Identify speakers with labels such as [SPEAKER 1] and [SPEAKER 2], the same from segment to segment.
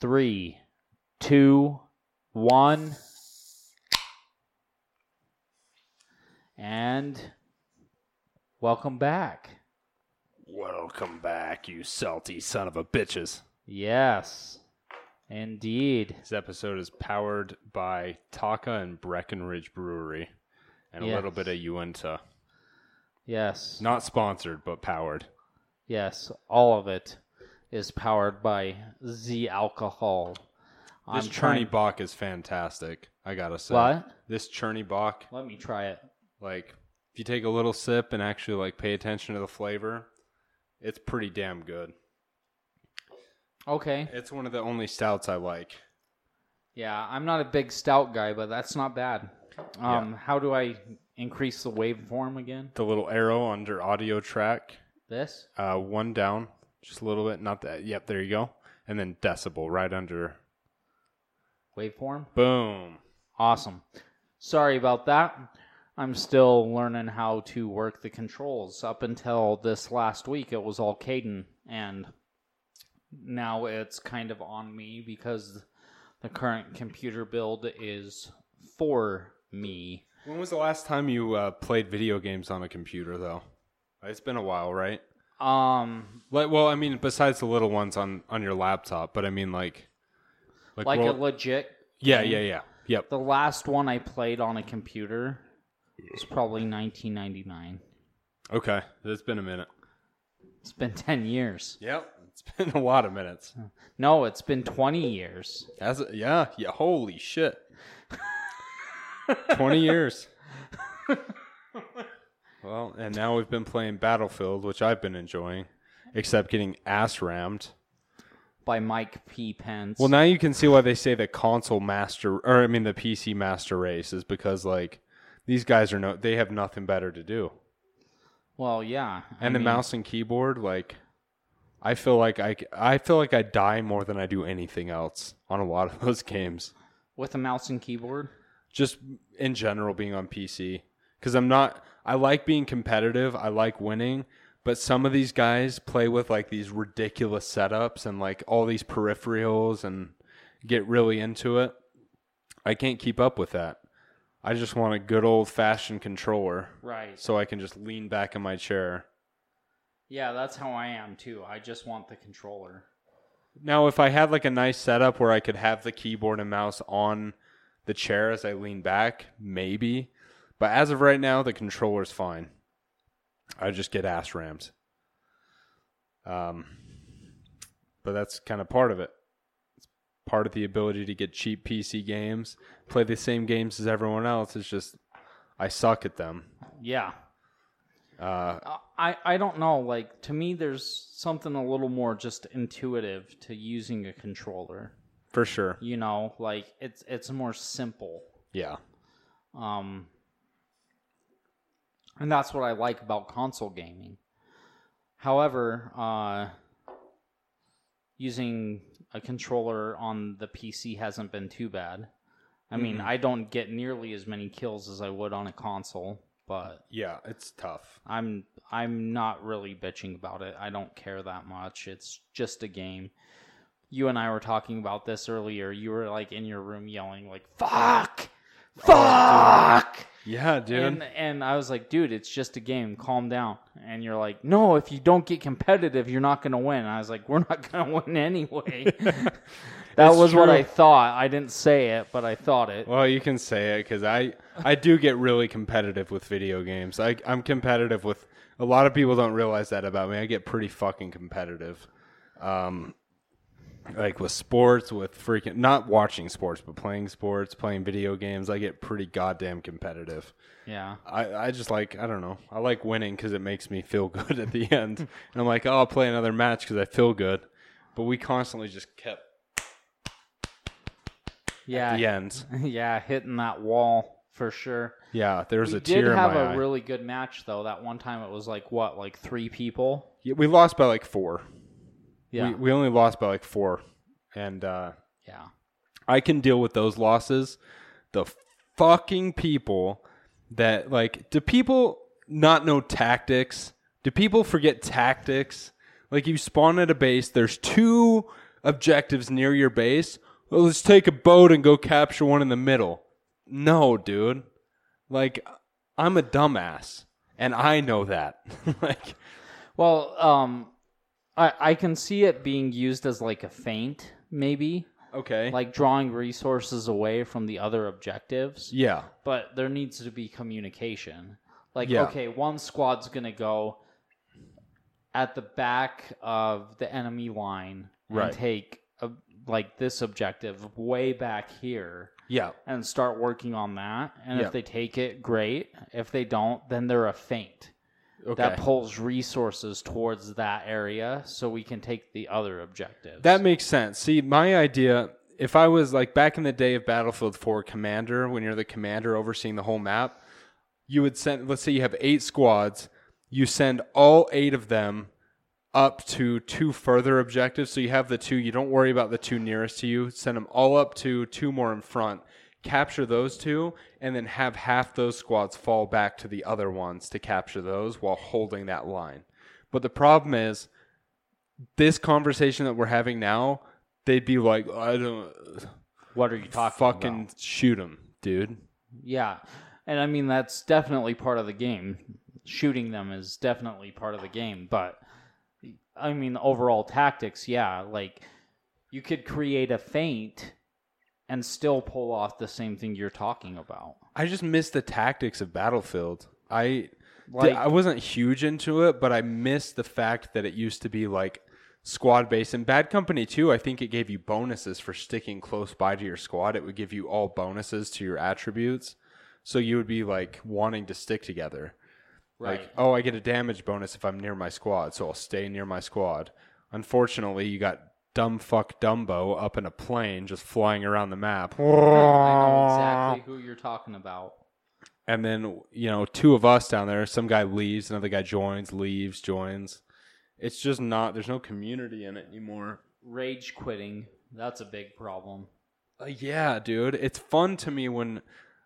[SPEAKER 1] three, two, one. And welcome back.
[SPEAKER 2] Welcome back, you salty son of a bitches.
[SPEAKER 1] Yes, indeed.
[SPEAKER 2] This episode is powered by Taka and Breckenridge Brewery and yes. a little bit of Uinta.
[SPEAKER 1] Yes.
[SPEAKER 2] Not sponsored, but powered.
[SPEAKER 1] Yes, all of it is powered by Z alcohol.
[SPEAKER 2] This I'm trying- Bach is fantastic. I gotta say, What? this Churny Bach,
[SPEAKER 1] Let me try it.
[SPEAKER 2] like if you take a little sip and actually like pay attention to the flavor, it's pretty damn good.
[SPEAKER 1] Okay.
[SPEAKER 2] It's one of the only stouts I like.
[SPEAKER 1] Yeah, I'm not a big stout guy, but that's not bad. Um, How do I increase the waveform again?
[SPEAKER 2] The little arrow under audio track,
[SPEAKER 1] This?
[SPEAKER 2] uh, one down, just a little bit. Not that. Yep, there you go. And then decibel right under.
[SPEAKER 1] Waveform.
[SPEAKER 2] Boom.
[SPEAKER 1] Awesome. Sorry about that. I'm still learning how to work the controls. Up until this last week, it was all Caden, and now it's kind of on me because the current computer build is for me.
[SPEAKER 2] When was the last time you uh, played video games on a computer, though? It's been a while, right?
[SPEAKER 1] Um,
[SPEAKER 2] well, I mean, besides the little ones on on your laptop, but I mean, like,
[SPEAKER 1] like, like roll- a legit.
[SPEAKER 2] Yeah, yeah, yeah. Yep.
[SPEAKER 1] The last one I played on a computer was probably 1999. Okay,
[SPEAKER 2] that's been a minute.
[SPEAKER 1] It's been 10 years.
[SPEAKER 2] Yep, it's been a lot of minutes.
[SPEAKER 1] No, it's been 20 years.
[SPEAKER 2] As a, yeah, yeah. Holy shit. 20 years. Well, and now we've been playing Battlefield, which I've been enjoying, except getting ass rammed.
[SPEAKER 1] By Mike P. Pence.
[SPEAKER 2] Well, now you can see why they say the console master, or I mean the PC master race, is because like these guys are no, they have nothing better to do.
[SPEAKER 1] Well, yeah.
[SPEAKER 2] I and the mean, mouse and keyboard, like, I feel like I, I feel like I die more than I do anything else on a lot of those games.
[SPEAKER 1] With a mouse and keyboard.
[SPEAKER 2] Just in general, being on PC, because I'm not I like being competitive. I like winning. But some of these guys play with like these ridiculous setups and like all these peripherals and get really into it. I can't keep up with that. I just want a good old fashioned controller.
[SPEAKER 1] Right.
[SPEAKER 2] So I can just lean back in my chair.
[SPEAKER 1] Yeah, that's how I am too. I just want the controller.
[SPEAKER 2] Now, if I had like a nice setup where I could have the keyboard and mouse on the chair as I lean back, maybe. But as of right now, the controller's fine. I just get ass rammed. Um, but that's kind of part of it. It's part of the ability to get cheap PC games, play the same games as everyone else. It's just I suck at them.
[SPEAKER 1] Yeah. Uh, I I don't know. Like to me, there's something a little more just intuitive to using a controller.
[SPEAKER 2] For sure.
[SPEAKER 1] You know, like it's it's more simple.
[SPEAKER 2] Yeah.
[SPEAKER 1] Um, and that's what I like about console gaming. However, uh, using a controller on the PC hasn't been too bad. I mean, mm-hmm. I don't get nearly as many kills as I would on a console, but
[SPEAKER 2] yeah, it's tough.
[SPEAKER 1] I'm I'm not really bitching about it. I don't care that much. It's just a game. You and I were talking about this earlier. You were like in your room yelling like "fuck." Fuck. Dude.
[SPEAKER 2] Yeah, dude.
[SPEAKER 1] And, and I was like, dude, it's just a game. Calm down. And you're like, no, if you don't get competitive, you're not going to win. And I was like, we're not going to win anyway. that was true. what I thought. I didn't say it, but I thought it.
[SPEAKER 2] Well, you can say it because I, I do get really competitive with video games. I, I'm competitive with a lot of people don't realize that about me. I get pretty fucking competitive. Um, like with sports, with freaking not watching sports, but playing sports, playing video games, I get pretty goddamn competitive.
[SPEAKER 1] Yeah.
[SPEAKER 2] I, I just like, I don't know. I like winning because it makes me feel good at the end. and I'm like, oh, I'll play another match because I feel good. But we constantly just kept.
[SPEAKER 1] Yeah.
[SPEAKER 2] the end.
[SPEAKER 1] yeah, hitting that wall for sure.
[SPEAKER 2] Yeah, there we a tear did in my have a eye.
[SPEAKER 1] really good match though. That one time it was like what, like three people?
[SPEAKER 2] Yeah, we lost by like four. Yeah. We, we only lost by like four. And uh,
[SPEAKER 1] yeah,
[SPEAKER 2] I can deal with those losses. The fucking people that, like, do people not know tactics? Do people forget tactics? Like, you spawn at a base, there's two objectives near your base. Well, let's take a boat and go capture one in the middle. No, dude. Like, I'm a dumbass, and I know that. like,
[SPEAKER 1] well, um, I I can see it being used as like a feint, maybe.
[SPEAKER 2] Okay.
[SPEAKER 1] Like drawing resources away from the other objectives.
[SPEAKER 2] Yeah.
[SPEAKER 1] But there needs to be communication. Like, yeah. okay, one squad's gonna go at the back of the enemy line right. and take a, like this objective way back here.
[SPEAKER 2] Yeah.
[SPEAKER 1] And start working on that. And yeah. if they take it, great. If they don't, then they're a feint. Okay. That pulls resources towards that area so we can take the other objectives.
[SPEAKER 2] That makes sense. See, my idea if I was like back in the day of Battlefield 4 commander, when you're the commander overseeing the whole map, you would send, let's say you have eight squads, you send all eight of them up to two further objectives. So you have the two, you don't worry about the two nearest to you, send them all up to two more in front capture those two, and then have half those squads fall back to the other ones to capture those while holding that line. But the problem is, this conversation that we're having now, they'd be like, I don't.
[SPEAKER 1] What are you talking Fucking about?
[SPEAKER 2] shoot them, dude.
[SPEAKER 1] Yeah. And I mean, that's definitely part of the game. Shooting them is definitely part of the game. But I mean, overall tactics, yeah. Like, you could create a feint and still pull off the same thing you're talking about.
[SPEAKER 2] I just missed the tactics of Battlefield. I like, I wasn't huge into it, but I missed the fact that it used to be like squad based and Bad Company 2. I think it gave you bonuses for sticking close by to your squad. It would give you all bonuses to your attributes, so you would be like wanting to stick together. Right. Like, oh, I get a damage bonus if I'm near my squad, so I'll stay near my squad. Unfortunately, you got dumb fuck Dumbo up in a plane just flying around the map. I
[SPEAKER 1] know exactly who you're talking about.
[SPEAKER 2] And then, you know, two of us down there, some guy leaves, another guy joins, leaves, joins. It's just not, there's no community in it anymore.
[SPEAKER 1] Rage quitting. That's a big problem.
[SPEAKER 2] Uh, yeah, dude. It's fun to me when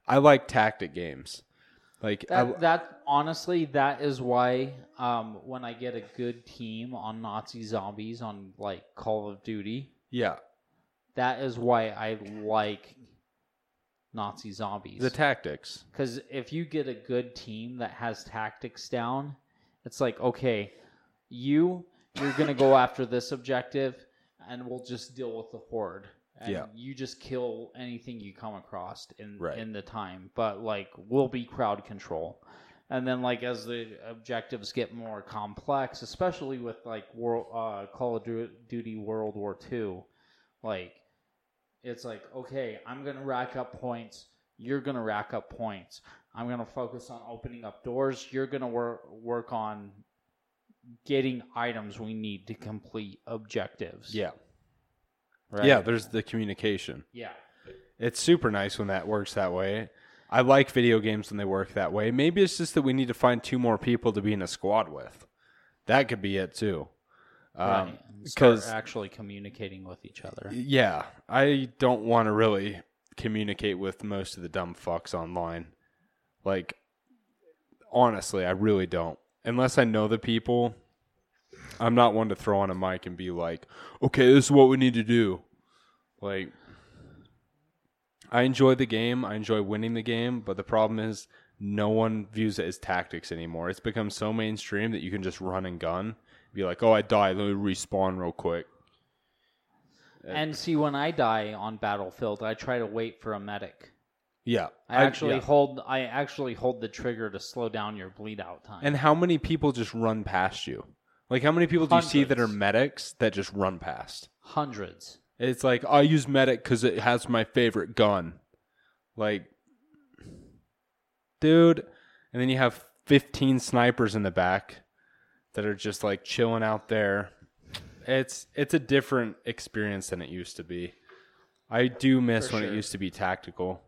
[SPEAKER 2] I like tactic games. Like
[SPEAKER 1] that, I, that honestly, that is why um, when I get a good team on Nazi zombies on like Call of Duty,
[SPEAKER 2] yeah,
[SPEAKER 1] that is why I like Nazi zombies.
[SPEAKER 2] The tactics,
[SPEAKER 1] because if you get a good team that has tactics down, it's like okay, you you're gonna go after this objective, and we'll just deal with the horde. And yeah. you just kill anything you come across in right. in the time, but like will be crowd control. And then like as the objectives get more complex, especially with like world uh, Call of Duty World War Two, like it's like okay, I'm gonna rack up points. You're gonna rack up points. I'm gonna focus on opening up doors. You're gonna work work on getting items we need to complete objectives.
[SPEAKER 2] Yeah. Right? Yeah, there's the communication.
[SPEAKER 1] Yeah.
[SPEAKER 2] It's super nice when that works that way. I like video games when they work that way. Maybe it's just that we need to find two more people to be in a squad with. That could be it too.
[SPEAKER 1] Um, because right. actually communicating with each other.
[SPEAKER 2] Yeah, I don't want to really communicate with most of the dumb fucks online. Like, honestly, I really don't. Unless I know the people, I'm not one to throw on a mic and be like, okay, this is what we need to do. Like, I enjoy the game. I enjoy winning the game, but the problem is no one views it as tactics anymore. It's become so mainstream that you can just run and gun. Be like, oh, I died. Let me respawn real quick.
[SPEAKER 1] Uh, and see, when I die on Battlefield, I try to wait for a medic.
[SPEAKER 2] Yeah,
[SPEAKER 1] I, I actually yeah. hold. I actually hold the trigger to slow down your bleed out time.
[SPEAKER 2] And how many people just run past you? Like, how many people do you see that are medics that just run past?
[SPEAKER 1] Hundreds.
[SPEAKER 2] It's like I use medic because it has my favorite gun. Like, dude, and then you have fifteen snipers in the back that are just like chilling out there. It's it's a different experience than it used to be. I do miss when it used to be tactical.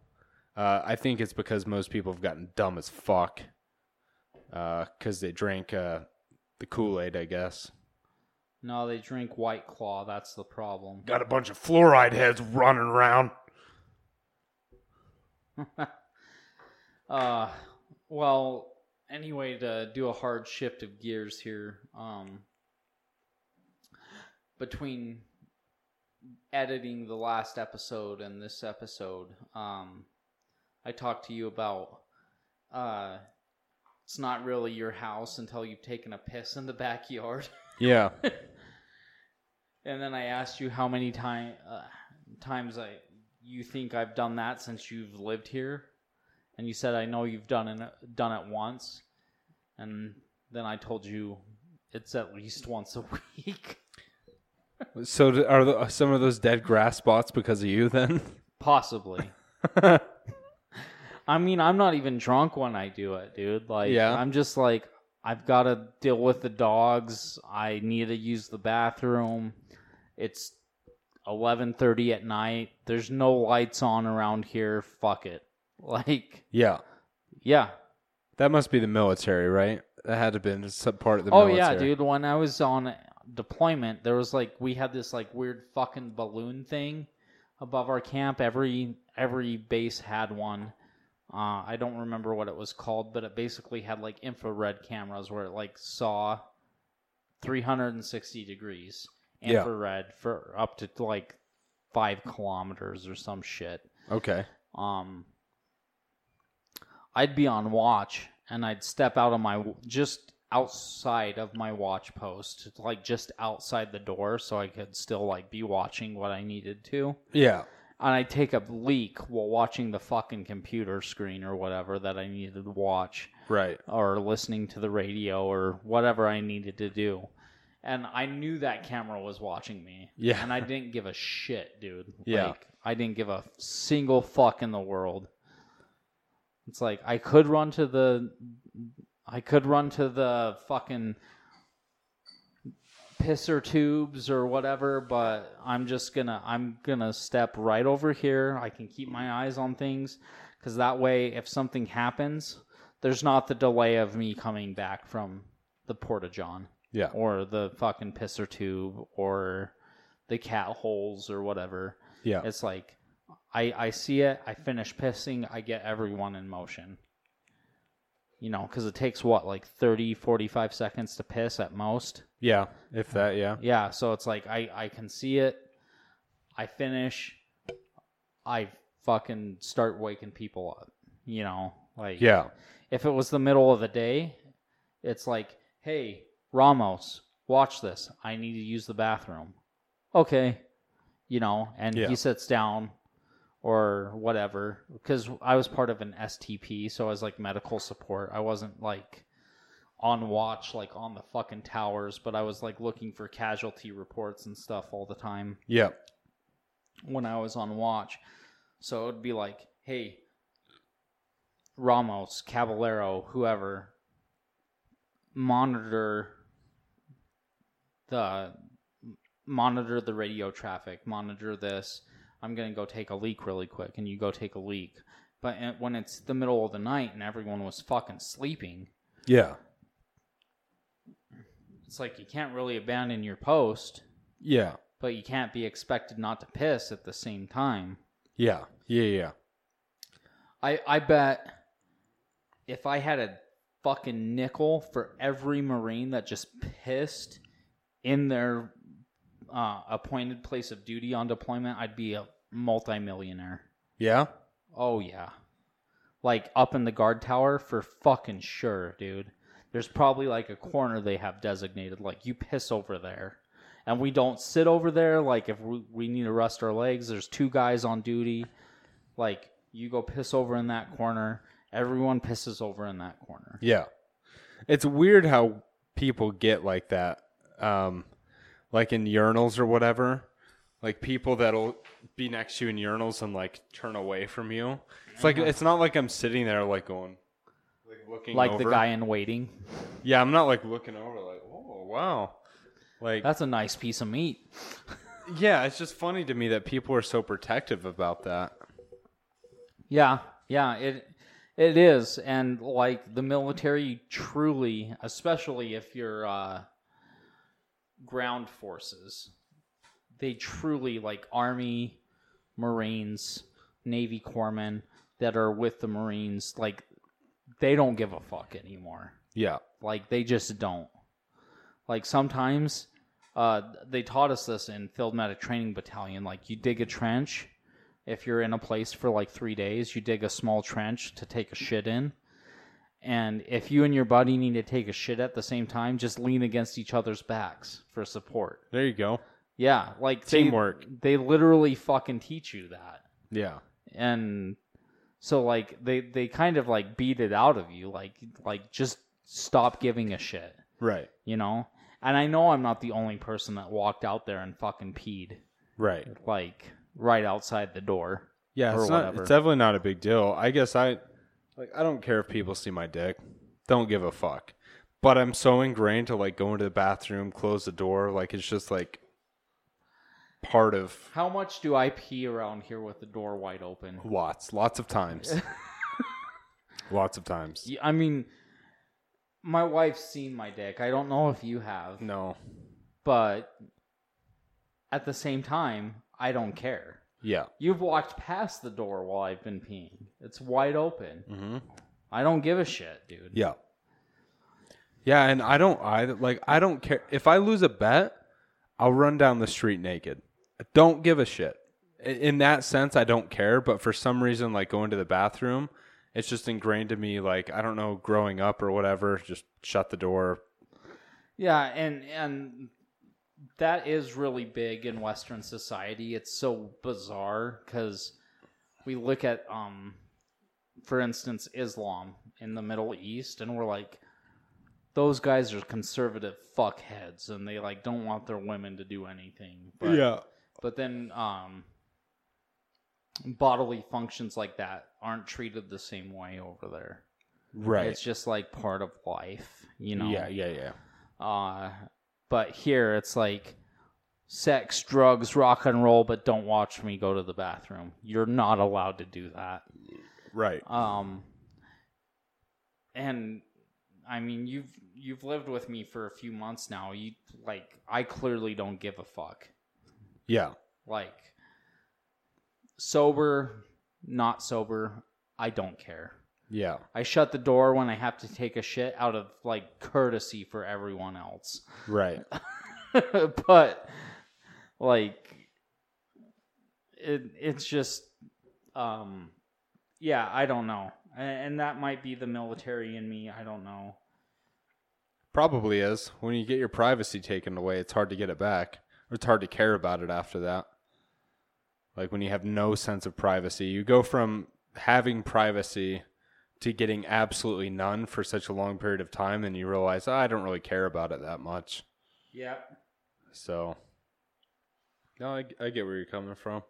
[SPEAKER 2] Uh, I think it's because most people have gotten dumb as fuck because uh, they drank uh, the Kool Aid, I guess.
[SPEAKER 1] No, they drink White Claw. That's the problem.
[SPEAKER 2] Got a bunch of fluoride heads running around.
[SPEAKER 1] uh, well, anyway, to do a hard shift of gears here, um, between editing the last episode and this episode, um, I talked to you about uh, it's not really your house until you've taken a piss in the backyard.
[SPEAKER 2] Yeah.
[SPEAKER 1] and then I asked you how many time, uh, times I you think I've done that since you've lived here, and you said I know you've done it done it once, and then I told you it's at least once a week.
[SPEAKER 2] so are the, are some of those dead grass spots because of you then?
[SPEAKER 1] Possibly. I mean, I'm not even drunk when I do it, dude. Like, yeah. I'm just like, I've got to deal with the dogs. I need to use the bathroom. It's 11:30 at night. There's no lights on around here. Fuck it. Like,
[SPEAKER 2] yeah,
[SPEAKER 1] yeah.
[SPEAKER 2] That must be the military, right? That had to been some part of the. Oh military. yeah,
[SPEAKER 1] dude. When I was on deployment, there was like we had this like weird fucking balloon thing above our camp. Every every base had one uh, I don't remember what it was called, but it basically had like infrared cameras where it like saw 360 degrees Yeah. infrared for up to like five kilometers or some shit.
[SPEAKER 2] Okay.
[SPEAKER 1] Um, I'd be on watch and I'd step out of my just outside of my watch post, like just outside the door, so I could still like be watching what I needed to.
[SPEAKER 2] Yeah
[SPEAKER 1] and I take a leak while watching the fucking computer screen or whatever that I needed to watch.
[SPEAKER 2] Right.
[SPEAKER 1] Or listening to the radio or whatever I needed to do. And I knew that camera was watching me.
[SPEAKER 2] Yeah.
[SPEAKER 1] And I didn't give a shit, dude. Yeah. Like, I didn't give a single fuck in the world. It's like I could run to the I could run to the fucking pisser tubes or whatever, but I'm just gonna I'm gonna step right over here. I can keep my eyes on things because that way, if something happens, there's not the delay of me coming back from the porta john,
[SPEAKER 2] yeah,
[SPEAKER 1] or the fucking pisser tube or the cat holes or whatever.
[SPEAKER 2] Yeah,
[SPEAKER 1] it's like I I see it, I finish pissing, I get everyone in motion you know, because it takes what, like 30, 45 seconds to piss at most.
[SPEAKER 2] Yeah, if that, yeah.
[SPEAKER 1] Yeah, so it's like I, I can see it. I finish. I fucking start waking people up, you know? Like,
[SPEAKER 2] yeah.
[SPEAKER 1] If it was the middle of the day, it's like, hey, Ramos, watch this. I need to use the bathroom. Okay. You know, and yeah. he sits down, or whatever because I was part of an STP, so I was like medical support. I wasn't like on watch like on the fucking towers, but I was like looking for casualty reports and stuff all the time.
[SPEAKER 2] Yeah.
[SPEAKER 1] When I was on watch. So it would be like, "Hey, Ramos, Caballero, whoever, monitor the monitor the radio traffic, monitor this, I'm going to go take a leak really quick, and you go take a leak. But eh, when it's the middle of the night and everyone was fucking sleeping,
[SPEAKER 2] yeah,
[SPEAKER 1] it's like you can't really abandon your post.
[SPEAKER 2] Yeah,
[SPEAKER 1] but you can't be expected not to piss at the same time.
[SPEAKER 2] Yeah, yeah, yeah.
[SPEAKER 1] I I bet if I had a fucking nickel for every marine that just pissed in their uh, appointed place of duty on deployment, I'd be a multimillionaire.
[SPEAKER 2] Yeah.
[SPEAKER 1] Oh yeah. Like up in the guard tower for fucking sure, dude. There's probably like a corner they have designated. Like you piss over there, and we don't sit over there. Like if we, we need to rest our legs, there's two guys on duty. Like you go piss over in that corner. Everyone pisses over in that corner.
[SPEAKER 2] Yeah. It's weird how people get like that. Um, like in urinals or whatever. Like people that'll be next to you in urinals and like turn away from you. It's like mm-hmm. it's not like I'm sitting there like going
[SPEAKER 1] like looking like the guy in waiting.
[SPEAKER 2] Yeah, I'm not like looking over like, "Oh, wow." Like
[SPEAKER 1] That's a nice piece of meat.
[SPEAKER 2] yeah, it's just funny to me that people are so protective about that.
[SPEAKER 1] Yeah, yeah, it it is, and like the military truly, especially if you're uh, ground forces. They truly like Army, Marines, Navy corpsmen that are with the Marines. Like they don't give a fuck anymore.
[SPEAKER 2] Yeah.
[SPEAKER 1] Like they just don't. Like sometimes uh, they taught us this in Field Medic Training Battalion. Like you dig a trench if you're in a place for like three days, you dig a small trench to take a shit in. And if you and your buddy need to take a shit at the same time, just lean against each other's backs for support.
[SPEAKER 2] There you go.
[SPEAKER 1] Yeah, like
[SPEAKER 2] teamwork.
[SPEAKER 1] They, they literally fucking teach you that.
[SPEAKER 2] Yeah.
[SPEAKER 1] And so like they they kind of like beat it out of you like like just stop giving a shit.
[SPEAKER 2] Right.
[SPEAKER 1] You know? And I know I'm not the only person that walked out there and fucking peed.
[SPEAKER 2] Right.
[SPEAKER 1] Like right outside the door.
[SPEAKER 2] Yeah, it's, not, it's definitely not a big deal. I guess I like I don't care if people see my dick. Don't give a fuck. But I'm so ingrained to like go into the bathroom, close the door, like it's just like part of
[SPEAKER 1] How much do I pee around here with the door wide open?
[SPEAKER 2] lots, lots of times. lots of times.
[SPEAKER 1] I mean, my wife's seen my dick. I don't know if you have,
[SPEAKER 2] No.
[SPEAKER 1] but at the same time, I don't care.
[SPEAKER 2] Yeah.
[SPEAKER 1] You've walked past the door while I've been peeing. It's wide open.
[SPEAKER 2] Mm-hmm.
[SPEAKER 1] I don't give a shit, dude.
[SPEAKER 2] Yeah. Yeah, and I don't I like I don't care if I lose a bet, I'll run down the street naked. I don't give a shit. In that sense, I don't care, but for some reason like going to the bathroom, it's just ingrained to me like I don't know growing up or whatever, just shut the door.
[SPEAKER 1] Yeah, and and that is really big in Western society. It's so bizarre because we look at, um, for instance, Islam in the Middle East, and we're like, those guys are conservative fuckheads, and they like don't want their women to do anything.
[SPEAKER 2] But, yeah.
[SPEAKER 1] But then, um, bodily functions like that aren't treated the same way over there. Right. It's just like part of life, you know.
[SPEAKER 2] Yeah, yeah, yeah. Uh,
[SPEAKER 1] but here it's like sex, drugs, rock and roll, but don't watch me go to the bathroom. You're not allowed to do that.
[SPEAKER 2] Right.
[SPEAKER 1] Um and I mean you've you've lived with me for a few months now. You like I clearly don't give a fuck.
[SPEAKER 2] Yeah.
[SPEAKER 1] Like sober, not sober, I don't care.
[SPEAKER 2] Yeah.
[SPEAKER 1] I shut the door when I have to take a shit out of like courtesy for everyone else.
[SPEAKER 2] Right.
[SPEAKER 1] but like it it's just um yeah, I don't know. And, and that might be the military in me, I don't know.
[SPEAKER 2] Probably is. When you get your privacy taken away, it's hard to get it back. It's hard to care about it after that. Like when you have no sense of privacy, you go from having privacy to getting absolutely none for such a long period of time and you realize oh, I don't really care about it that much.
[SPEAKER 1] Yeah.
[SPEAKER 2] So no, I, I get where you're coming from.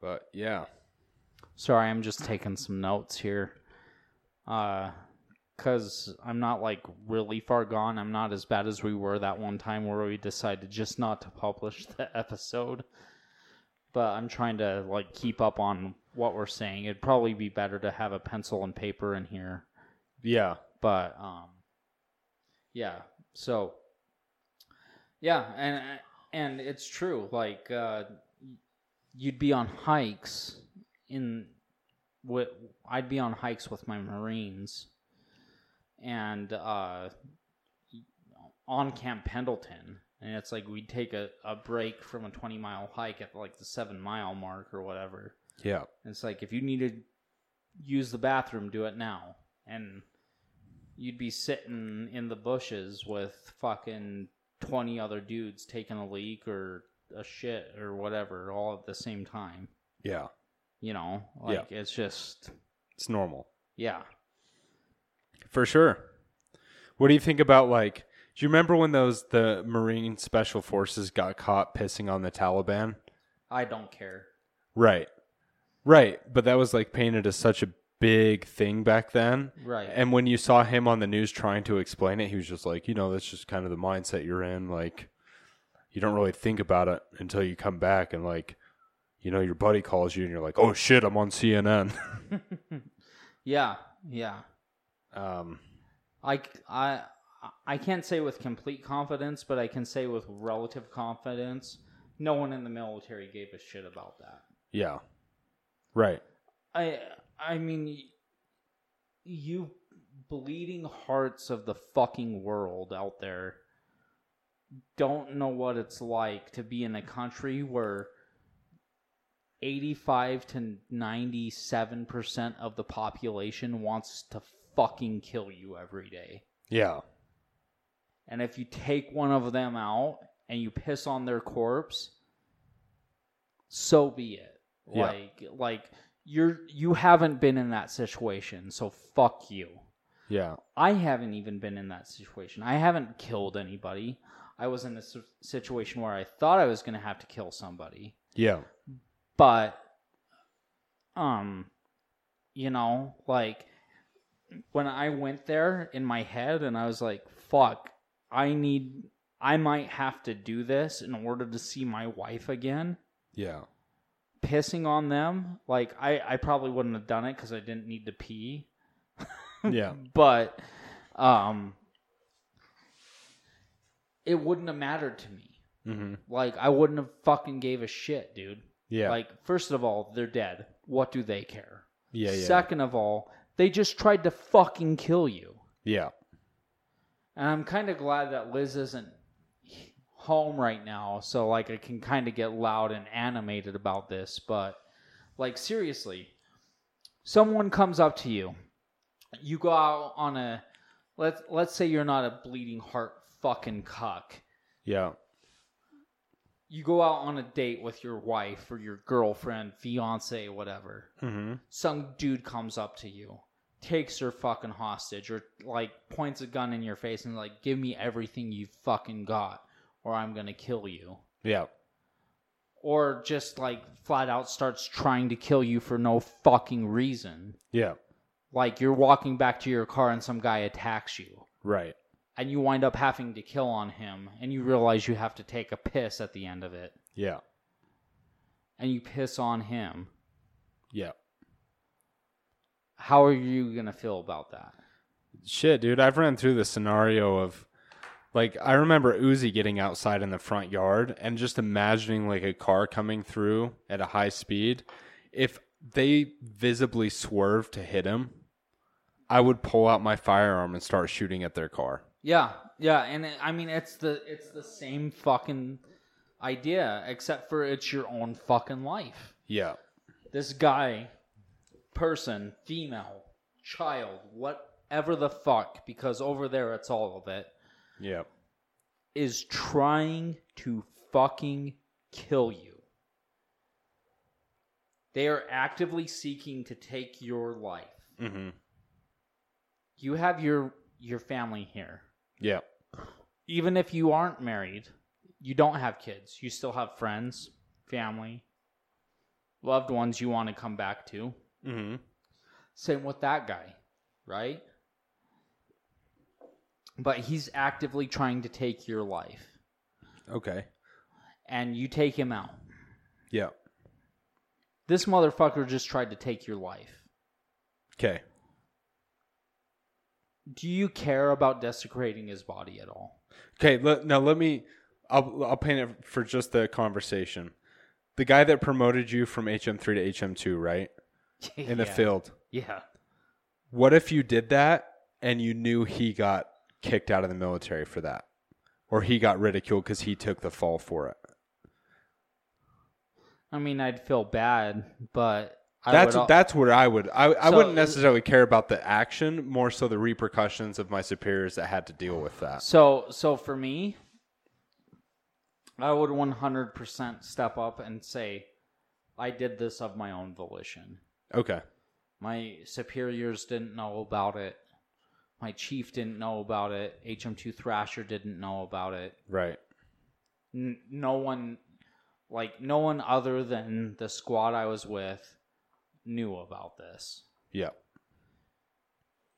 [SPEAKER 2] But yeah.
[SPEAKER 1] Sorry, I'm just taking some notes here. Uh cuz I'm not like really far gone. I'm not as bad as we were that one time where we decided just not to publish the episode. But I'm trying to like keep up on what we're saying. It'd probably be better to have a pencil and paper in here.
[SPEAKER 2] Yeah.
[SPEAKER 1] But um yeah. So yeah, and and it's true like uh you'd be on hikes in with I'd be on hikes with my marines and uh on Camp Pendleton and it's like we'd take a, a break from a 20 mile hike at like the 7 mile mark or whatever
[SPEAKER 2] yeah.
[SPEAKER 1] it's like if you need to use the bathroom, do it now. And you'd be sitting in the bushes with fucking 20 other dudes taking a leak or a shit or whatever all at the same time.
[SPEAKER 2] Yeah.
[SPEAKER 1] You know, like yeah. it's just
[SPEAKER 2] it's normal.
[SPEAKER 1] Yeah.
[SPEAKER 2] For sure. What do you think about like do you remember when those the Marine Special Forces got caught pissing on the Taliban?
[SPEAKER 1] I don't care.
[SPEAKER 2] Right. Right, but that was like painted as such a big thing back then.
[SPEAKER 1] Right.
[SPEAKER 2] And when you saw him on the news trying to explain it, he was just like, you know, that's just kind of the mindset you're in. Like, you don't really think about it until you come back and, like, you know, your buddy calls you and you're like, oh shit, I'm on
[SPEAKER 1] CNN. yeah, yeah. Um, I, I, I can't say with complete confidence, but I can say with relative confidence, no one in the military gave a shit about that.
[SPEAKER 2] Yeah. Right.
[SPEAKER 1] I I mean you bleeding hearts of the fucking world out there don't know what it's like to be in a country where 85 to 97% of the population wants to fucking kill you every day.
[SPEAKER 2] Yeah.
[SPEAKER 1] And if you take one of them out and you piss on their corpse, so be it. Like yeah. like you're you haven't been in that situation, so fuck you.
[SPEAKER 2] Yeah.
[SPEAKER 1] I haven't even been in that situation. I haven't killed anybody. I was in a situation where I thought I was going to have to kill somebody.
[SPEAKER 2] Yeah.
[SPEAKER 1] But um you know, like when I went there in my head and I was like, fuck, I need I might have to do this in order to see my wife again.
[SPEAKER 2] Yeah
[SPEAKER 1] pissing on them, like I, I probably wouldn't have done it because I didn't need to pee.
[SPEAKER 2] yeah.
[SPEAKER 1] But um it wouldn't have mattered to me.
[SPEAKER 2] Mm-hmm.
[SPEAKER 1] Like I wouldn't have fucking gave a shit, dude. Yeah. Like first of all, they're dead. What do they care?
[SPEAKER 2] Yeah, yeah.
[SPEAKER 1] Second of all, they just tried to fucking kill you.
[SPEAKER 2] Yeah.
[SPEAKER 1] And I'm kind of glad that Liz isn't home right now, so like I can kind of get loud and animated about this, but like seriously, someone comes up to you. You go out on a let's let's say you're not a bleeding heart fucking cuck.
[SPEAKER 2] Yeah.
[SPEAKER 1] You go out on a date with your wife or your girlfriend, fiance, whatever.
[SPEAKER 2] Mm-hmm.
[SPEAKER 1] Some dude comes up to you, takes her fucking hostage, or like points a gun in your face and like, give me everything you fucking got or I'm going to kill you.
[SPEAKER 2] Yeah.
[SPEAKER 1] Or just like flat out starts trying to kill you for no fucking reason.
[SPEAKER 2] Yeah.
[SPEAKER 1] Like you're walking back to your car and some guy attacks you.
[SPEAKER 2] Right.
[SPEAKER 1] And you wind up having to kill on him and you realize you have to take a piss at the end of it.
[SPEAKER 2] Yeah.
[SPEAKER 1] And you piss on him.
[SPEAKER 2] Yeah.
[SPEAKER 1] How are you going to feel about that?
[SPEAKER 2] Shit, dude. I've ran through the scenario of like I remember Uzi getting outside in the front yard and just imagining like a car coming through at a high speed. If they visibly swerved to hit him, I would pull out my firearm and start shooting at their car.
[SPEAKER 1] Yeah, yeah, and it, I mean it's the it's the same fucking idea, except for it's your own fucking life.
[SPEAKER 2] Yeah.
[SPEAKER 1] This guy, person, female, child, whatever the fuck, because over there it's all of it
[SPEAKER 2] yeah
[SPEAKER 1] is trying to fucking kill you they are actively seeking to take your life
[SPEAKER 2] mm-hmm.
[SPEAKER 1] you have your your family here
[SPEAKER 2] yeah
[SPEAKER 1] even if you aren't married you don't have kids you still have friends family loved ones you want to come back to
[SPEAKER 2] mm-hmm.
[SPEAKER 1] same with that guy right but he's actively trying to take your life.
[SPEAKER 2] Okay.
[SPEAKER 1] And you take him out.
[SPEAKER 2] Yeah.
[SPEAKER 1] This motherfucker just tried to take your life.
[SPEAKER 2] Okay.
[SPEAKER 1] Do you care about desecrating his body at all?
[SPEAKER 2] Okay, now let me. I'll, I'll paint it for just the conversation. The guy that promoted you from HM3 to HM2, right? In yeah. the field.
[SPEAKER 1] Yeah.
[SPEAKER 2] What if you did that and you knew he got kicked out of the military for that, or he got ridiculed because he took the fall for it.
[SPEAKER 1] I mean, I'd feel bad, but
[SPEAKER 2] I that's would, that's where I would I, I so, wouldn't necessarily care about the action, more so the repercussions of my superiors that had to deal with that.
[SPEAKER 1] So so for me, I would 100% step up and say I did this of my own volition.
[SPEAKER 2] Okay.
[SPEAKER 1] My superiors didn't know about it. My chief didn't know about it. HM2 Thrasher didn't know about it.
[SPEAKER 2] Right.
[SPEAKER 1] N- no one, like no one other than the squad I was with, knew about this.
[SPEAKER 2] Yeah.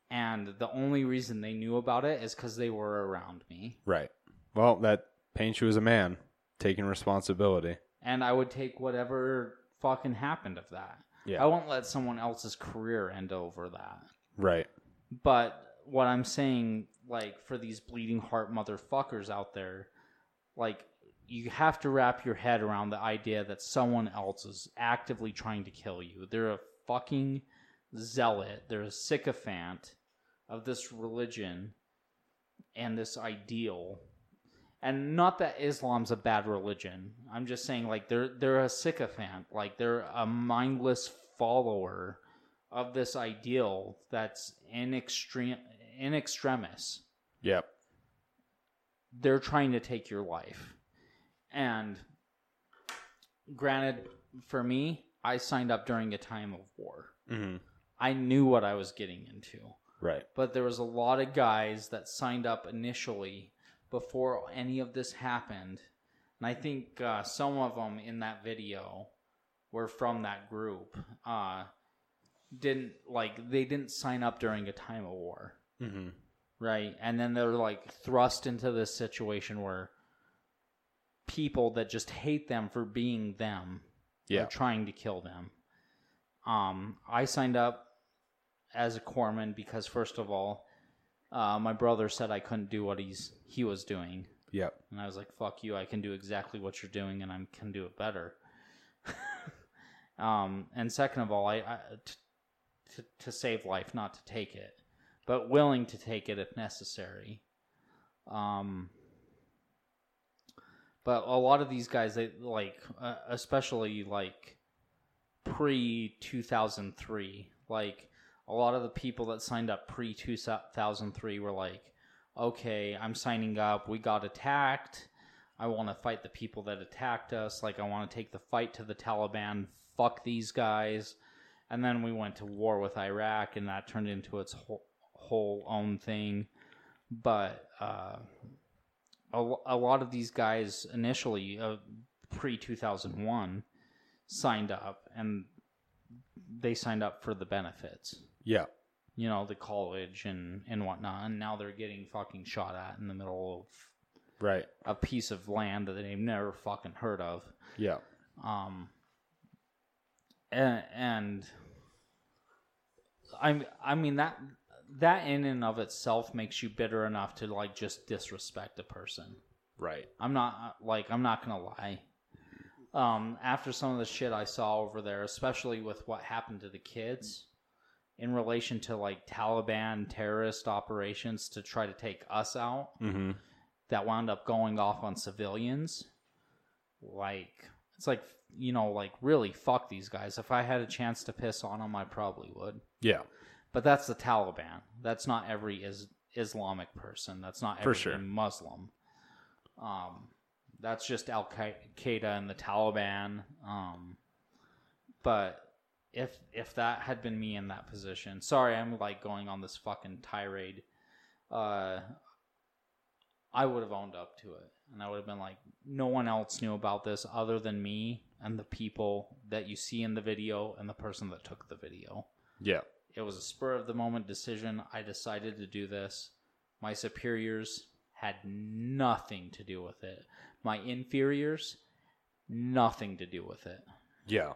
[SPEAKER 1] And the only reason they knew about it is because they were around me.
[SPEAKER 2] Right. Well, that paints you as a man taking responsibility.
[SPEAKER 1] And I would take whatever fucking happened of that. Yeah. I won't let someone else's career end over that.
[SPEAKER 2] Right.
[SPEAKER 1] But what I'm saying, like for these bleeding heart motherfuckers out there, like you have to wrap your head around the idea that someone else is actively trying to kill you. They're a fucking zealot. They're a sycophant of this religion and this ideal. And not that Islam's a bad religion. I'm just saying like they're they're a sycophant. Like they're a mindless follower of this ideal that's in extreme in extremis.
[SPEAKER 2] Yep.
[SPEAKER 1] They're trying to take your life. And granted, for me, I signed up during a time of war.
[SPEAKER 2] Mm-hmm.
[SPEAKER 1] I knew what I was getting into.
[SPEAKER 2] Right.
[SPEAKER 1] But there was a lot of guys that signed up initially before any of this happened. And I think uh, some of them in that video were from that group. Uh, didn't like they didn't sign up during a time of war.
[SPEAKER 2] Mm-hmm.
[SPEAKER 1] Right. And then they're like thrust into this situation where people that just hate them for being them yeah. are trying to kill them. Um, I signed up as a corpsman because, first of all, uh, my brother said I couldn't do what he's he was doing.
[SPEAKER 2] Yep.
[SPEAKER 1] And I was like, "Fuck you! I can do exactly what you're doing, and I can do it better." um, and second of all, I, I t- t- to save life, not to take it but willing to take it if necessary. Um, but a lot of these guys, they like, uh, especially like pre two thousand three, like a lot of the people that signed up pre two thousand three were like, okay, I'm signing up. We got attacked. I want to fight the people that attacked us. Like, I want to take the fight to the Taliban. Fuck these guys. And then we went to war with Iraq, and that turned into its whole, whole own thing. But uh, a, a lot of these guys initially, uh, pre 2001, signed up and they signed up for the benefits.
[SPEAKER 2] Yeah.
[SPEAKER 1] You know, the college and, and whatnot. And now they're getting fucking shot at in the middle of
[SPEAKER 2] right
[SPEAKER 1] a piece of land that they've never fucking heard of.
[SPEAKER 2] Yeah.
[SPEAKER 1] Um, and, and I I mean that that in and of itself makes you bitter enough to like just disrespect a person.
[SPEAKER 2] Right.
[SPEAKER 1] I'm not like I'm not gonna lie. Um, after some of the shit I saw over there, especially with what happened to the kids in relation to like Taliban terrorist operations to try to take us out
[SPEAKER 2] mm-hmm.
[SPEAKER 1] that wound up going off on civilians. Like, it's like, you know, like really fuck these guys. If I had a chance to piss on them, I probably would.
[SPEAKER 2] Yeah
[SPEAKER 1] but that's the Taliban. That's not every is Islamic person. That's not every sure. Muslim. Um, that's just Al Qaeda and the Taliban. Um, but if if that had been me in that position, sorry, I'm like going on this fucking tirade. Uh, I would have owned up to it, and I would have been like, no one else knew about this other than me and the people that you see in the video and the person that took the video.
[SPEAKER 2] Yeah.
[SPEAKER 1] It was a spur of the moment decision. I decided to do this. My superiors had nothing to do with it. My inferiors, nothing to do with it.
[SPEAKER 2] Yeah.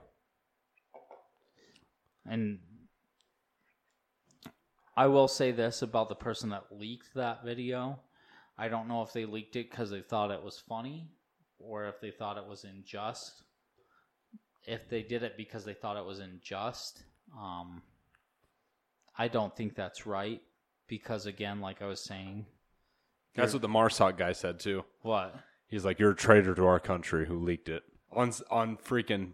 [SPEAKER 1] And I will say this about the person that leaked that video. I don't know if they leaked it because they thought it was funny or if they thought it was unjust. If they did it because they thought it was unjust, um, I don't think that's right because again, like I was saying,
[SPEAKER 2] that's what the Marsoc guy said too.
[SPEAKER 1] What?
[SPEAKER 2] He's like, "You're a traitor to our country who leaked it on on freaking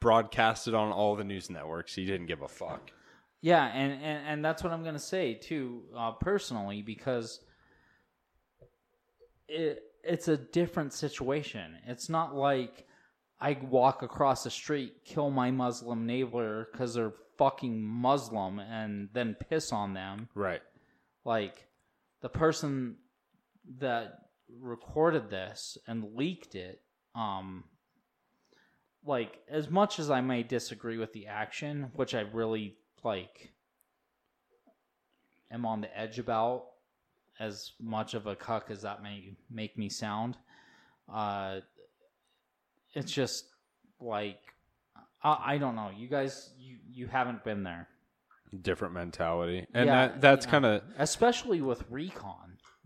[SPEAKER 2] broadcasted on all the news networks. He didn't give a fuck."
[SPEAKER 1] Yeah, and and, and that's what I'm gonna say too, uh, personally, because it it's a different situation. It's not like I walk across the street, kill my Muslim neighbor because they're fucking Muslim and then piss on them.
[SPEAKER 2] Right.
[SPEAKER 1] Like the person that recorded this and leaked it, um like as much as I may disagree with the action, which I really like am on the edge about as much of a cuck as that may make me sound, uh it's just like I, I don't know. You guys, you you haven't been there.
[SPEAKER 2] Different mentality, and yeah, that that's kind of
[SPEAKER 1] especially with recon.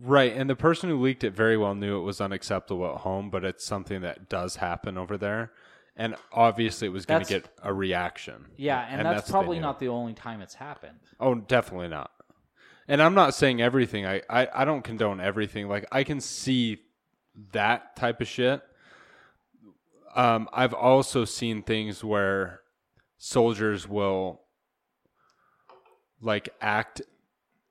[SPEAKER 2] Right, and the person who leaked it very well knew it was unacceptable at home, but it's something that does happen over there, and obviously it was going to get a reaction.
[SPEAKER 1] Yeah, and, and that's, that's, probably not the only time it's happened.
[SPEAKER 2] Oh, definitely not. And I'm not saying everything. I, I I don't condone everything. Like I can see that type of shit, um, I've also seen things where soldiers will like act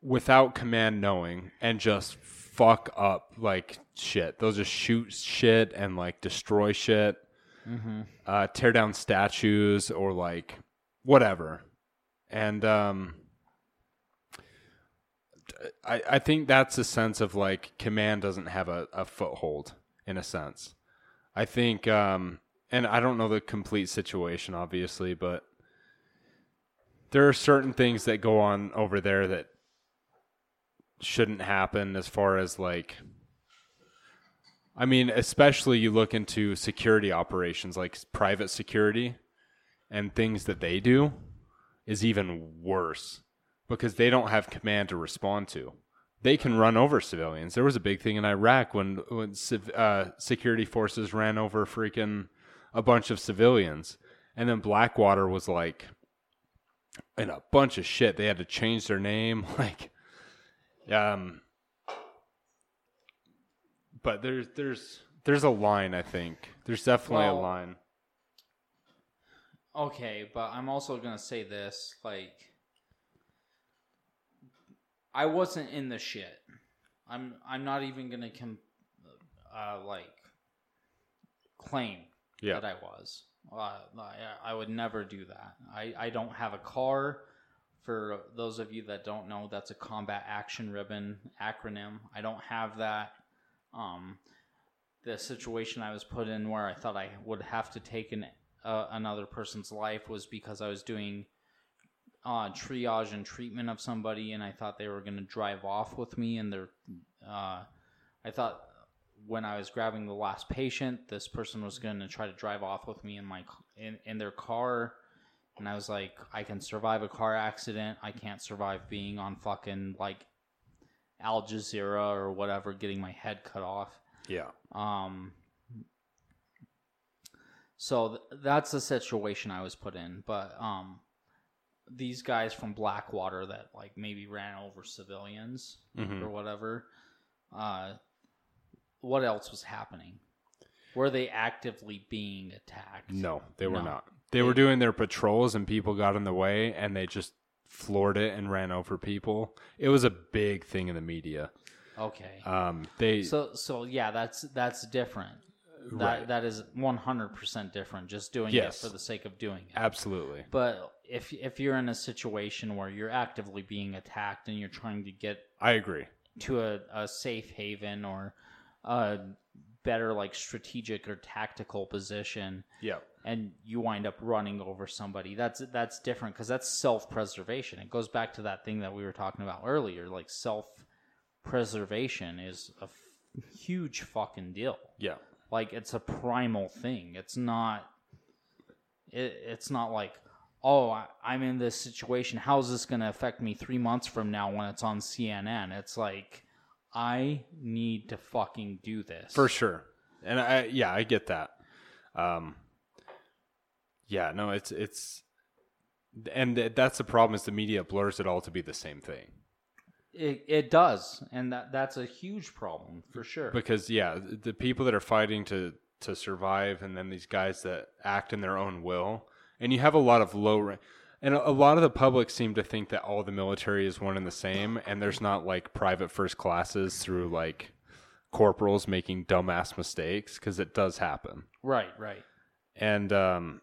[SPEAKER 2] without command knowing and just fuck up like shit. They'll just shoot shit and like destroy shit, mm-hmm. uh, tear down statues or like whatever. And um, I, I think that's a sense of like command doesn't have a, a foothold in a sense. I think, um, and I don't know the complete situation, obviously, but there are certain things that go on over there that shouldn't happen as far as like I mean, especially you look into security operations like private security and things that they do is even worse because they don't have command to respond to they can run over civilians. There was a big thing in Iraq when when civ, uh, security forces ran over freaking a bunch of civilians, and then Blackwater was like in a bunch of shit. They had to change their name, like, um. But there's there's there's a line. I think there's definitely well, a line.
[SPEAKER 1] Okay, but I'm also gonna say this, like I wasn't in the shit. I'm I'm not even gonna com- uh, like claim yeah. that I was. Uh, I, I would never do that. I, I don't have a CAR. For those of you that don't know, that's a combat action ribbon acronym. I don't have that. Um, the situation I was put in where I thought I would have to take an uh, another person's life was because I was doing uh, triage and treatment of somebody, and I thought they were going to drive off with me. And they're, uh, I thought when I was grabbing the last patient, this person was going to try to drive off with me in my in, in their car. And I was like, I can survive a car accident. I can't survive being on fucking like Al Jazeera or whatever, getting my head cut off. Yeah. Um. So th- that's the situation I was put in, but um, these guys from Blackwater that like maybe ran over civilians mm-hmm. or whatever. Uh, what else was happening? Were they actively being attacked?
[SPEAKER 2] No, they were no. not. They, they were doing their patrols and people got in the way and they just floored it and ran over people. It was a big thing in the media. Okay.
[SPEAKER 1] Um, they so so yeah, that's that's different that right. that is 100% different just doing yes. it for the sake of doing it absolutely but if if you're in a situation where you're actively being attacked and you're trying to get
[SPEAKER 2] i agree
[SPEAKER 1] to a, a safe haven or a better like strategic or tactical position yeah and you wind up running over somebody that's that's different because that's self-preservation it goes back to that thing that we were talking about earlier like self-preservation is a huge fucking deal yeah like it's a primal thing. It's not. It, it's not like oh I, I'm in this situation. How's this going to affect me three months from now when it's on CNN? It's like I need to fucking do this
[SPEAKER 2] for sure. And I yeah I get that. Um, yeah no it's it's and that's the problem is the media blurs it all to be the same thing
[SPEAKER 1] it, it does, and that that's a huge problem for sure.
[SPEAKER 2] Because yeah, the people that are fighting to to survive, and then these guys that act in their own will, and you have a lot of low rank. And a lot of the public seem to think that all the military is one and the same, and there's not like private first classes through like corporals making dumbass mistakes because it does happen.
[SPEAKER 1] Right, right.
[SPEAKER 2] And um,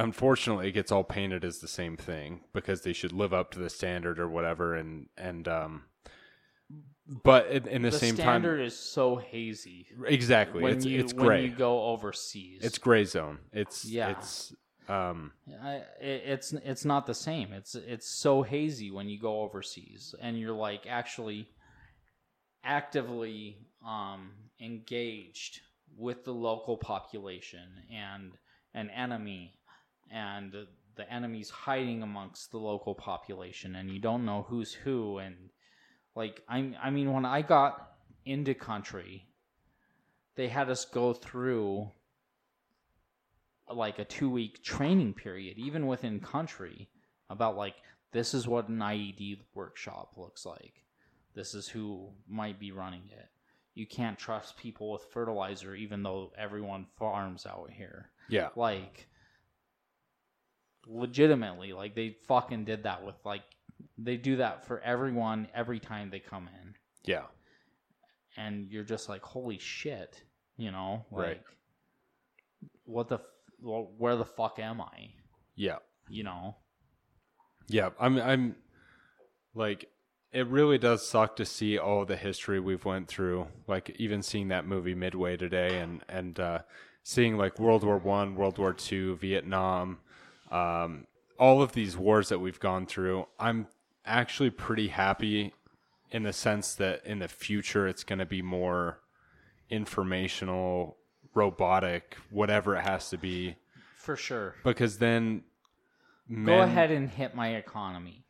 [SPEAKER 2] unfortunately it gets all painted as the same thing because they should live up to the standard or whatever and and um but in, in the, the, same time, standard is
[SPEAKER 1] so hazy. Exactly,
[SPEAKER 2] when it's
[SPEAKER 1] you, it's
[SPEAKER 2] gray. When you go overseas, it's gray zone. It's yeah. It's
[SPEAKER 1] um, I, it's it's not the same. It's it's so hazy when you go overseas and you're like actually actively um, engaged with the local population and an enemy and the enemy's hiding amongst the local population and you don't know who's who and like I I mean when I got into country they had us go through like a 2 week training period even within country about like this is what an IED workshop looks like this is who might be running it you can't trust people with fertilizer even though everyone farms out here yeah like legitimately like they fucking did that with like they do that for everyone every time they come in yeah and you're just like holy shit you know like right. what the well, where the fuck am i yeah you know
[SPEAKER 2] yeah i'm i'm like it really does suck to see all the history we've went through like even seeing that movie midway today and and uh seeing like world war one world war two vietnam um, all of these wars that we've gone through, I'm actually pretty happy in the sense that in the future it's going to be more informational, robotic, whatever it has to be.
[SPEAKER 1] For sure.
[SPEAKER 2] Because then.
[SPEAKER 1] Men, Go ahead and hit my economy.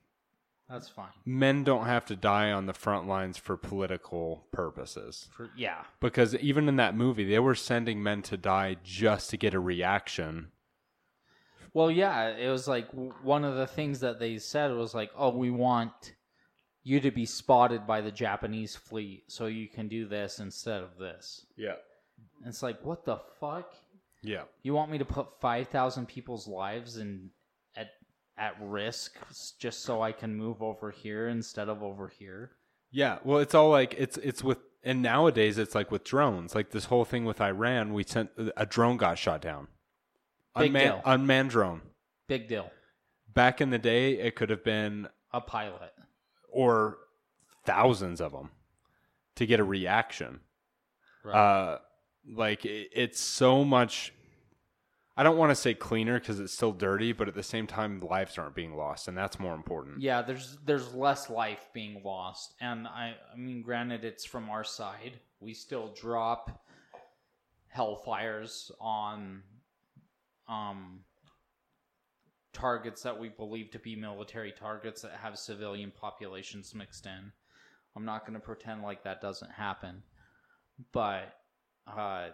[SPEAKER 1] That's fine.
[SPEAKER 2] Men don't have to die on the front lines for political purposes. For, yeah. Because even in that movie, they were sending men to die just to get a reaction
[SPEAKER 1] well, yeah, it was like one of the things that they said was like, "Oh, we want you to be spotted by the Japanese fleet, so you can do this instead of this." Yeah. And it's like, what the fuck? Yeah. You want me to put five thousand people's lives in at at risk just so I can move over here instead of over here?
[SPEAKER 2] Yeah. Well, it's all like it's it's with and nowadays it's like with drones. Like this whole thing with Iran, we sent a drone got shot down. Big Unman- deal. Unmanned drone.
[SPEAKER 1] Big deal.
[SPEAKER 2] Back in the day, it could have been
[SPEAKER 1] a pilot
[SPEAKER 2] or thousands of them to get a reaction. Right. Uh, like it, it's so much. I don't want to say cleaner because it's still dirty, but at the same time, lives aren't being lost, and that's more important.
[SPEAKER 1] Yeah, there's there's less life being lost, and I I mean, granted, it's from our side. We still drop hellfires on um, targets that we believe to be military targets that have civilian populations mixed in. I'm not going to pretend like that doesn't happen, but uh,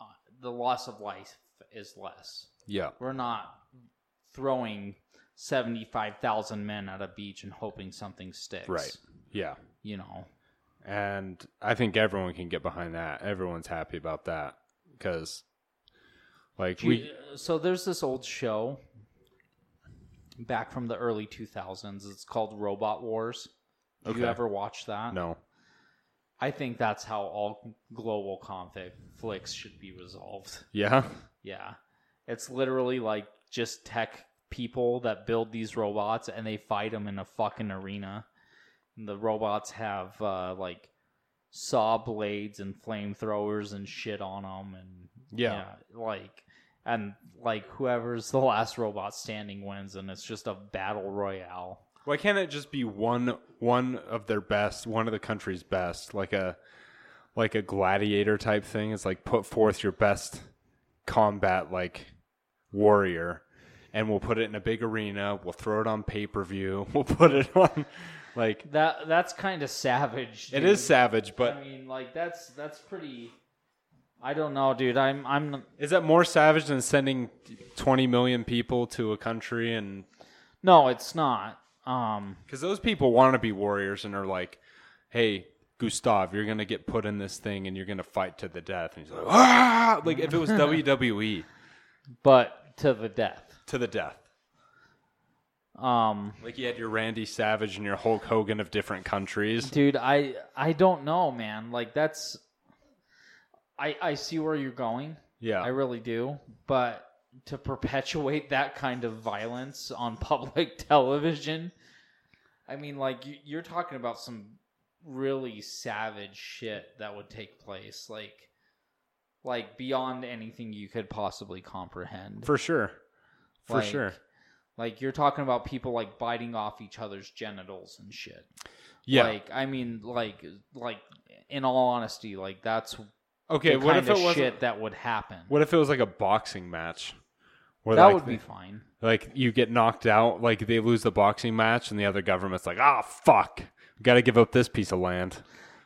[SPEAKER 1] uh, the loss of life is less. Yeah, we're not throwing seventy-five thousand men at a beach and hoping something sticks. Right. Yeah. You know.
[SPEAKER 2] And I think everyone can get behind that. Everyone's happy about that because
[SPEAKER 1] like you, we, uh, so there's this old show back from the early 2000s. It's called Robot Wars. Did okay. you ever watch that? No. I think that's how all global conflicts should be resolved. Yeah. Yeah. It's literally like just tech people that build these robots and they fight them in a fucking arena. And the robots have uh, like saw blades and flamethrowers and shit on them and yeah, yeah like and like whoever's the last robot standing wins, and it's just a battle royale.
[SPEAKER 2] Why can't it just be one one of their best, one of the country's best, like a like a gladiator type thing? It's like put forth your best combat like warrior and we'll put it in a big arena. We'll throw it on pay per view. We'll put it on like
[SPEAKER 1] that. That's kind of savage.
[SPEAKER 2] Dude. It is savage, but
[SPEAKER 1] I mean, like that's that's pretty. I don't know, dude. I'm I'm.
[SPEAKER 2] Is that more savage than sending 20 million people to a country and?
[SPEAKER 1] No, it's not. Um, because
[SPEAKER 2] those people want to be warriors and are like, "Hey, Gustav, you're gonna get put in this thing and you're gonna fight to the death." And he's like, "Ah!" Like if it was WWE,
[SPEAKER 1] but to the death.
[SPEAKER 2] To the death. Um, like you had your Randy Savage and your Hulk Hogan of different countries,
[SPEAKER 1] dude. I I don't know, man. Like that's I I see where you're going. Yeah, I really do. But to perpetuate that kind of violence on public television, I mean, like you're talking about some really savage shit that would take place, like like beyond anything you could possibly comprehend.
[SPEAKER 2] For sure. For
[SPEAKER 1] like, sure. Like you're talking about people like biting off each other's genitals and shit. Yeah. Like I mean like like in all honesty, like that's Okay, what if it was shit that would happen?
[SPEAKER 2] What if it was like a boxing match? Where that like would they, be fine. Like you get knocked out, like they lose the boxing match, and the other government's like, "Ah, oh, fuck, we got to give up this piece of land."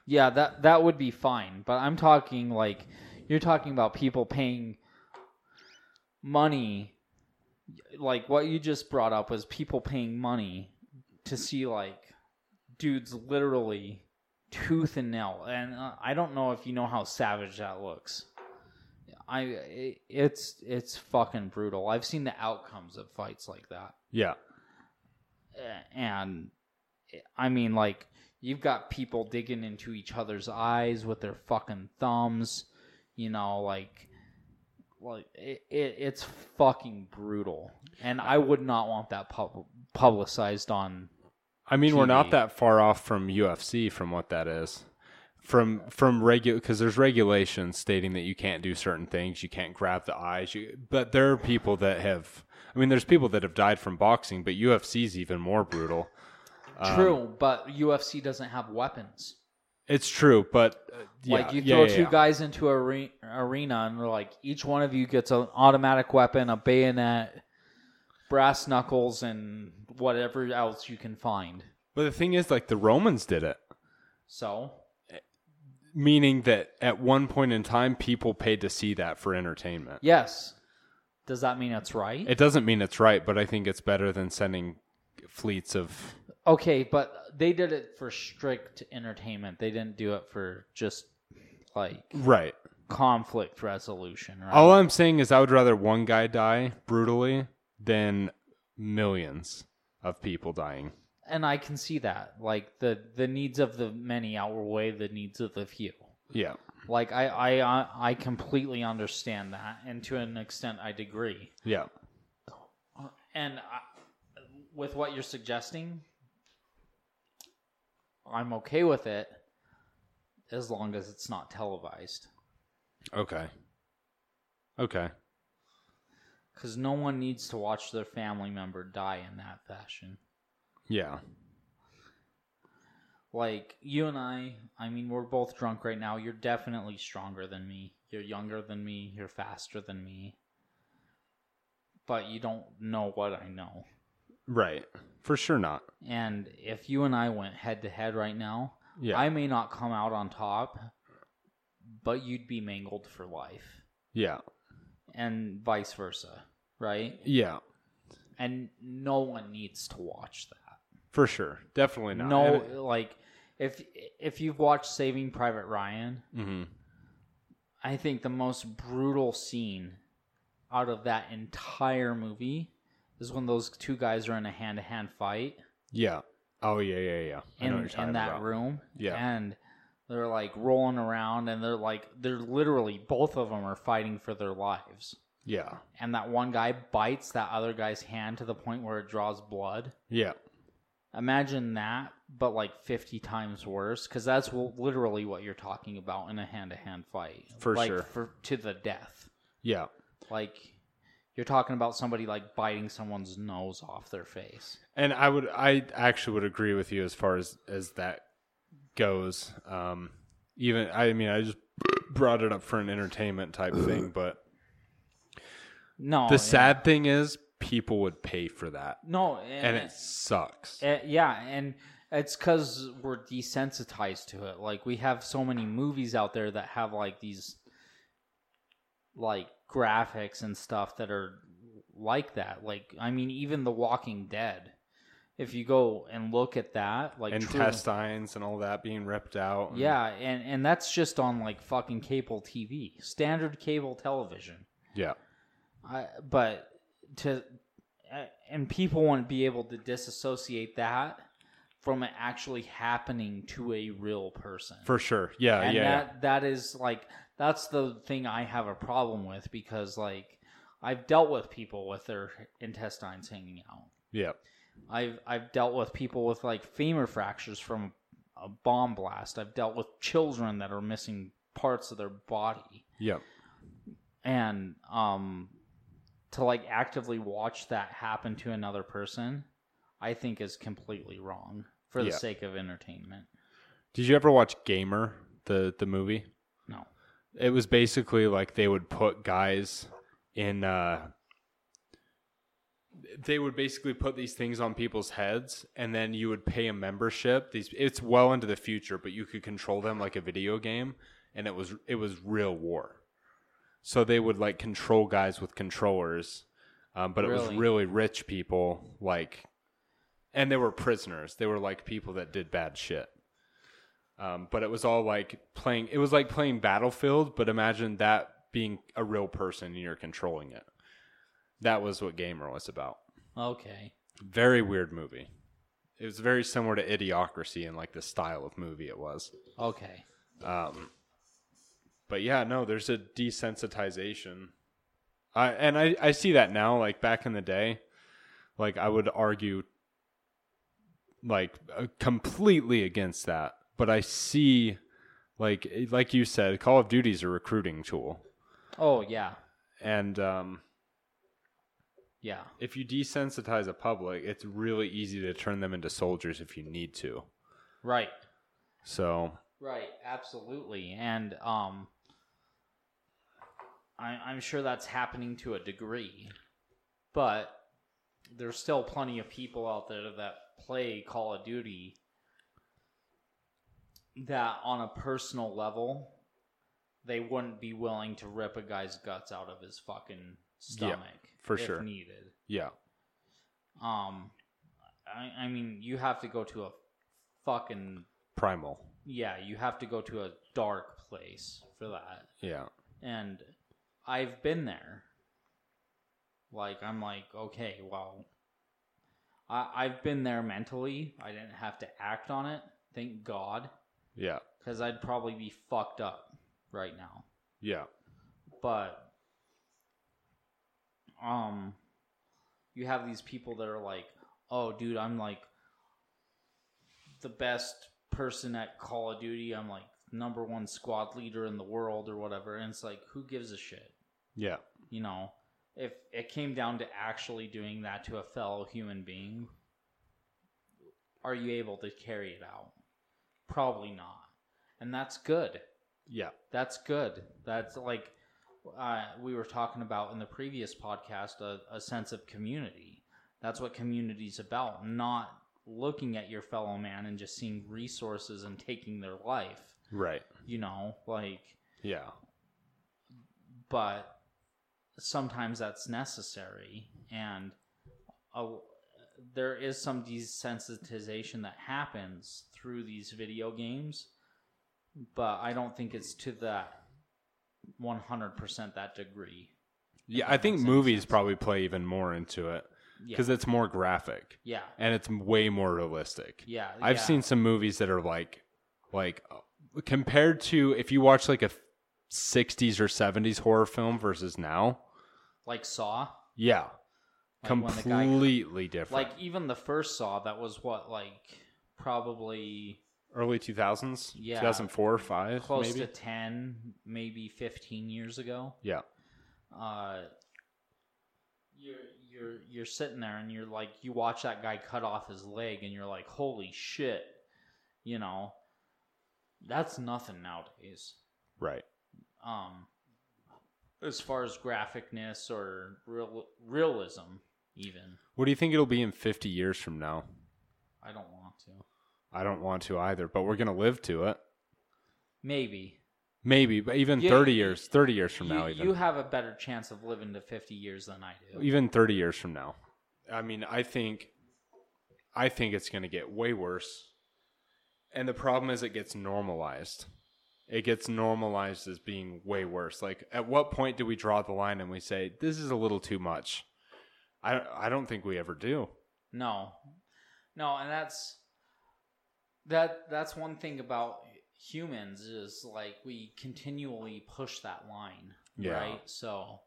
[SPEAKER 1] Yeah, that that would be fine. But I'm talking like you're talking about people paying money. Like what you just brought up was people paying money to see like dudes literally tooth and nail. And uh, I don't know if you know how savage that looks. I it's it's fucking brutal. I've seen the outcomes of fights like that. Yeah. And I mean like you've got people digging into each other's eyes with their fucking thumbs, you know, like like it, it it's fucking brutal. And I would not want that pub- publicized on
[SPEAKER 2] I mean, TV. we're not that far off from UFC from what that is. From from regular because there's regulations stating that you can't do certain things, you can't grab the eyes. You, but there are people that have. I mean, there's people that have died from boxing, but UFC's even more brutal.
[SPEAKER 1] Um, true, um, but UFC doesn't have weapons.
[SPEAKER 2] It's true, but uh, yeah,
[SPEAKER 1] like you throw yeah, yeah, two guys into a re- arena and like each one of you gets an automatic weapon, a bayonet, brass knuckles, and whatever else you can find.
[SPEAKER 2] But the thing is, like the Romans did it. So, meaning that at one point in time, people paid to see that for entertainment. Yes.
[SPEAKER 1] Does that mean it's right?
[SPEAKER 2] It doesn't mean it's right, but I think it's better than sending fleets of.
[SPEAKER 1] Okay, but they did it for strict entertainment. They didn't do it for just
[SPEAKER 2] like right
[SPEAKER 1] conflict resolution.
[SPEAKER 2] Right? All I'm saying is, I would rather one guy die brutally than millions of people dying.
[SPEAKER 1] And I can see that. Like the the needs of the many outweigh the needs of the few. Yeah. Like I I uh, I completely understand that and to an extent I agree. Yeah. And I, with what you're suggesting, I'm okay with it as long as it's not televised. Okay. Okay because no one needs to watch their family member die in that fashion. Yeah. Like you and I, I mean, we're both drunk right now. You're definitely stronger than me. You're younger than me. You're faster than me. But you don't know what I know.
[SPEAKER 2] Right. For sure not.
[SPEAKER 1] And if you and I went head to head right now, yeah. I may not come out on top, but you'd be mangled for life. Yeah. And vice versa right? Yeah. And no one needs to watch that.
[SPEAKER 2] For sure. Definitely not. No,
[SPEAKER 1] it, like if if you've watched Saving Private Ryan, mm-hmm. I think the most brutal scene out of that entire movie is when those two guys are in a hand to hand fight.
[SPEAKER 2] Yeah. Oh yeah, yeah, yeah. I
[SPEAKER 1] in, in that about. room. Yeah. And they're like rolling around and they're like they're literally both of them are fighting for their lives. Yeah. And that one guy bites that other guy's hand to the point where it draws blood. Yeah. Imagine that, but like 50 times worse, because that's literally what you're talking about in a hand to hand fight. For like, sure. For, to the death. Yeah. Like, you're talking about somebody like biting someone's nose off their face.
[SPEAKER 2] And I would, I actually would agree with you as far as, as that goes. Um, even, I mean, I just brought it up for an entertainment type thing, but no. The yeah. sad thing is people would pay for that. No, and, and it sucks. It, eh,
[SPEAKER 1] yeah, and it's cuz we're desensitized to it. Like we have so many movies out there that have like these like graphics and stuff that are like that. Like I mean even The Walking Dead if you go and look at that,
[SPEAKER 2] like intestines true, and all that being ripped out.
[SPEAKER 1] And yeah, and and that's just on like fucking cable TV, standard cable television. Yeah, I, but to uh, and people want to be able to disassociate that from it actually happening to a real person.
[SPEAKER 2] For sure. Yeah,
[SPEAKER 1] and
[SPEAKER 2] yeah. That
[SPEAKER 1] yeah. that is like that's the thing I have a problem with because like I've dealt with people with their intestines hanging out. Yeah. I've I've dealt with people with like femur fractures from a bomb blast. I've dealt with children that are missing parts of their body. Yeah. And um to like actively watch that happen to another person, I think is completely wrong for the Yeah. sake of entertainment.
[SPEAKER 2] Did you ever watch Gamer, the the movie? No. It was basically like they would put guys in uh they would basically put these things on people's heads and then you would pay a membership. These it's well into the future, but you could control them like a video game and it was it was real war. So they would like control guys with controllers, um, but it was Really? really rich people like, and they were prisoners. They were like people that did bad shit. Um, but it was all like playing. It was like playing Battlefield, but imagine that being a real person and you're controlling it. That was what Gamer was about. Okay. Very weird movie. It was very similar to Idiocracy in like the style of movie it was. Okay. Um, but yeah, no, there's a desensitization. I and I I see that now. Like back in the day, like I would argue like uh, completely against that, but I see like eh, like you said, Call of Duty is a recruiting tool.
[SPEAKER 1] Oh yeah.
[SPEAKER 2] And um yeah. If you desensitize a public, it's really easy to turn them into soldiers if you need to.
[SPEAKER 1] Right. So Right, absolutely. And um I, am sure that's happening to a degree, but there's still plenty of people out there that play Call of Duty that on a personal level they wouldn't be willing to rip a guy's guts out of his fucking stomach yeah, for if sure needed yeah um I, I mean you have to go to a fucking primal yeah you have to go to a dark place for that yeah and I've been there. Like I'm like, okay, well, I I've been there mentally. I didn't have to act on it. Thank God. Yeah. Because I'd probably be fucked up right now. Yeah. But um, you have these people that are like, oh, dude, I'm like the best person at Call of Duty. I'm like number one squad leader in the world or whatever. And it's like, who gives a shit? Yeah. You know, if it came down to actually doing that to a fellow human being, are you able to carry it out? Probably not. And that's good. Yeah. That's good. That's like uh, we were talking about in the previous podcast a, a sense of community. That's what community is about, not looking at your fellow man and just seeing resources and taking their life. Right. You know, like. Yeah. But sometimes that's necessary and a, there is some desensitization that happens through these video games but i don't think it's to that 100% that degree
[SPEAKER 2] yeah i think movies sense. probably play even more into it because yeah. it's more graphic yeah and it's way more realistic yeah i've yeah. seen some movies that are like like compared to if you watch like a 60s or 70s horror film versus now
[SPEAKER 1] like Saw. Yeah, like completely guy, different. Like even the first Saw, that was what like probably
[SPEAKER 2] early two thousands. Yeah, two thousand four or five,
[SPEAKER 1] close maybe? to ten, maybe fifteen years ago. Yeah. Uh, you're you're you're sitting there and you're like you watch that guy cut off his leg and you're like holy shit, you know. That's nothing nowadays. Right. Um as far as graphicness or real realism even.
[SPEAKER 2] What do you think it'll be in 50 years from now?
[SPEAKER 1] I don't want to.
[SPEAKER 2] I don't want to either, but we're going to live to it.
[SPEAKER 1] Maybe.
[SPEAKER 2] Maybe, but even you, 30 years, 30 years from
[SPEAKER 1] you,
[SPEAKER 2] now even.
[SPEAKER 1] You have a better chance of living to 50 years than I do.
[SPEAKER 2] Even 30 years from now. I mean, I think I think it's going to get way worse. And the problem is it gets normalized it gets normalized as being way worse. Like, at what point do we draw the line and we say this is a little too much? I I don't think we ever do.
[SPEAKER 1] No, no, and that's that. That's one thing about humans is like we continually push that line, yeah. right? So,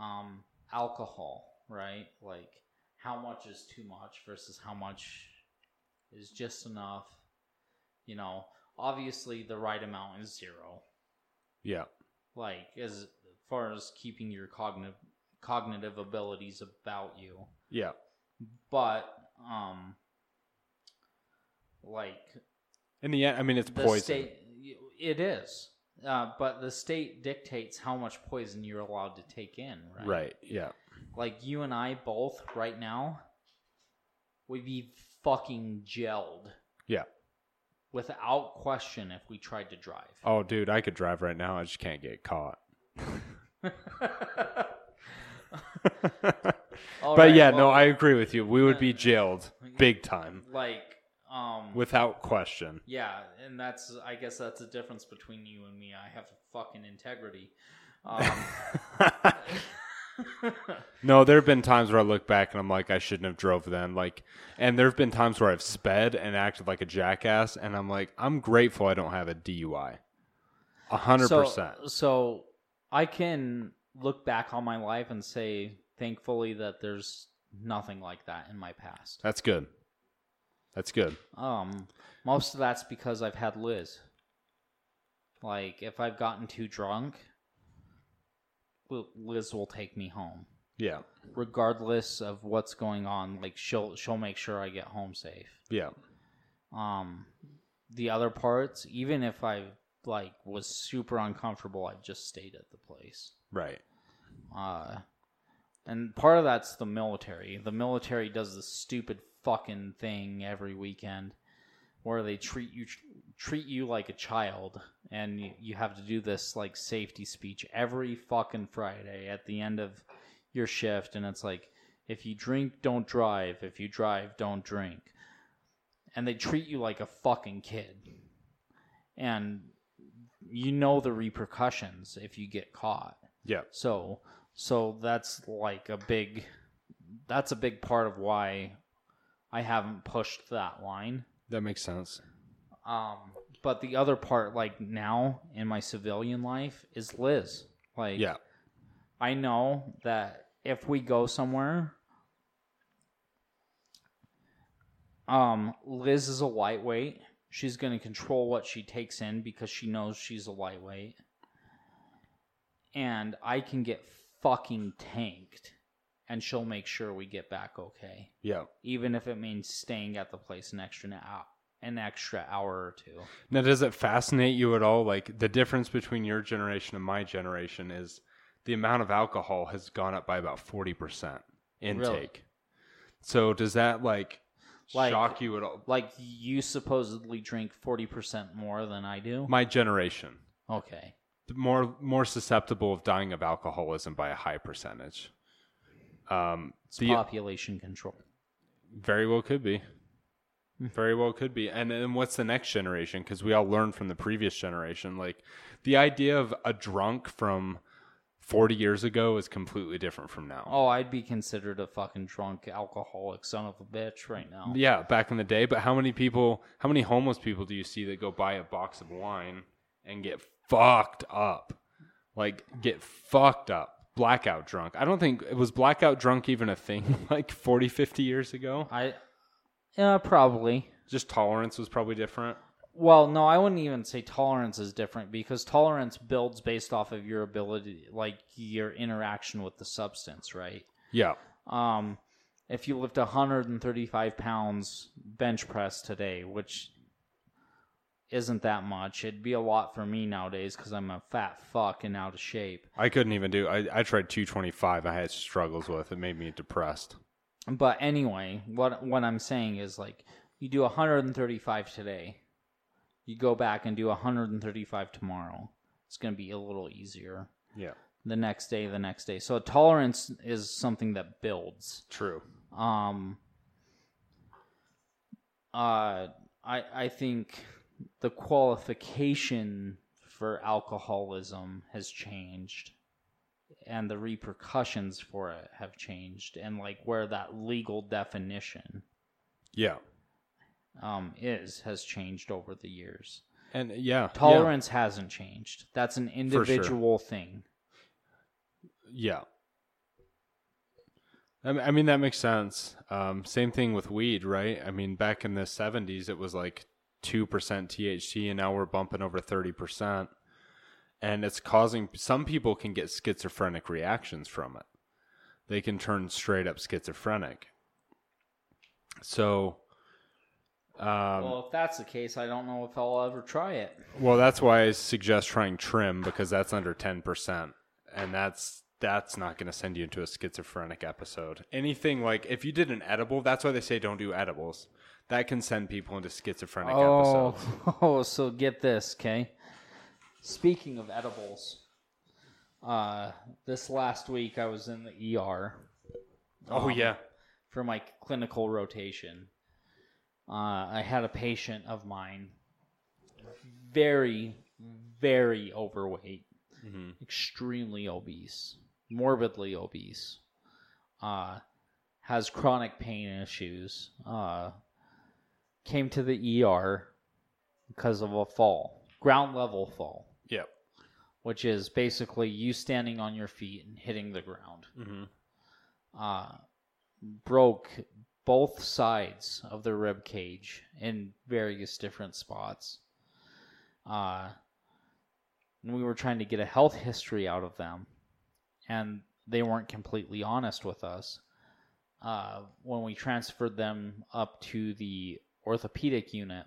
[SPEAKER 1] um, alcohol, right? Like, how much is too much versus how much is just enough. You know, obviously the right amount is zero. Yeah. Like as far as keeping your cognitive cognitive abilities about you. Yeah. But um like
[SPEAKER 2] in the end, I mean it's poison. State,
[SPEAKER 1] it is. Uh, but the state dictates how much poison you're allowed to take in,
[SPEAKER 2] right? Right. Yeah.
[SPEAKER 1] Like you and I both right now would be fucking gelled. Yeah without question if we tried to drive.
[SPEAKER 2] Oh, dude, I could drive right now. I just can't get caught. but right, yeah, well, no, I agree with you. We would be jailed big time. Like um without question.
[SPEAKER 1] Yeah, and that's I guess that's the difference between you and me. I have fucking integrity. Um
[SPEAKER 2] no, there have been times where I look back and I'm like, I shouldn't have drove then. Like, and there have been times where I've sped and acted like a jackass, and I'm like, I'm grateful I don't have a DUI. A hundred
[SPEAKER 1] percent. So I can look back on my life and say, thankfully, that there's nothing like that in my past.
[SPEAKER 2] That's good. That's good.
[SPEAKER 1] Um, most of that's because I've had Liz. Like, if I've gotten too drunk, Liz will take me home.
[SPEAKER 2] Yeah.
[SPEAKER 1] Regardless of what's going on, like she'll she'll make sure I get home safe.
[SPEAKER 2] Yeah. Um
[SPEAKER 1] the other parts, even if I like was super uncomfortable, I just stayed at the place.
[SPEAKER 2] Right.
[SPEAKER 1] Uh and part of that's the military. The military does this stupid fucking thing every weekend where they treat you treat you like a child and you, have to do this like safety speech every fucking Friday at the end of your shift and it's like if you drink don't drive if you drive don't drink and they treat you like a fucking kid and you know the repercussions if you get caught
[SPEAKER 2] yeah
[SPEAKER 1] so so that's like a big that's a big part of why I haven't pushed that line
[SPEAKER 2] that makes sense
[SPEAKER 1] um, but the other part, like now in my civilian life, is Liz. Like, yeah, I know that if we go somewhere, um, Liz is a lightweight. She's going to control what she takes in because she knows she's a lightweight. And I can get fucking tanked and she'll make sure we get back okay.
[SPEAKER 2] Yeah.
[SPEAKER 1] Even if it means staying at the place an extra an extra hour or two.
[SPEAKER 2] Now, does it fascinate you at all? Like the difference between your generation and my generation is the amount of alcohol has gone up by about forty percent intake. Really? So does that like, like shock you at all?
[SPEAKER 1] Like you supposedly drink forty percent more than I do.
[SPEAKER 2] My generation.
[SPEAKER 1] Okay.
[SPEAKER 2] More more susceptible of dying of alcoholism by a high percentage. Um,
[SPEAKER 1] the population control.
[SPEAKER 2] Very well could be. Very well could be. And then what's the next generation? Because we all learned from the previous generation. Like the idea of a drunk from 40 years ago is completely different from now.
[SPEAKER 1] Oh, I'd be considered a fucking drunk alcoholic son of a bitch right now.
[SPEAKER 2] Yeah, back in the day. But how many people, how many homeless people do you see that go buy a box of wine and get fucked up? Like get fucked up. Blackout drunk. I don't think it was blackout drunk even a thing like 40, 50 years ago.
[SPEAKER 1] I uh, probably.
[SPEAKER 2] Just tolerance was probably different.
[SPEAKER 1] Well, no, I wouldn't even say tolerance is different because tolerance builds based off of your ability, like your interaction with the substance, right?
[SPEAKER 2] Yeah.
[SPEAKER 1] Um, if you lift 135 pounds bench press today, which isn't that much. It'd be a lot for me nowadays because I'm a fat fuck and out of shape.
[SPEAKER 2] I couldn't even do. I, I tried 225. I had struggles with. It made me depressed
[SPEAKER 1] but anyway, what what I'm saying is like you do 135 today, you go back and do 135 tomorrow. It's going to be a little easier.
[SPEAKER 2] Yeah.
[SPEAKER 1] The next day, the next day. So tolerance is something that builds.
[SPEAKER 2] True.
[SPEAKER 1] Um. Uh, I I think the qualification for alcoholism has changed and the repercussions for it have changed and like where that legal definition
[SPEAKER 2] yeah
[SPEAKER 1] um is has changed over the years
[SPEAKER 2] and yeah
[SPEAKER 1] tolerance yeah. hasn't changed that's an individual sure. thing
[SPEAKER 2] yeah I mean that makes sense. Um, same thing with weed, right? I mean, back in the '70s, it was like two percent THC, and now we're bumping over thirty percent and it's causing some people can get schizophrenic reactions from it. They can turn straight up schizophrenic.
[SPEAKER 1] So, um, well, if that's the case, I don't know if I'll ever try it.
[SPEAKER 2] Well, that's why I suggest trying trim because that's under ten percent, and that's that's not going to send you into a schizophrenic episode. Anything like if you did an edible, that's why they say don't do edibles. That can send people into schizophrenic
[SPEAKER 1] oh, episodes. Oh, so get this, okay? Speaking of edibles, uh, this last week I was in the ER.
[SPEAKER 2] Oh um, yeah,
[SPEAKER 1] for my clinical rotation. Uh, I had a patient of mine, very, very overweight, mm-hmm. extremely obese, morbidly obese, uh, has chronic pain issues. Uh, came to the ER because of a fall ground level fall.
[SPEAKER 2] Yep.
[SPEAKER 1] Which is basically you standing on your feet and hitting the ground.
[SPEAKER 2] Mm-hmm.
[SPEAKER 1] Uh, broke both sides of the rib cage in various different spots. Uh, and we were trying to get a health history out of them, and they weren't completely honest with us. Uh, when we transferred them up to the orthopedic unit,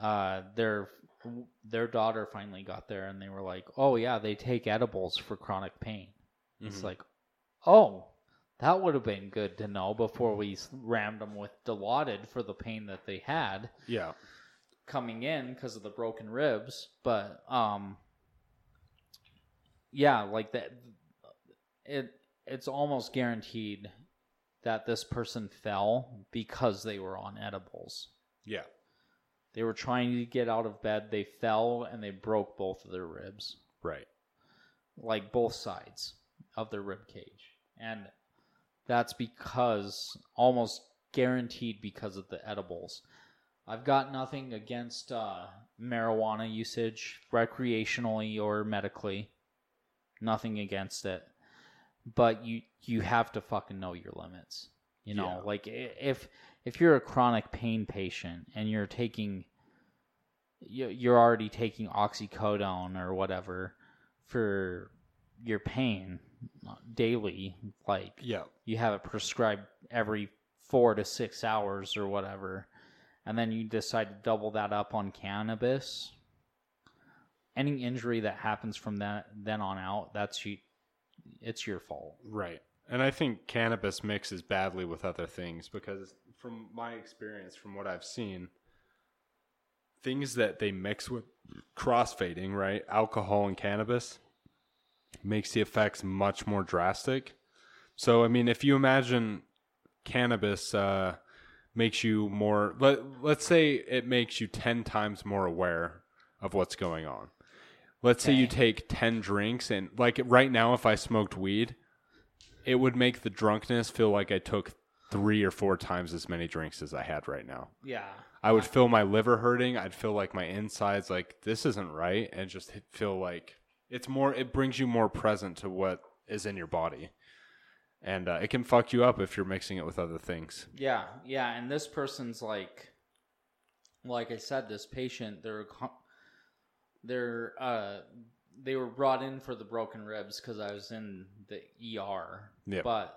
[SPEAKER 1] uh, their their daughter finally got there, and they were like, "Oh yeah, they take edibles for chronic pain." Mm-hmm. It's like, oh, that would have been good to know before we rammed them with Dilaudid for the pain that they had.
[SPEAKER 2] Yeah,
[SPEAKER 1] coming in because of the broken ribs, but um, yeah, like that. It it's almost guaranteed that this person fell because they were on edibles.
[SPEAKER 2] Yeah.
[SPEAKER 1] They were trying to get out of bed. They fell and they broke both of their ribs.
[SPEAKER 2] Right.
[SPEAKER 1] Like both sides of their rib cage. And that's because almost guaranteed because of the edibles. I've got nothing against uh, marijuana usage recreationally or medically. Nothing against it. But you you have to fucking know your limits. You know, yeah. like if if you're a chronic pain patient and you're taking you're already taking oxycodone or whatever for your pain daily like
[SPEAKER 2] yeah
[SPEAKER 1] you have it prescribed every four to six hours or whatever and then you decide to double that up on cannabis any injury that happens from that then on out that's you it's your fault
[SPEAKER 2] right and i think cannabis mixes badly with other things because from my experience, from what I've seen, things that they mix with crossfading, right? Alcohol and cannabis makes the effects much more drastic. So, I mean, if you imagine cannabis uh, makes you more, let, let's say it makes you 10 times more aware of what's going on. Let's okay. say you take 10 drinks, and like right now, if I smoked weed, it would make the drunkenness feel like I took three or four times as many drinks as I had right now.
[SPEAKER 1] Yeah.
[SPEAKER 2] I would feel my liver hurting. I'd feel like my insides, like, this isn't right. And just feel like it's more, it brings you more present to what is in your body. And uh, it can fuck you up if you're mixing it with other things.
[SPEAKER 1] Yeah. Yeah. And this person's like, like I said, this patient, they're, they're, uh, they were brought in for the broken ribs because I was in the ER. Yeah. But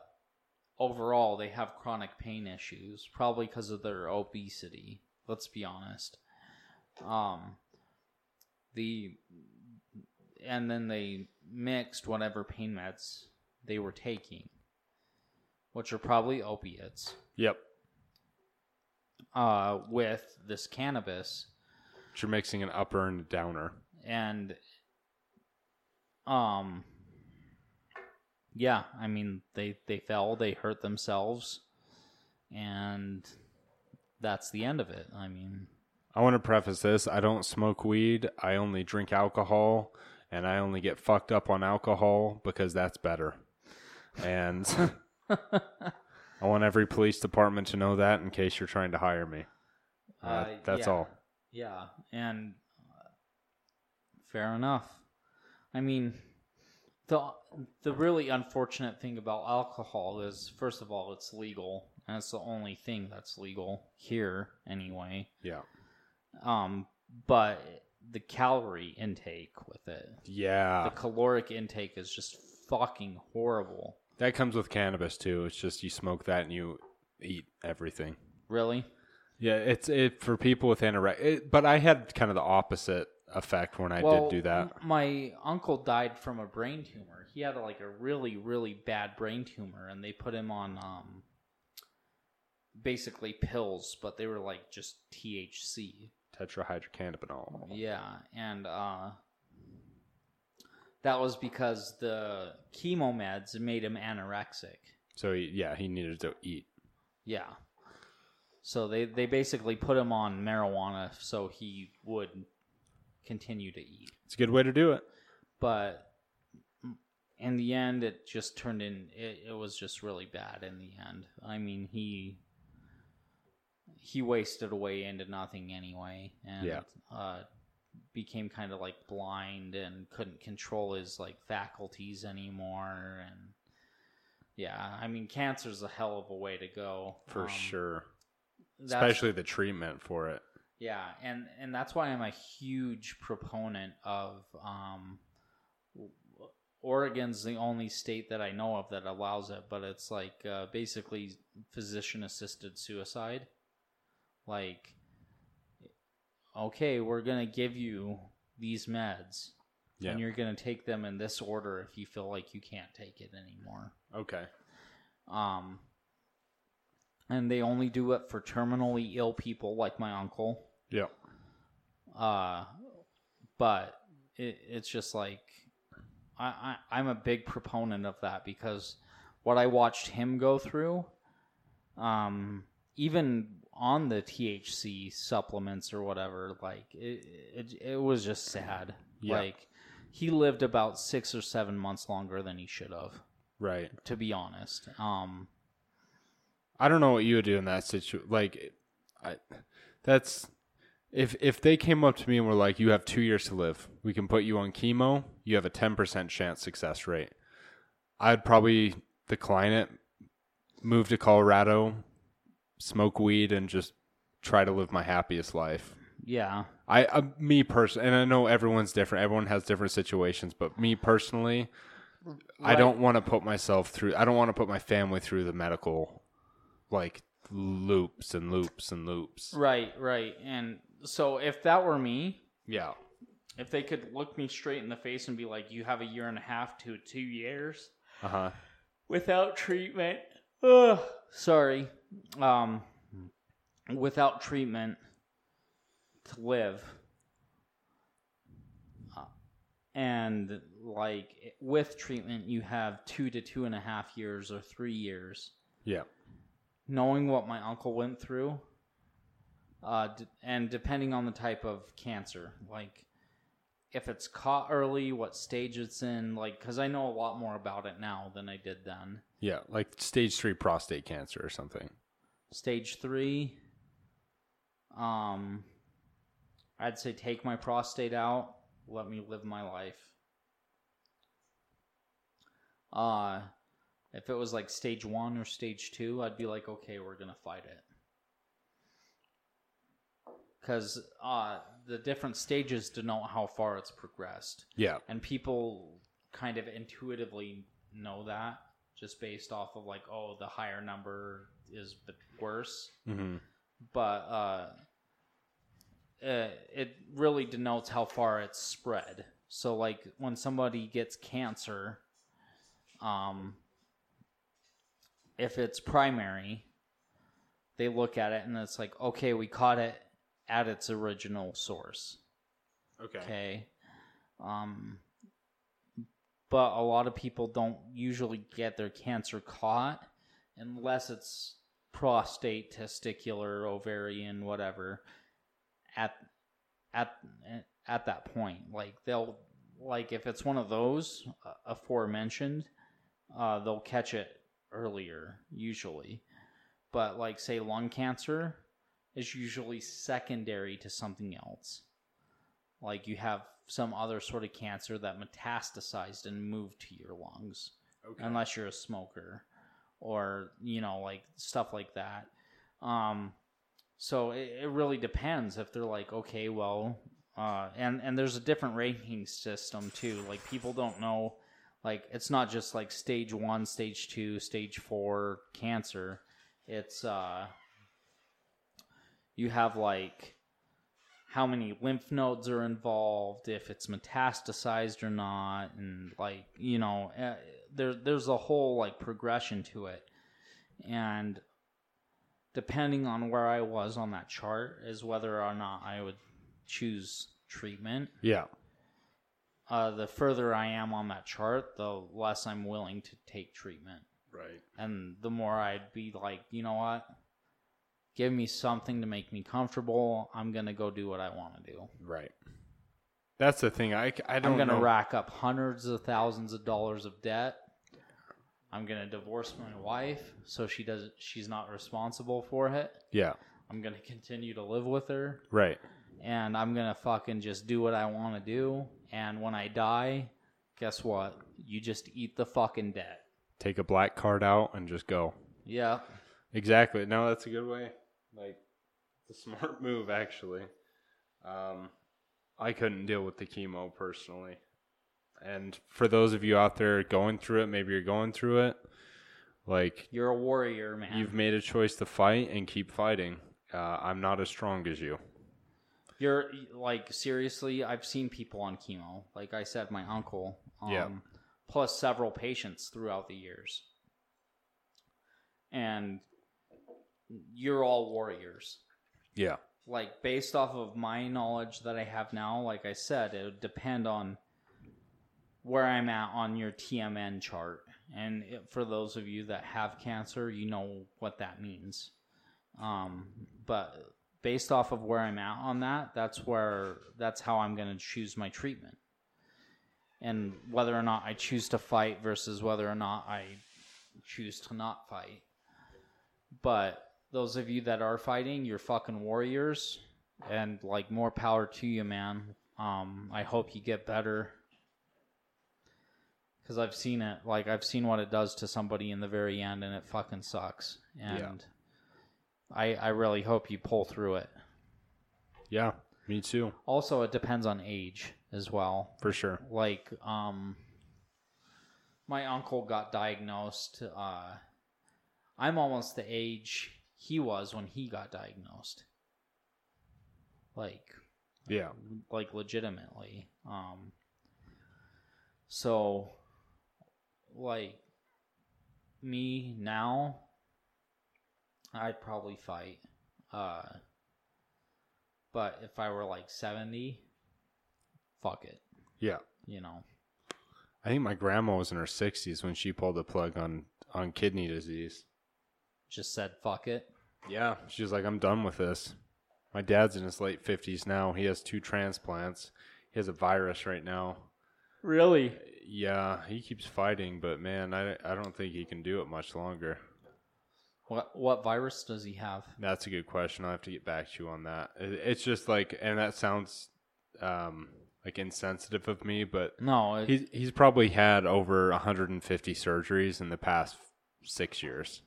[SPEAKER 1] overall they have chronic pain issues, probably because of their obesity. Let's be honest. Um, the and then they mixed whatever pain meds they were taking, which are probably opiates.
[SPEAKER 2] Yep.
[SPEAKER 1] Uh, with this cannabis,
[SPEAKER 2] you're mixing an upper and a downer,
[SPEAKER 1] and um, yeah, I mean they they fell, they hurt themselves, and that's the end of it. I mean,
[SPEAKER 2] I want to preface this: I don't smoke weed. I only drink alcohol, and I only get fucked up on alcohol because that's better. And I want every police department to know that in case you're trying to hire me. Uh, uh, that's yeah. all.
[SPEAKER 1] Yeah, and uh, fair enough. I mean the the really unfortunate thing about alcohol is first of all it's legal and it's the only thing that's legal here anyway
[SPEAKER 2] yeah
[SPEAKER 1] um but the calorie intake with it
[SPEAKER 2] yeah
[SPEAKER 1] the caloric intake is just fucking horrible
[SPEAKER 2] that comes with cannabis too it's just you smoke that and you eat everything
[SPEAKER 1] really
[SPEAKER 2] yeah it's it for people with anorexia but i had kind of the opposite effect when I well, did do that.
[SPEAKER 1] My uncle died from a brain tumor. He had a, like a really really bad brain tumor, and they put him on um, basically pills, but they were like just THC,
[SPEAKER 2] tetrahydrocannabinol.
[SPEAKER 1] Yeah, and uh, that was because the chemo meds made him anorexic.
[SPEAKER 2] So he, yeah, he needed to eat.
[SPEAKER 1] Yeah. So they, they basically put him on marijuana so he would continue to eat.
[SPEAKER 2] It's a good way to do it.
[SPEAKER 1] But in the end, it just turned in. It, it was just really bad in the end. I mean, he he wasted away into nothing anyway, and yeah. uh, became kind of like blind and couldn't control his like faculties anymore. And yeah, I mean, cancer's a hell of a way to go
[SPEAKER 2] for um, sure. Especially the treatment for it.
[SPEAKER 1] Yeah, and and that's why I'm a huge proponent of um, Oregon's the only state that I know of that allows it, but it's like uh, basically physician assisted suicide. Like, okay, we're gonna give you these meds, yeah. and you're gonna take them in this order if you feel like you can't take it anymore.
[SPEAKER 2] Okay.
[SPEAKER 1] Um, and they only do it for terminally ill people like my uncle
[SPEAKER 2] yeah. Uh,
[SPEAKER 1] but it, it's just like I, I I'm a big proponent of that because what I watched him go through, um, even on the THC supplements or whatever, like it it, it was just sad. Yeah. Like he lived about six or seven months longer than he should have.
[SPEAKER 2] Right.
[SPEAKER 1] To be honest. Um.
[SPEAKER 2] I don't know what you would do in that situation. Like, I, that's if if they came up to me and were like, "You have two years to live. We can put you on chemo. You have a ten percent chance success rate," I'd probably decline it, move to Colorado, smoke weed, and just try to live my happiest life.
[SPEAKER 1] Yeah.
[SPEAKER 2] I uh, me personally, and I know everyone's different. Everyone has different situations, but me personally, right. I don't want to put myself through. I don't want to put my family through the medical, like loops and loops and loops.
[SPEAKER 1] Right, right, and so if that were me,
[SPEAKER 2] yeah.
[SPEAKER 1] If they could look me straight in the face and be like, "You have a year and a half to two years
[SPEAKER 2] uh-huh.
[SPEAKER 1] without treatment," Ugh, sorry, um, without treatment to live, uh, and like with treatment, you have two to two and a half years or three years.
[SPEAKER 2] Yeah.
[SPEAKER 1] Knowing what my uncle went through, uh, d- and depending on the type of cancer, like if it's caught early, what stage it's in, like because I know a lot more about it now than I did then.
[SPEAKER 2] Yeah, like stage three prostate cancer or something.
[SPEAKER 1] Stage three. Um, I'd say take my prostate out. Let me live my life. Uh, if it was like stage one or stage two, I'd be like, okay, we're gonna fight it because uh, the different stages denote how far it's progressed.
[SPEAKER 2] Yeah.
[SPEAKER 1] And people kind of intuitively know that just based off of like, oh, the higher number is worse.
[SPEAKER 2] Mm-hmm.
[SPEAKER 1] But uh, uh, it really denotes how far it's spread. So, like, when somebody gets cancer, um, if it's primary, they look at it and it's like, okay, we caught it at its original source.
[SPEAKER 2] Okay. Okay.
[SPEAKER 1] Um, but a lot of people don't usually get their cancer caught unless it's prostate, testicular, ovarian, whatever. At at at that point, like they'll like if it's one of those uh, aforementioned, uh, they'll catch it earlier usually. But like say lung cancer, is usually secondary to something else. Like you have some other sort of cancer that metastasized and moved to your lungs, okay. unless you're a smoker or, you know, like stuff like that. Um, so it, it really depends if they're like, okay, well, uh, and and there's a different ranking system too. Like people don't know, like it's not just like stage one, stage two, stage four cancer. It's uh, you have like how many lymph nodes are involved, if it's metastasized or not, and like you know, eh, there there's a whole like progression to it, and depending on where I was on that chart is whether or not I would choose treatment.
[SPEAKER 2] Yeah.
[SPEAKER 1] Uh, the further I am on that chart, the less I'm willing to take treatment.
[SPEAKER 2] Right.
[SPEAKER 1] And the more I'd be like, you know what, give me something to make me comfortable. I'm gonna go do what I want to do.
[SPEAKER 2] Right. That's the thing. I, I don't. I'm gonna
[SPEAKER 1] know. rack up hundreds of thousands of dollars of debt. I'm gonna divorce my wife so she doesn't. She's not responsible for it.
[SPEAKER 2] Yeah.
[SPEAKER 1] I'm gonna continue to live with her.
[SPEAKER 2] Right.
[SPEAKER 1] And I'm gonna fucking just do what I want to do. And when I die, guess what? You just eat the fucking debt.
[SPEAKER 2] Take a black card out and just go.
[SPEAKER 1] Yeah.
[SPEAKER 2] Exactly. No, that's a good way. Like, it's a smart move, actually. Um, I couldn't deal with the chemo personally. And for those of you out there going through it, maybe you're going through it. Like
[SPEAKER 1] you're a warrior, man.
[SPEAKER 2] You've made a choice to fight and keep fighting. Uh, I'm not as strong as you.
[SPEAKER 1] You're like seriously. I've seen people on chemo. Like I said, my uncle. Um, yeah. Plus several patients throughout the years. And you're all warriors.
[SPEAKER 2] Yeah.
[SPEAKER 1] Like based off of my knowledge that I have now, like I said, it would depend on where I'm at on your TMN chart. And it, for those of you that have cancer, you know what that means. Um, but based off of where I'm at on that, that's where that's how I'm going to choose my treatment. And whether or not I choose to fight versus whether or not I choose to not fight. But those of you that are fighting, you're fucking warriors, and like more power to you, man. Um, I hope you get better because I've seen it. Like I've seen what it does to somebody in the very end, and it fucking sucks. And yeah. I I really hope you pull through it.
[SPEAKER 2] Yeah, me too.
[SPEAKER 1] Also, it depends on age as well.
[SPEAKER 2] For sure.
[SPEAKER 1] Like um, my uncle got diagnosed. Uh, I'm almost the age he was when he got diagnosed. Like,
[SPEAKER 2] yeah,
[SPEAKER 1] like legitimately. Um, so, like, me now, I'd probably fight. Uh, but if I were like 70, fuck it.
[SPEAKER 2] Yeah.
[SPEAKER 1] You know,
[SPEAKER 2] I think my grandma was in her 60s when she pulled the plug on, on kidney disease
[SPEAKER 1] just said fuck it.
[SPEAKER 2] Yeah, she's like, I'm done with this. My dad's in his late fifties now. He has two transplants. He has a virus right now.
[SPEAKER 1] Really?
[SPEAKER 2] Yeah, he keeps fighting, but man, I I don't think he can do it much longer.
[SPEAKER 1] What what virus does he have?
[SPEAKER 2] That's a good question. I'll have to get back to you on that. It's just like, and that sounds um, like insensitive of me, but
[SPEAKER 1] no, it,
[SPEAKER 2] he's he's probably had over 150 surgeries in the past six years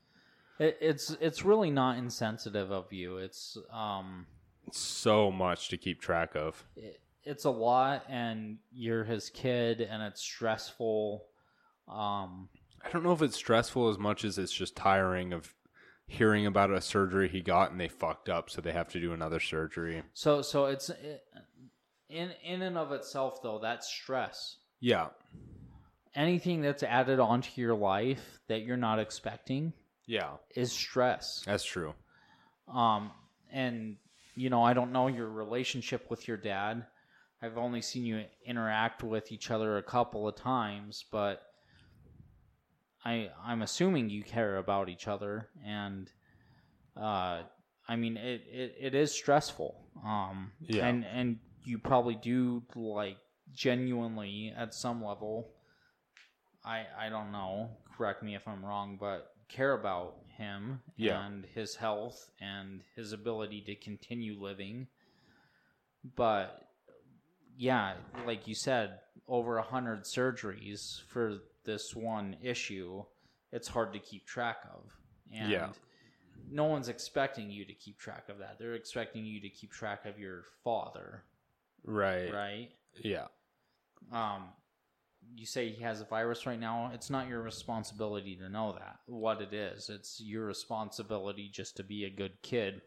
[SPEAKER 1] it's it's really not insensitive of you. It's um
[SPEAKER 2] so much to keep track of.
[SPEAKER 1] It, it's a lot, and you're his kid, and it's stressful. Um,
[SPEAKER 2] I don't know if it's stressful as much as it's just tiring of hearing about a surgery he got and they fucked up, so they have to do another surgery.
[SPEAKER 1] So, so it's it, in in and of itself, though, that's stress.
[SPEAKER 2] Yeah.
[SPEAKER 1] Anything that's added onto your life that you're not expecting
[SPEAKER 2] yeah
[SPEAKER 1] is stress
[SPEAKER 2] that's true
[SPEAKER 1] um and you know i don't know your relationship with your dad i've only seen you interact with each other a couple of times but i i'm assuming you care about each other and uh i mean it it, it is stressful um yeah. and and you probably do like genuinely at some level i i don't know correct me if i'm wrong but care about him yeah. and his health and his ability to continue living. But yeah, like you said, over a hundred surgeries for this one issue, it's hard to keep track of. And yeah. no one's expecting you to keep track of that. They're expecting you to keep track of your father.
[SPEAKER 2] Right.
[SPEAKER 1] Right.
[SPEAKER 2] Yeah.
[SPEAKER 1] Um, you say he has a virus right now, it's not your responsibility to know that what it is. It's your responsibility just to be a good kid.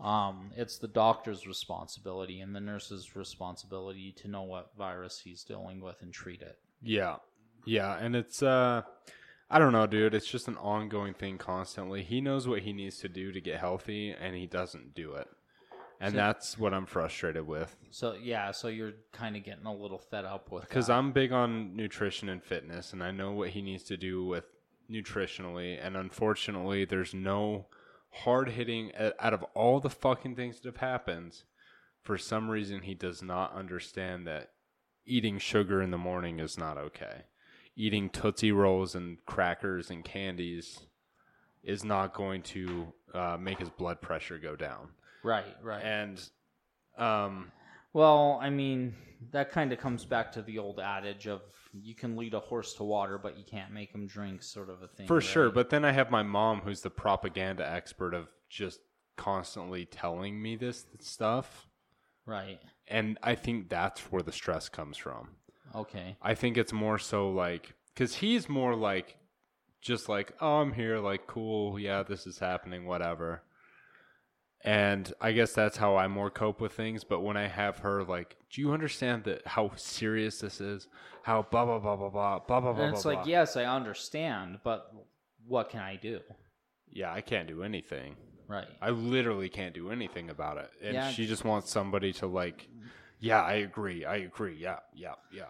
[SPEAKER 1] Um, it's the doctor's responsibility and the nurse's responsibility to know what virus he's dealing with and treat it.
[SPEAKER 2] Yeah. Yeah, and it's uh I don't know, dude, it's just an ongoing thing constantly. He knows what he needs to do to get healthy and he doesn't do it and so, that's what I'm frustrated with.
[SPEAKER 1] So yeah, so you're kind of getting a little fed up with
[SPEAKER 2] because I'm big on nutrition and fitness, and I know what he needs to do with nutritionally, and unfortunately, there's no hard hitting out of all the fucking things that have happened. For some reason, he does not understand that eating sugar in the morning is not okay. Eating Tootsie Rolls and crackers and candies is not going to uh, make his blood pressure go down. Right, right. And
[SPEAKER 1] um well, I mean, that kind of comes back to the old adage of you can lead a horse to water, but you can't make him drink, sort of a thing.
[SPEAKER 2] For right? sure. But then I have my mom, who's the propaganda expert of just constantly telling me this stuff. Right. And I think that's where the stress comes from. Okay. I think it's more so like, because he's more like, just like, oh, I'm here, like, cool, yeah, this is happening, whatever and I guess that's how I more cope with things. But when I have her, like, do you understand that how serious this is? How blah blah blah blah blah blah blah. And it's blah, like, blah.
[SPEAKER 1] yes, I understand, but what can I do?
[SPEAKER 2] Yeah, I can't do anything. Right. I literally can't do anything about it, and yeah. she just wants somebody to like, yeah, I agree, I agree, yeah, yeah, yeah,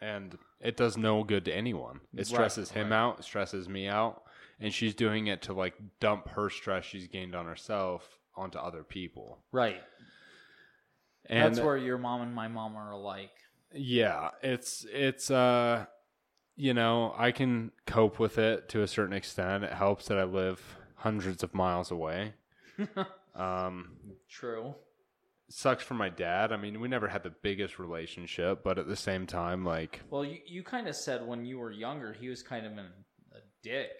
[SPEAKER 2] and it does no good to anyone. It stresses right, him right. out, stresses me out, and she's doing it to like dump her stress she's gained on herself onto other people. Right.
[SPEAKER 1] And that's where your mom and my mom are alike.
[SPEAKER 2] Yeah, it's it's uh you know, I can cope with it to a certain extent. It helps that I live hundreds of miles away. um true. Sucks for my dad. I mean, we never had the biggest relationship, but at the same time like
[SPEAKER 1] Well, you you kind of said when you were younger he was kind of an, a dick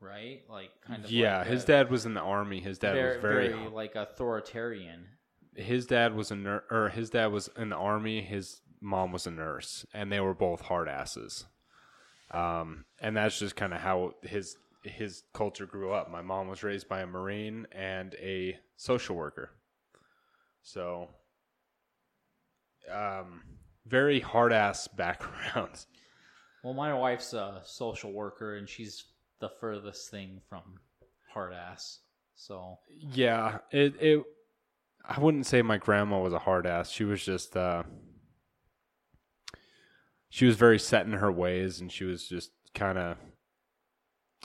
[SPEAKER 1] right? Like
[SPEAKER 2] kind of. Yeah, like his a, dad was in the army. His dad very, was very, very
[SPEAKER 1] like authoritarian.
[SPEAKER 2] His dad was a ner- or his dad was in the army. His mom was a nurse, and they were both hard asses. Um, and that's just kind of how his his culture grew up. My mom was raised by a marine and a social worker, so um, very hard ass background.
[SPEAKER 1] Well, my wife's a social worker, and she's the furthest thing from hard ass. So
[SPEAKER 2] yeah, it it I wouldn't say my grandma was a hard ass. She was just uh she was very set in her ways and she was just kind of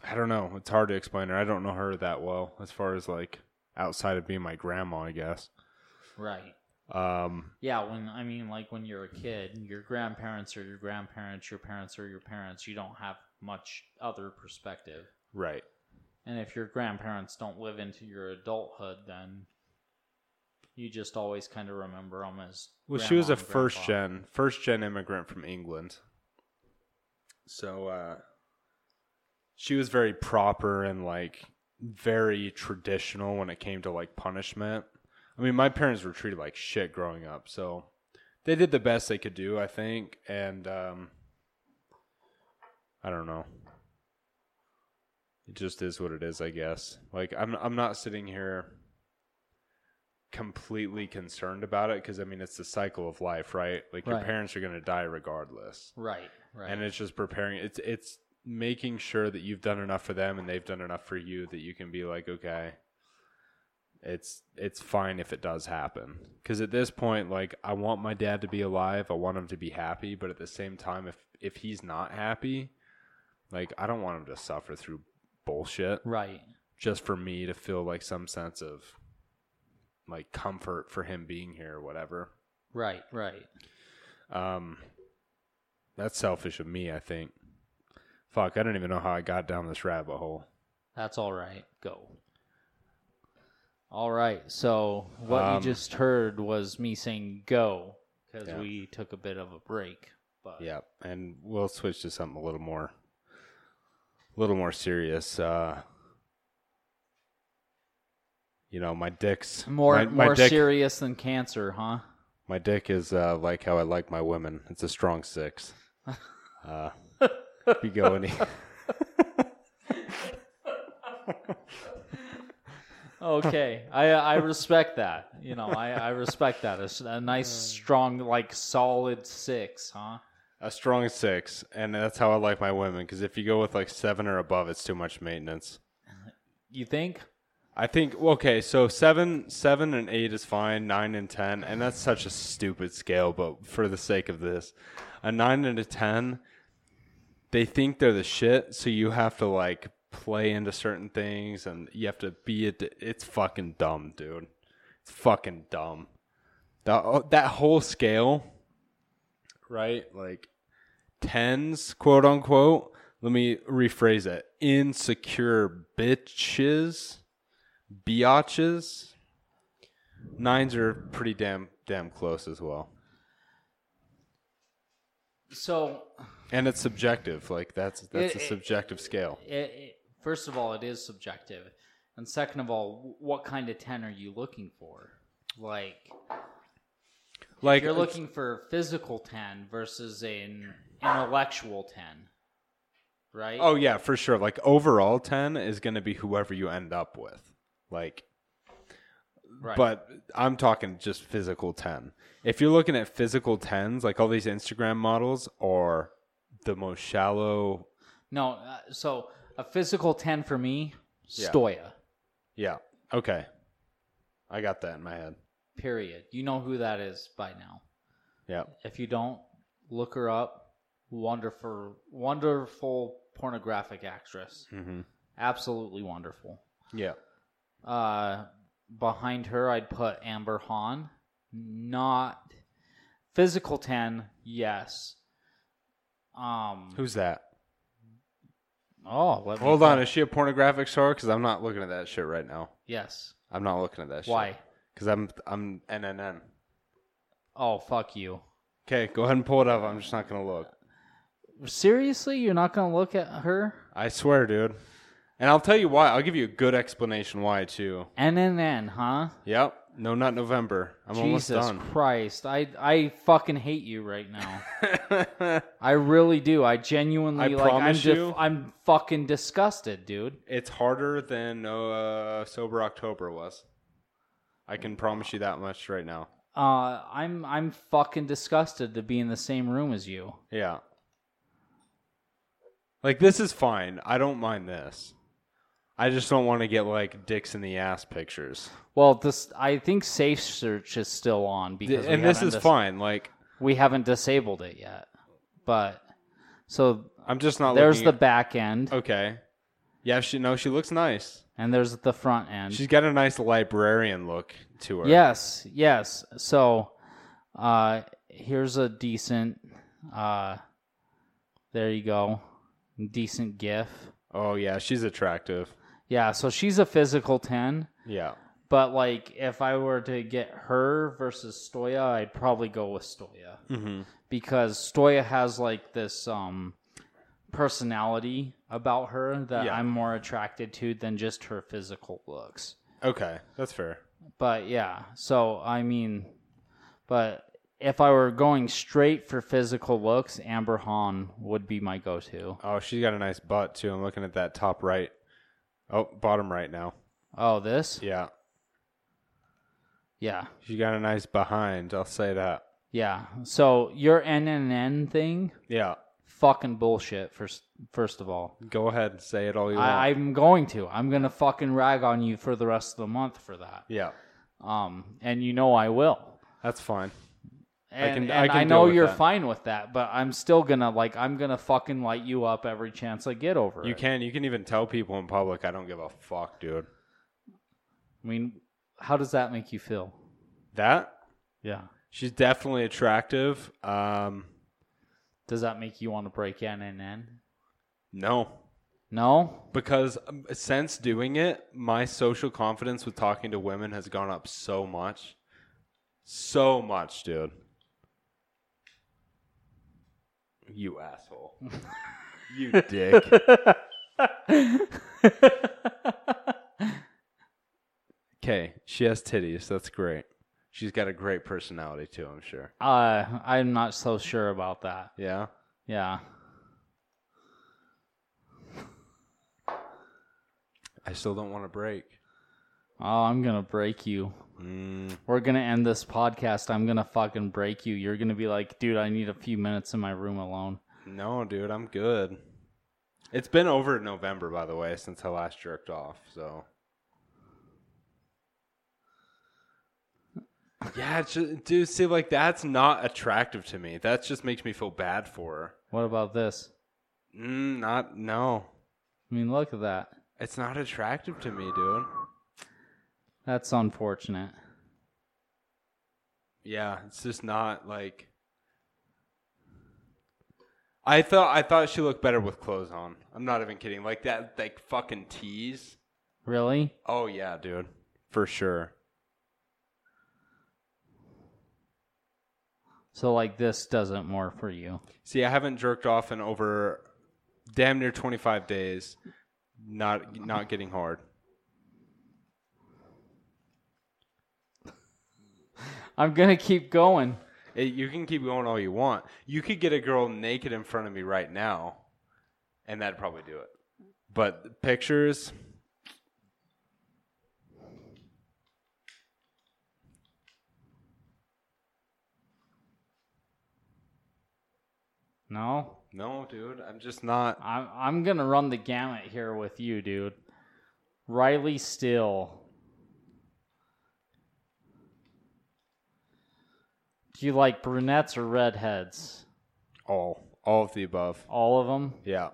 [SPEAKER 2] I don't know, it's hard to explain her. I don't know her that well as far as like outside of being my grandma, I guess. Right.
[SPEAKER 1] Um yeah, when I mean like when you're a kid, your grandparents are your grandparents, your parents are your parents. You don't have much other perspective. Right. And if your grandparents don't live into your adulthood, then you just always kind of remember them as.
[SPEAKER 2] Well, she was a first gen, first gen immigrant from England. So uh, she was very proper and like very traditional when it came to like punishment. I mean, my parents were treated like shit growing up, so they did the best they could do, I think. And um, I don't know. It just is what it is, I guess. Like I'm I'm not sitting here completely concerned about it because I mean it's the cycle of life, right? Like right. your parents are going to die regardless. Right. Right. And it's just preparing it's it's making sure that you've done enough for them and they've done enough for you that you can be like, okay, it's it's fine if it does happen because at this point like i want my dad to be alive i want him to be happy but at the same time if if he's not happy like I don't want him to suffer through bullshit. Right. Just for me to feel like some sense of like comfort for him being here or whatever.
[SPEAKER 1] Right, right. Um
[SPEAKER 2] that's selfish of me, I think. Fuck, I don't even know how I got down this rabbit hole.
[SPEAKER 1] That's all right. Go. All right. So what um, you just heard was me saying go because yeah. we took a bit of a break.
[SPEAKER 2] But yeah, and we'll switch to something a little more a little more serious. Uh, you know, my dick's
[SPEAKER 1] more my, more dick, serious than cancer, huh?
[SPEAKER 2] My dick is uh, like how I like my women. It's a strong six. Uh, you
[SPEAKER 1] okay, I I respect that. You know, I I respect that. A, a nice, strong, like solid six, huh?
[SPEAKER 2] a strong six, and that's how I like my women. Because if you go with like seven or above, it's too much maintenance.
[SPEAKER 1] You think?
[SPEAKER 2] I think okay, so seven, seven and eight is fine. Nine and ten, and that's such a stupid scale. But for the sake of this, a nine and a ten, they think they're the shit. So you have to like play into certain things, and you have to be it. It's fucking dumb, dude. It's fucking dumb. That that whole scale, right? Like tens, quote unquote. Let me rephrase it. Insecure bitches, biatches. Nines are pretty damn damn close as well. So, and it's subjective. Like that's that's it, a subjective it, scale.
[SPEAKER 1] It, first of all, it is subjective, and second of all, what kind of ten are you looking for? Like, like you're looking for physical ten versus an intellectual 10,
[SPEAKER 2] right? Oh yeah, for sure. Like overall 10 is going to be whoever you end up with. Like right. but I'm talking just physical 10. If you're looking at physical 10s, like all these Instagram models are the most shallow
[SPEAKER 1] No, uh, so a physical 10 for me, yeah. Stoya.
[SPEAKER 2] Yeah. Okay. I got that in my head.
[SPEAKER 1] Period. You know who that is by now. Yeah. If you don't, look her up wonderful, wonderful pornographic actress. Mm-hmm. Absolutely wonderful. Yeah. Uh, behind her, I'd put Amber Hahn. Not physical 10, yes.
[SPEAKER 2] Um, Who's that? Oh, hold on. Is she a pornographic star? Because I'm not looking at that shit right now. Yes. I'm not looking at that. Why? Because I'm I'm NNN.
[SPEAKER 1] Oh fuck you.
[SPEAKER 2] Okay, go ahead and pull it up. I'm just not gonna look
[SPEAKER 1] seriously, you're not gonna look at her?
[SPEAKER 2] I swear, dude. And I'll tell you why. I'll give you a good explanation why too.
[SPEAKER 1] NNN, huh?
[SPEAKER 2] Yep. No, not November.
[SPEAKER 1] I'm almost Jesus Christ, I I fucking hate you right now. I really do. I I genuinely I'm promise you- I'm fucking disgusted, dude.
[SPEAKER 2] It's harder than uh, sober October was. I can promise you that much right now.
[SPEAKER 1] Uh, I'm I'm fucking disgusted to be in the same room as you. Yeah.
[SPEAKER 2] Like this is fine. I don't mind this. I just don't want to get like dicks in the ass pictures.
[SPEAKER 1] Well, this I think safe search is still on
[SPEAKER 2] because and this is dis- fine. Like
[SPEAKER 1] we haven't disabled it yet, but
[SPEAKER 2] so I'm just not.
[SPEAKER 1] There's the at- back end. Okay.
[SPEAKER 2] Yeah, she no, she looks nice.
[SPEAKER 1] And there's the front end.
[SPEAKER 2] She's got a nice librarian look to her.
[SPEAKER 1] Yes, yes. So, uh, here's a decent. Uh, there you go decent gif.
[SPEAKER 2] Oh yeah, she's attractive.
[SPEAKER 1] Yeah, so she's a physical ten. Yeah. But like, if I were to get her versus Stoya, I'd probably go with Stoya mm-hmm. because Stoya has like this um, personality about her that yeah. I'm more attracted to than just her physical looks.
[SPEAKER 2] Okay, that's fair.
[SPEAKER 1] But yeah, so I mean, but if I were going straight for physical looks, Amber Hahn would be my go-to.
[SPEAKER 2] Oh, she's got a nice butt too. I'm looking at that top right. Oh, bottom right now.
[SPEAKER 1] Oh, this? Yeah.
[SPEAKER 2] Yeah. She got a nice behind. I'll say that.
[SPEAKER 1] Yeah. So your NNN thing. Yeah. Fucking bullshit. First, first of all.
[SPEAKER 2] Go ahead and say it all you want. I,
[SPEAKER 1] I'm going to. I'm gonna fucking rag on you for the rest of the month for that. Yeah. Um, and you know I will.
[SPEAKER 2] That's fine.
[SPEAKER 1] And, I, can, and I, can I know you're that. fine with that, but I'm still gonna like I'm gonna fucking light you up every chance I get over
[SPEAKER 2] you
[SPEAKER 1] it.
[SPEAKER 2] can you can even tell people in public I don't give a fuck, dude.
[SPEAKER 1] I mean, how does that make you feel? That?
[SPEAKER 2] Yeah. She's definitely attractive. Um
[SPEAKER 1] does that make you want to break in and in? No.
[SPEAKER 2] No? Because um, since doing it, my social confidence with talking to women has gone up so much. So much, dude. You asshole. you dick. Okay, she has titties. That's great. She's got a great personality too, I'm sure.
[SPEAKER 1] Uh, I'm not so sure about that. Yeah. Yeah.
[SPEAKER 2] I still don't want to break.
[SPEAKER 1] Oh, I'm gonna break you. Mm. We're gonna end this podcast. I'm gonna fucking break you. You're gonna be like, dude, I need a few minutes in my room alone.
[SPEAKER 2] No, dude, I'm good. It's been over November, by the way, since I last jerked off. So, yeah, just, dude, see, like that's not attractive to me. That just makes me feel bad for her.
[SPEAKER 1] What about this?
[SPEAKER 2] Mm, not no.
[SPEAKER 1] I mean, look at that.
[SPEAKER 2] It's not attractive to me, dude.
[SPEAKER 1] That's unfortunate.
[SPEAKER 2] Yeah, it's just not like I thought I thought she looked better with clothes on. I'm not even kidding. Like that like fucking tease.
[SPEAKER 1] Really?
[SPEAKER 2] Oh yeah, dude. For sure.
[SPEAKER 1] So like this doesn't more for you.
[SPEAKER 2] See, I haven't jerked off in over damn near 25 days. Not not getting hard.
[SPEAKER 1] I'm gonna keep going.
[SPEAKER 2] It, you can keep going all you want. You could get a girl naked in front of me right now, and that'd probably do it. But pictures.
[SPEAKER 1] No.
[SPEAKER 2] No, dude. I'm just not.
[SPEAKER 1] I'm I'm gonna run the gamut here with you, dude. Riley Steele, Do you like brunettes or redheads?
[SPEAKER 2] All, all of the above.
[SPEAKER 1] All of them. Yeah.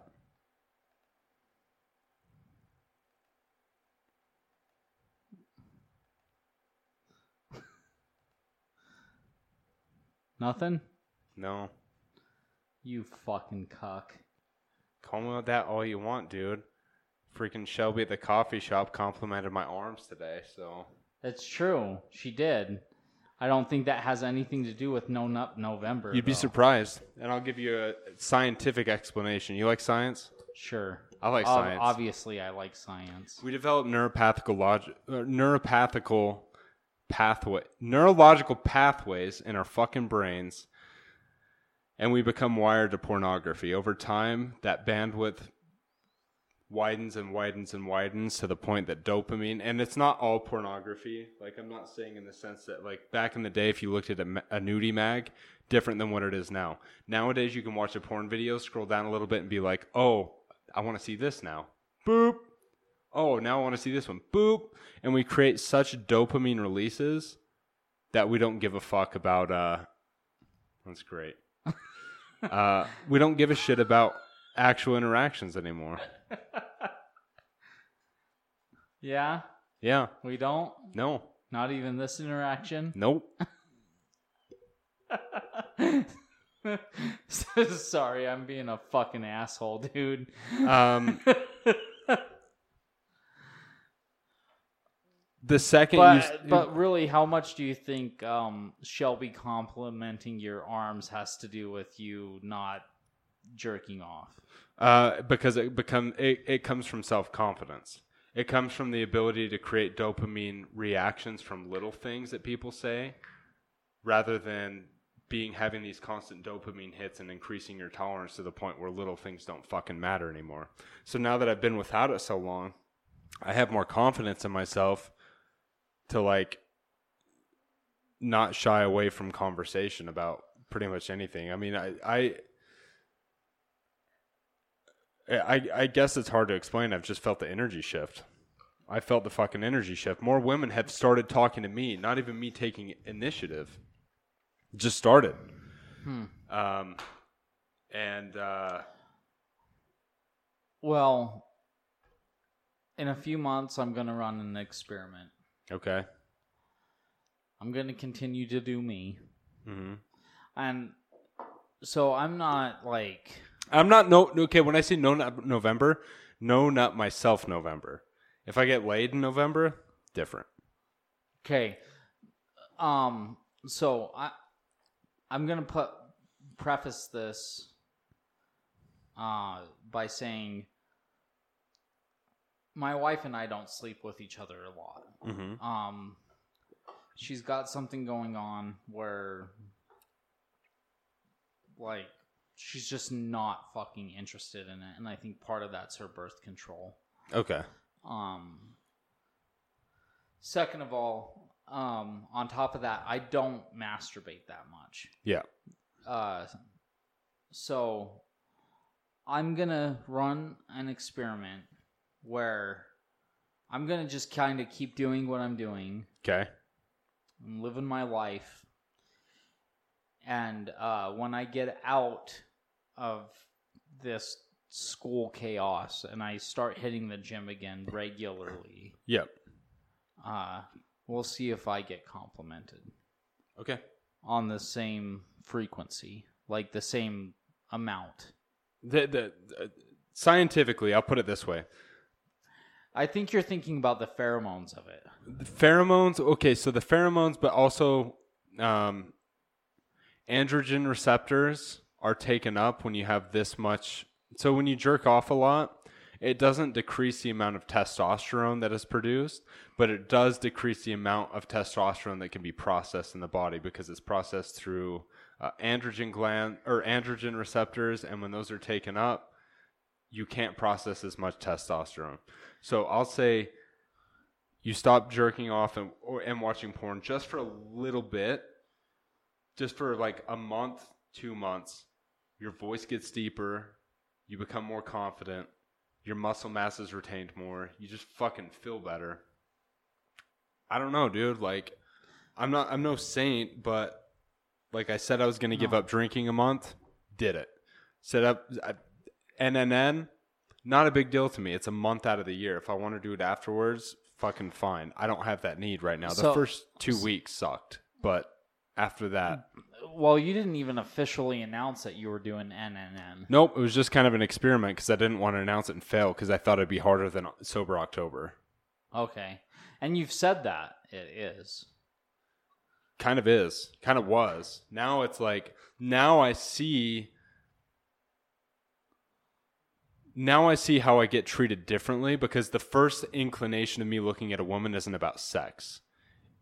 [SPEAKER 1] Nothing. No. You fucking cuck.
[SPEAKER 2] Call me that all you want, dude. Freaking Shelby at the coffee shop complimented my arms today, so.
[SPEAKER 1] That's true. She did. I don't think that has anything to do with No Nut November.
[SPEAKER 2] You'd be surprised, and I'll give you a scientific explanation. You like science? Sure. I like science.
[SPEAKER 1] Obviously, I like science.
[SPEAKER 2] We develop uh, neuropathical logic, neuropathical pathway, neurological pathways in our fucking brains, and we become wired to pornography. Over time, that bandwidth widens and widens and widens to the point that dopamine and it's not all pornography like i'm not saying in the sense that like back in the day if you looked at a, a nudie mag different than what it is now nowadays you can watch a porn video scroll down a little bit and be like oh i want to see this now boop oh now i want to see this one boop and we create such dopamine releases that we don't give a fuck about uh that's great uh we don't give a shit about actual interactions anymore
[SPEAKER 1] yeah. Yeah. We don't. No. Not even this interaction. Nope. Sorry, I'm being a fucking asshole, dude. Um. the second but, st- but really how much do you think um, shelby complimenting your arms has to do with you not jerking off
[SPEAKER 2] uh, because it become it, it comes from self confidence. It comes from the ability to create dopamine reactions from little things that people say, rather than being having these constant dopamine hits and increasing your tolerance to the point where little things don't fucking matter anymore. So now that I've been without it so long, I have more confidence in myself to like not shy away from conversation about pretty much anything. I mean, I I I, I guess it's hard to explain. I've just felt the energy shift. I felt the fucking energy shift. More women have started talking to me, not even me taking initiative. Just started. Hmm. Um, and uh,
[SPEAKER 1] well, in a few months, I'm gonna run an experiment. Okay. I'm gonna continue to do me. Mm-hmm. And so I'm not like
[SPEAKER 2] I'm not no okay. When I say no not November, no not myself November. If I get laid in November, different. Okay.
[SPEAKER 1] Um. So I, I'm gonna put preface this. Uh, by saying, my wife and I don't sleep with each other a lot. Mm-hmm. Um, she's got something going on where, like, she's just not fucking interested in it and i think part of that's her birth control okay um second of all um on top of that i don't masturbate that much yeah uh so i'm gonna run an experiment where i'm gonna just kind of keep doing what i'm doing okay i'm living my life and uh, when I get out, of this school chaos and I start hitting the gym again regularly, Yep. uh, we'll see if I get complimented Okay. on the same frequency, like the same amount. The, the,
[SPEAKER 2] uh, scientifically, I'll put it this way.
[SPEAKER 1] I think you're thinking about the pheromones of it. The
[SPEAKER 2] pheromones, okay, so the pheromones, but also um, androgen receptors are taken up when you have this much. So when you jerk off a lot, it doesn't decrease the amount of testosterone that is produced, but it does decrease the amount of testosterone that can be processed in the body because it's processed through uh, androgen gland or androgen receptors, and when those are taken up, you can't process as much testosterone. So I'll say you stop jerking off and or, and watching porn just for a little bit, just for like a month, two months, your voice gets deeper, you become more confident, your muscle mass is retained more, you just fucking feel better. I don't know, dude. Like, I'm not, I'm no saint, but like I said, I was gonna no. give up drinking a month. Did it. Set up I, NNN. Not a big deal to me. It's a month out of the year. If I want to do it afterwards, fucking fine. I don't have that need right now. The so, first two weeks sucked, but after that, mm
[SPEAKER 1] well, you didn't even officially announce that you were doing NNN.
[SPEAKER 2] Nope, it was just kind of an experiment because I didn't want to announce it and fail because I thought it'd be harder than Sober October.
[SPEAKER 1] Okay, and you've said that it is.
[SPEAKER 2] Kind of is, kind of was. Now it's like now I see. Now I see how I get treated differently because the first inclination of me looking at a woman isn't about sex.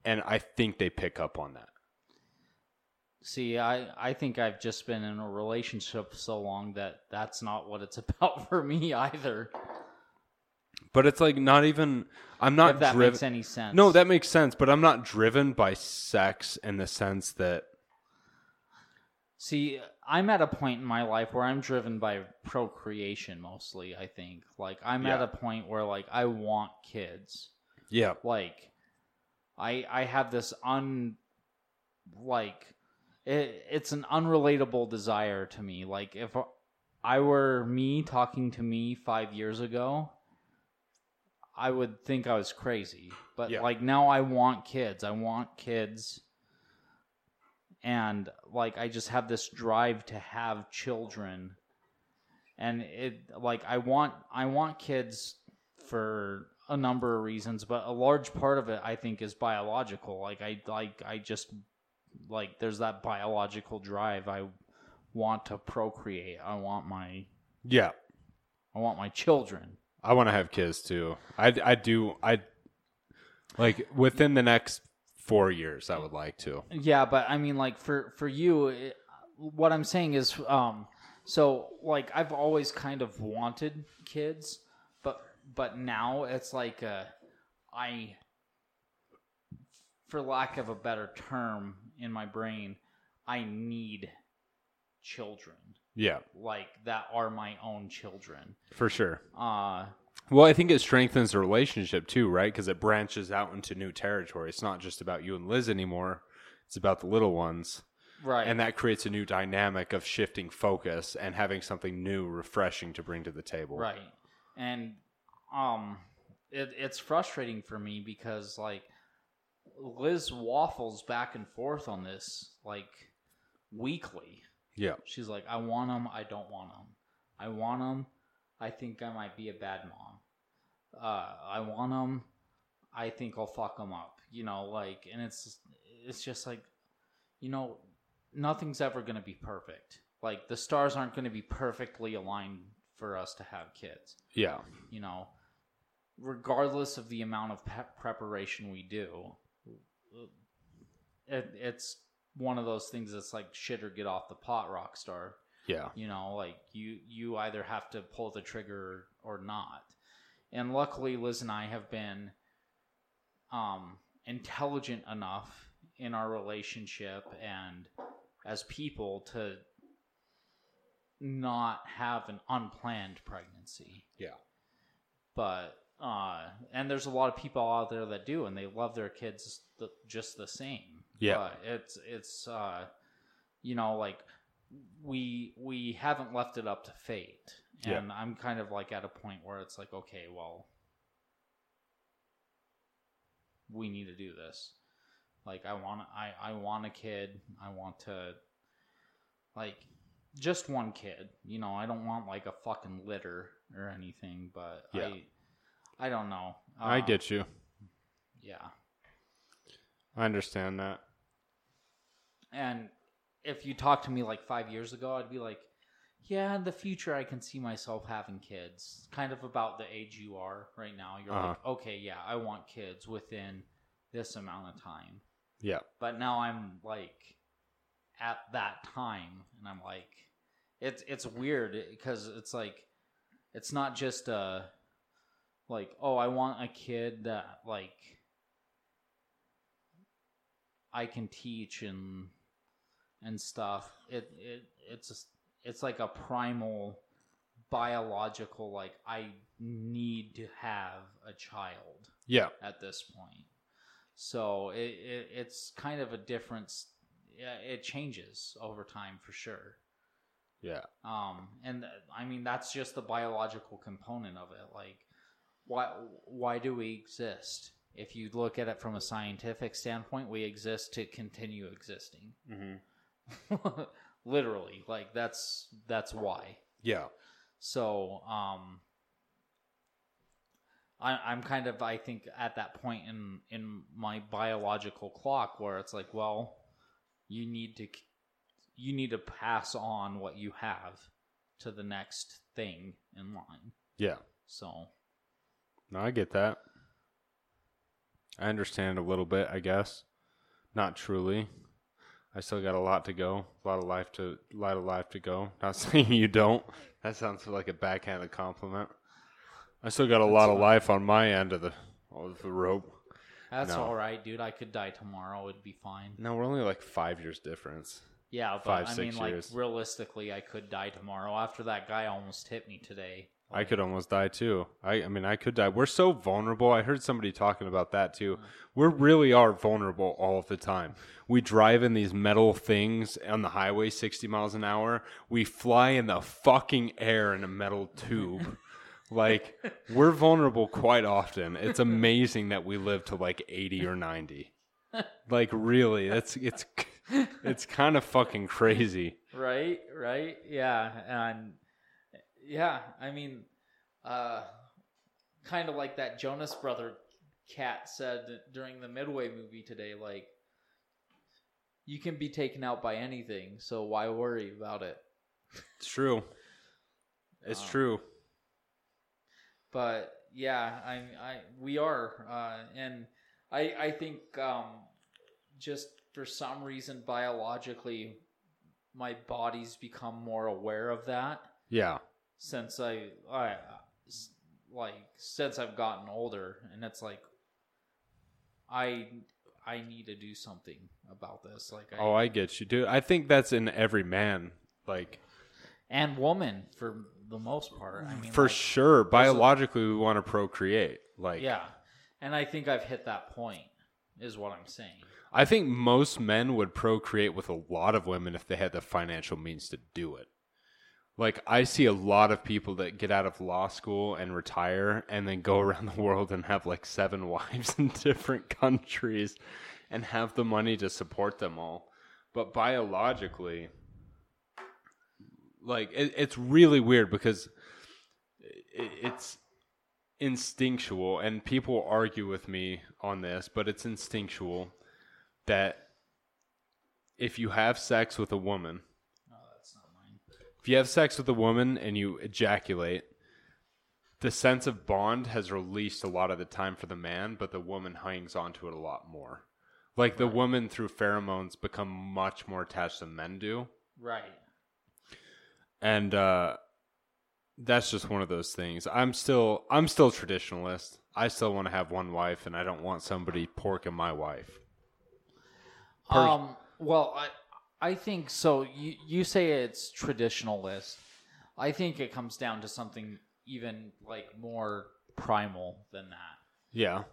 [SPEAKER 2] And I think they pick up on that
[SPEAKER 1] see i i think i've just been in a relationship so long that that's not what it's about for me either
[SPEAKER 2] but it's like not even i'm not if that driv- makes any sense no that makes sense but i'm not driven by sex in the sense that
[SPEAKER 1] see i'm at a point in my life where i'm driven by procreation mostly i think like i'm yeah. at a point where like i want kids yeah like i i have this un like it, it's an unrelatable desire to me. Like if I were me talking to me five years ago, I would think I was crazy. But yeah. like now, I want kids. I want kids, and like I just have this drive to have children, and it like I want I want kids for a number of reasons, but a large part of it I think is biological. Like I like I just like there's that biological drive. I want to procreate. I want my yeah. I want my children.
[SPEAKER 2] I
[SPEAKER 1] want
[SPEAKER 2] to have kids too. I I do I like within the next four years. I would like to.
[SPEAKER 1] Yeah, but I mean, like for for you, it, what I'm saying is, um, so like I've always kind of wanted kids, but but now it's like uh, I, for lack of a better term, in my brain, I need children. Yeah. Like that are my own children.
[SPEAKER 2] For sure. Uh well, I think it strengthens the relationship too, right? Because it branches out into new territory. It's not just about you and Liz anymore. It's about the little ones. Right. And that creates a new dynamic of shifting focus and having something new, refreshing to bring to the table. Right.
[SPEAKER 1] And um it, it's frustrating for me because like Liz waffles back and forth on this like weekly. Yeah. She's like, I want them. I don't want them. I want them. I think I might be a bad mom. Uh, I want them. I think I'll fuck them up. You know, like, and it's it's just like, you know, nothing's ever gonna be perfect. Like the stars aren't gonna be perfectly aligned for us to have kids. Yeah. You know, regardless of the amount of pe- preparation we do, it, it's one of those things that's like shit or get off the pot, rock star. Yeah. You know, like you you either have to pull the trigger or not. And luckily Liz and I have been um intelligent enough in our relationship and as people to not have an unplanned pregnancy. Yeah. But uh, and there's a lot of people out there that do, and they love their kids the just the same. Yeah, it's it's uh, you know like we we haven't left it up to fate, and yeah. I'm kind of like at a point where it's like, okay, well, we need to do this. Like I want I I want a kid. I want to like just one kid. You know, I don't want like a fucking litter or anything, but yeah. I I don't know.
[SPEAKER 2] Uh, I get you.
[SPEAKER 1] Yeah.
[SPEAKER 2] I understand that.
[SPEAKER 1] And if you talked to me like five years ago, I'd be like, yeah, in the future, I can see myself having kids. Kind of about the age you are right now. You're uh-huh. like, okay, yeah, I want kids within this amount of time.
[SPEAKER 2] Yeah.
[SPEAKER 1] But now I'm like at that time, and I'm like, it's it's weird because it's like, it's not just a like oh i want a kid that like i can teach and and stuff it it it's just, it's like a primal biological like i need to have a child
[SPEAKER 2] yeah
[SPEAKER 1] at this point so it, it it's kind of a difference it changes over time for sure
[SPEAKER 2] yeah
[SPEAKER 1] um and i mean that's just the biological component of it like why why do we exist? If you look at it from a scientific standpoint, we exist to continue existing. Mm-hmm. Literally, like that's that's why.
[SPEAKER 2] Yeah.
[SPEAKER 1] So, um, I, am kind of, I think, at that point in in my biological clock where it's like, well, you need to you need to pass on what you have to the next thing in line.
[SPEAKER 2] Yeah.
[SPEAKER 1] So
[SPEAKER 2] no, I get that. I understand a little bit, I guess. Not truly. I still got a lot to go, a lot of life to, a lot of life to go. Not saying you don't. That sounds like a backhanded compliment. I still got a That's lot of life on my end of the of the rope.
[SPEAKER 1] That's No. all right, dude. I could die tomorrow; it'd be fine.
[SPEAKER 2] No, we're only like five years difference.
[SPEAKER 1] Yeah, but Five, I six mean, years. like realistically, I could die tomorrow. After that guy almost hit me today,
[SPEAKER 2] I could almost die too. I, I mean, I could die. We're so vulnerable. I heard somebody talking about that too. Mm. We really are vulnerable all of the time. We drive in these metal things on the highway 60 miles an hour. We fly in the fucking air in a metal tube. like, we're vulnerable quite often. It's amazing that we live to like 80 or 90. Like, really, that's it's it's kind of fucking crazy.
[SPEAKER 1] Right, right. Yeah. And yeah, I mean, uh, kind of like that Jonas brother cat said during the midway movie today, like you can be taken out by anything, so why worry about
[SPEAKER 2] it? It's true. It's um, true.
[SPEAKER 1] But yeah, I, I we are, uh, and I I think um, just for some reason biologically, my body's become more aware of that.
[SPEAKER 2] Yeah
[SPEAKER 1] since I, I like since I've gotten older, and it's like I I need to do something about this. Like,
[SPEAKER 2] I, oh, I get you, dude. I think that's in every man, like,
[SPEAKER 1] and woman for the most part. I mean,
[SPEAKER 2] for like, sure, biologically, we want to procreate. Like,
[SPEAKER 1] yeah, and I think I've hit that point. Is what I'm saying.
[SPEAKER 2] I think most men would procreate with a lot of women if they had the financial means to do it like I see a lot of people that get out of law school and retire and then go around the world and have like seven wives in different countries and have the money to support them all. But biologically, like it, it's really weird because it, it's instinctual and people argue with me on this, but it's instinctual that if you have sex with a woman, if you have sex with a woman and you ejaculate, the sense of bond has released a lot of the time for the man, but the woman hangs on to it a lot more. Like the woman through pheromones become much more attached than men do.
[SPEAKER 1] Right.
[SPEAKER 2] And uh that's just one of those things. I'm still I'm still traditionalist. I still want to have one wife and I don't want somebody porking my wife.
[SPEAKER 1] Per- um well, I I think so. You you say it's traditionalist. I think it comes down to something even like more primal than that.
[SPEAKER 2] Yeah.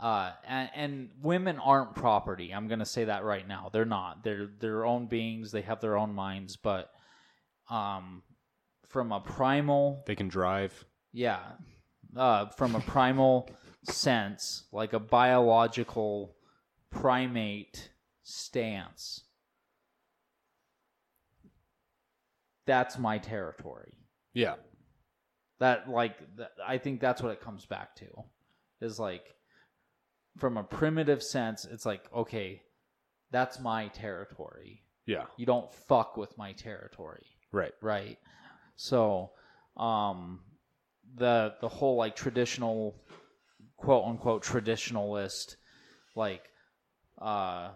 [SPEAKER 1] Uh, and, and women aren't property. I'm gonna say that right now. They're not. They're their own beings. They have their own minds. But, um, from a primal,
[SPEAKER 2] they can drive.
[SPEAKER 1] Yeah. Uh, from a primal sense, like a biological primate stance that's my territory.
[SPEAKER 2] Yeah.
[SPEAKER 1] That like th- I think that's what it comes back to is like from a primitive sense it's like okay, that's my territory.
[SPEAKER 2] Yeah.
[SPEAKER 1] You don't fuck with my territory.
[SPEAKER 2] Right.
[SPEAKER 1] Right. So um the the whole like traditional quote unquote traditionalist like uh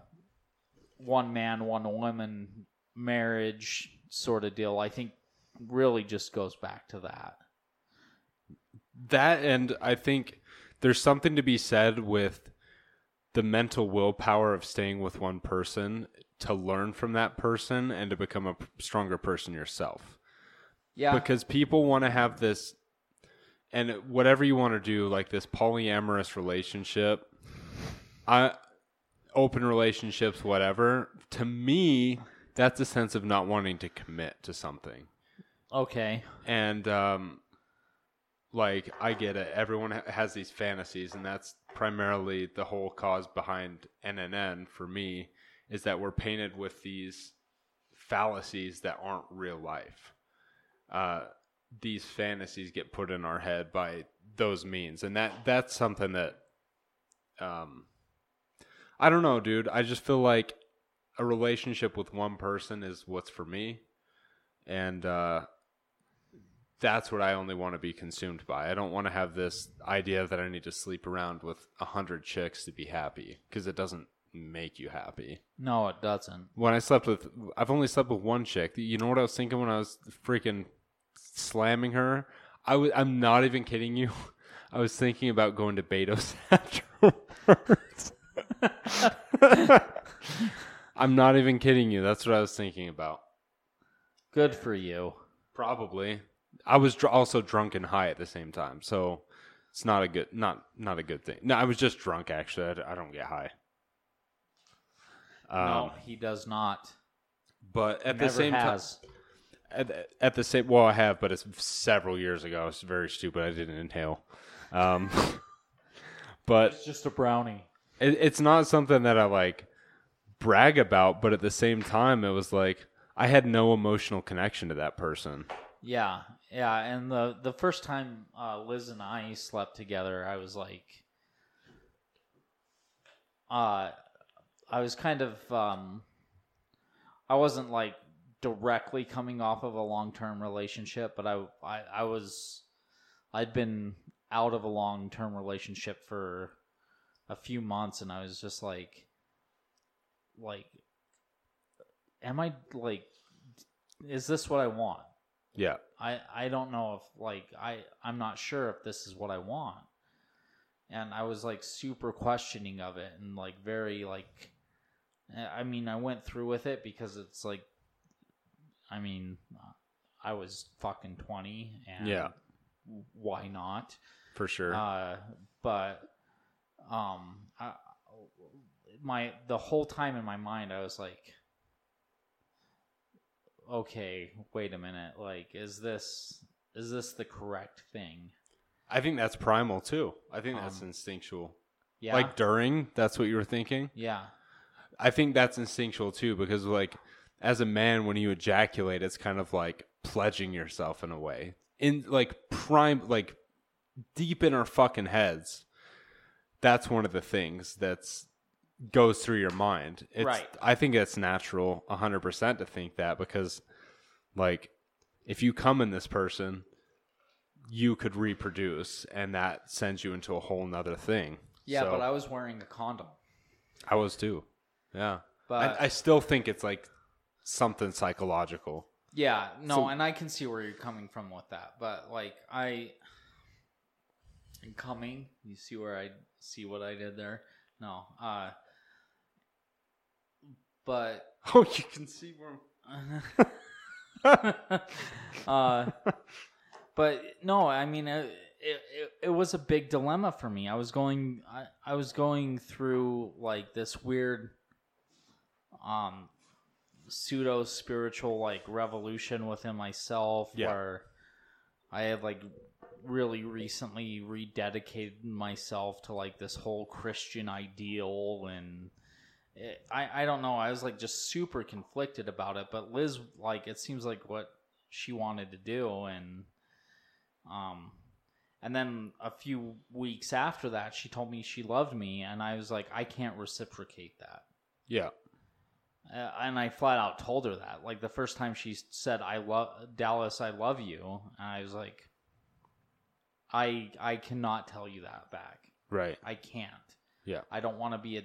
[SPEAKER 1] one man one woman marriage sort of deal, I think really just goes back to that.
[SPEAKER 2] That and I think there's something to be said with the mental willpower of staying with one person to learn from that person and to become a stronger person yourself. Yeah. Because people want to have this and whatever you want to do like this polyamorous relationship, I open relationships whatever, to me that's a sense of not wanting to commit to something.
[SPEAKER 1] Okay.
[SPEAKER 2] And um, like I get it. Everyone ha- has these fantasies, and that's primarily the whole cause behind NNN for me is that we're painted with these fallacies that aren't real life. Uh, these fantasies get put in our head by those means, and that that's something that um, I don't know, dude. I just feel like a relationship with one person is what's for me, and uh, that's what I only want to be consumed by. I don't want to have this idea that I need to sleep around with a hundred chicks to be happy because it doesn't make you happy.
[SPEAKER 1] No, it doesn't.
[SPEAKER 2] When I slept with, I've only slept with one chick. You know what I was thinking when I was freaking slamming her? I was, I'm not even kidding you. I was thinking about going to Beto's afterwards. I'm not even kidding you. That's what I was thinking about.
[SPEAKER 1] Good for you.
[SPEAKER 2] Probably. I was dr- also drunk and high at the same time, so it's not a good not not a good thing. No, I was just drunk actually. I, d- I don't get high.
[SPEAKER 1] Um, no, he does not.
[SPEAKER 2] But at the same time, at, at the same well, I have, but it's several years ago. It's very stupid. I didn't inhale. Um, but
[SPEAKER 1] It's just a brownie.
[SPEAKER 2] it, it's not something that I like brag about, but at the same time, it was like I had no emotional connection to that person.
[SPEAKER 1] Yeah, yeah. And the the first time uh, Liz and I slept together, I was like, uh, I was kind of, um, I wasn't like directly coming off of a long term relationship, but I, I, I was, I'd been out of a long term relationship for a few months, and I was just like, like am I like is this what I want?
[SPEAKER 2] Yeah. I
[SPEAKER 1] I don't know if like I I'm not sure if this is what I want. And I was like super questioning of it and like very like I mean I went through with it because it's like I mean I was fucking 20 and
[SPEAKER 2] Yeah.
[SPEAKER 1] why not?
[SPEAKER 2] For sure.
[SPEAKER 1] Uh but um I my the whole time in my mind I was like okay, wait a minute, like is this is this the correct thing?
[SPEAKER 2] I think that's primal too. I think that's um, instinctual. Yeah. Like during, that's what you were thinking?
[SPEAKER 1] Yeah.
[SPEAKER 2] I think that's instinctual too because like as a man when you ejaculate it's kind of like pledging yourself in a way. In like prime like deep in our fucking heads. That's one of the things that's goes through your mind. It's, right. I think it's natural 100% to think that because, like, if you come in this person, you could reproduce and that sends you into a whole nother thing.
[SPEAKER 1] Yeah, so, but I was wearing a condom.
[SPEAKER 2] I was too. Yeah. But I, I still think it's like something psychological.
[SPEAKER 1] Yeah, no, so, and I can see where you're coming from with that. But like I coming, you see where I see what I did there? No. Uh but
[SPEAKER 2] oh, you can see where.
[SPEAKER 1] uh, but no, I mean, it, it, it was a big dilemma for me. I was going, I, I was going through like this weird, um, pseudo spiritual like revolution within myself, yeah. where I had like really recently rededicated myself to like this whole Christian ideal and it, I I don't know. I was like just super conflicted about it, but Liz like it seems like what she wanted to do, and um, and then a few weeks after that, she told me she loved me, and I was like, I can't reciprocate that.
[SPEAKER 2] Yeah.
[SPEAKER 1] Uh, and I flat out told her that. Like the first time she said, "I love Dallas, I love you," I was like, "I I cannot tell you that back.
[SPEAKER 2] Right.
[SPEAKER 1] I can't.
[SPEAKER 2] Yeah.
[SPEAKER 1] I don't want to be a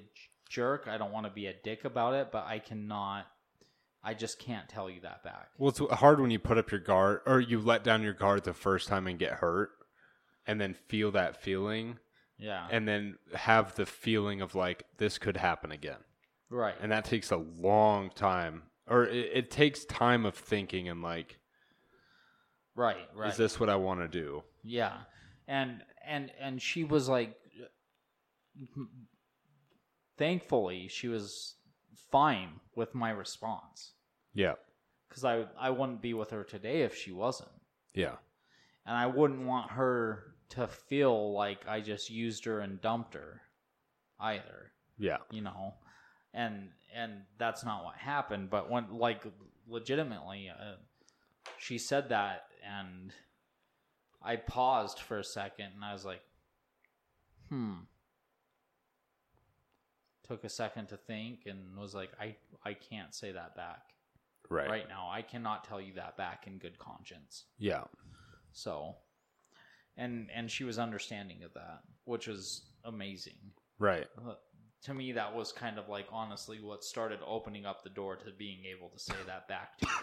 [SPEAKER 1] jerk. I don't want to be a dick about it, but I cannot. I just can't tell you that back.
[SPEAKER 2] Well, it's hard when you put up your guard or you let down your guard the first time and get hurt, and then feel that feeling.
[SPEAKER 1] Yeah.
[SPEAKER 2] And then have the feeling of like this could happen again.
[SPEAKER 1] Right.
[SPEAKER 2] And that takes a long time, or it, it takes time of thinking and like.
[SPEAKER 1] Right. Right. Is
[SPEAKER 2] this what I want to do?
[SPEAKER 1] Yeah. And and and she was like thankfully she was fine with my response.
[SPEAKER 2] Yeah.
[SPEAKER 1] Cuz I I wouldn't be with her today if she wasn't.
[SPEAKER 2] Yeah.
[SPEAKER 1] And I wouldn't want her to feel like I just used her and dumped her either.
[SPEAKER 2] Yeah.
[SPEAKER 1] You know. And and that's not what happened, but when like legitimately uh, she said that and I paused for a second and I was like, "Hmm." took a second to think and was like, I, I can't say that back
[SPEAKER 2] right.
[SPEAKER 1] right now. I cannot tell you that back in good conscience.
[SPEAKER 2] Yeah.
[SPEAKER 1] So, and, and she was understanding of that, which was amazing.
[SPEAKER 2] Right. Uh,
[SPEAKER 1] to me, that was kind of like honestly what started opening up the door to being able to say that back to you.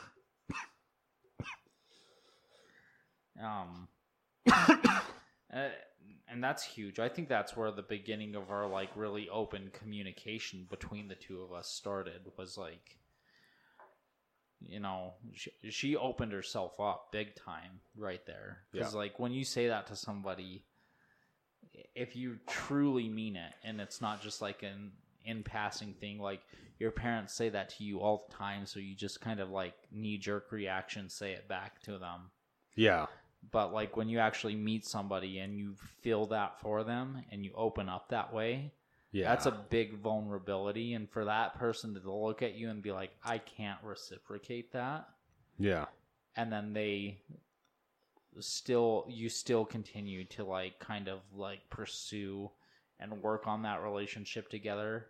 [SPEAKER 1] Um, uh, and that's huge. I think that's where the beginning of our like really open communication between the two of us started was like you know, she, she opened herself up big time right there. Cuz yeah. like when you say that to somebody if you truly mean it and it's not just like an in passing thing like your parents say that to you all the time so you just kind of like knee jerk reaction say it back to them.
[SPEAKER 2] Yeah
[SPEAKER 1] but like when you actually meet somebody and you feel that for them and you open up that way yeah that's a big vulnerability and for that person to look at you and be like i can't reciprocate that
[SPEAKER 2] yeah
[SPEAKER 1] and then they still you still continue to like kind of like pursue and work on that relationship together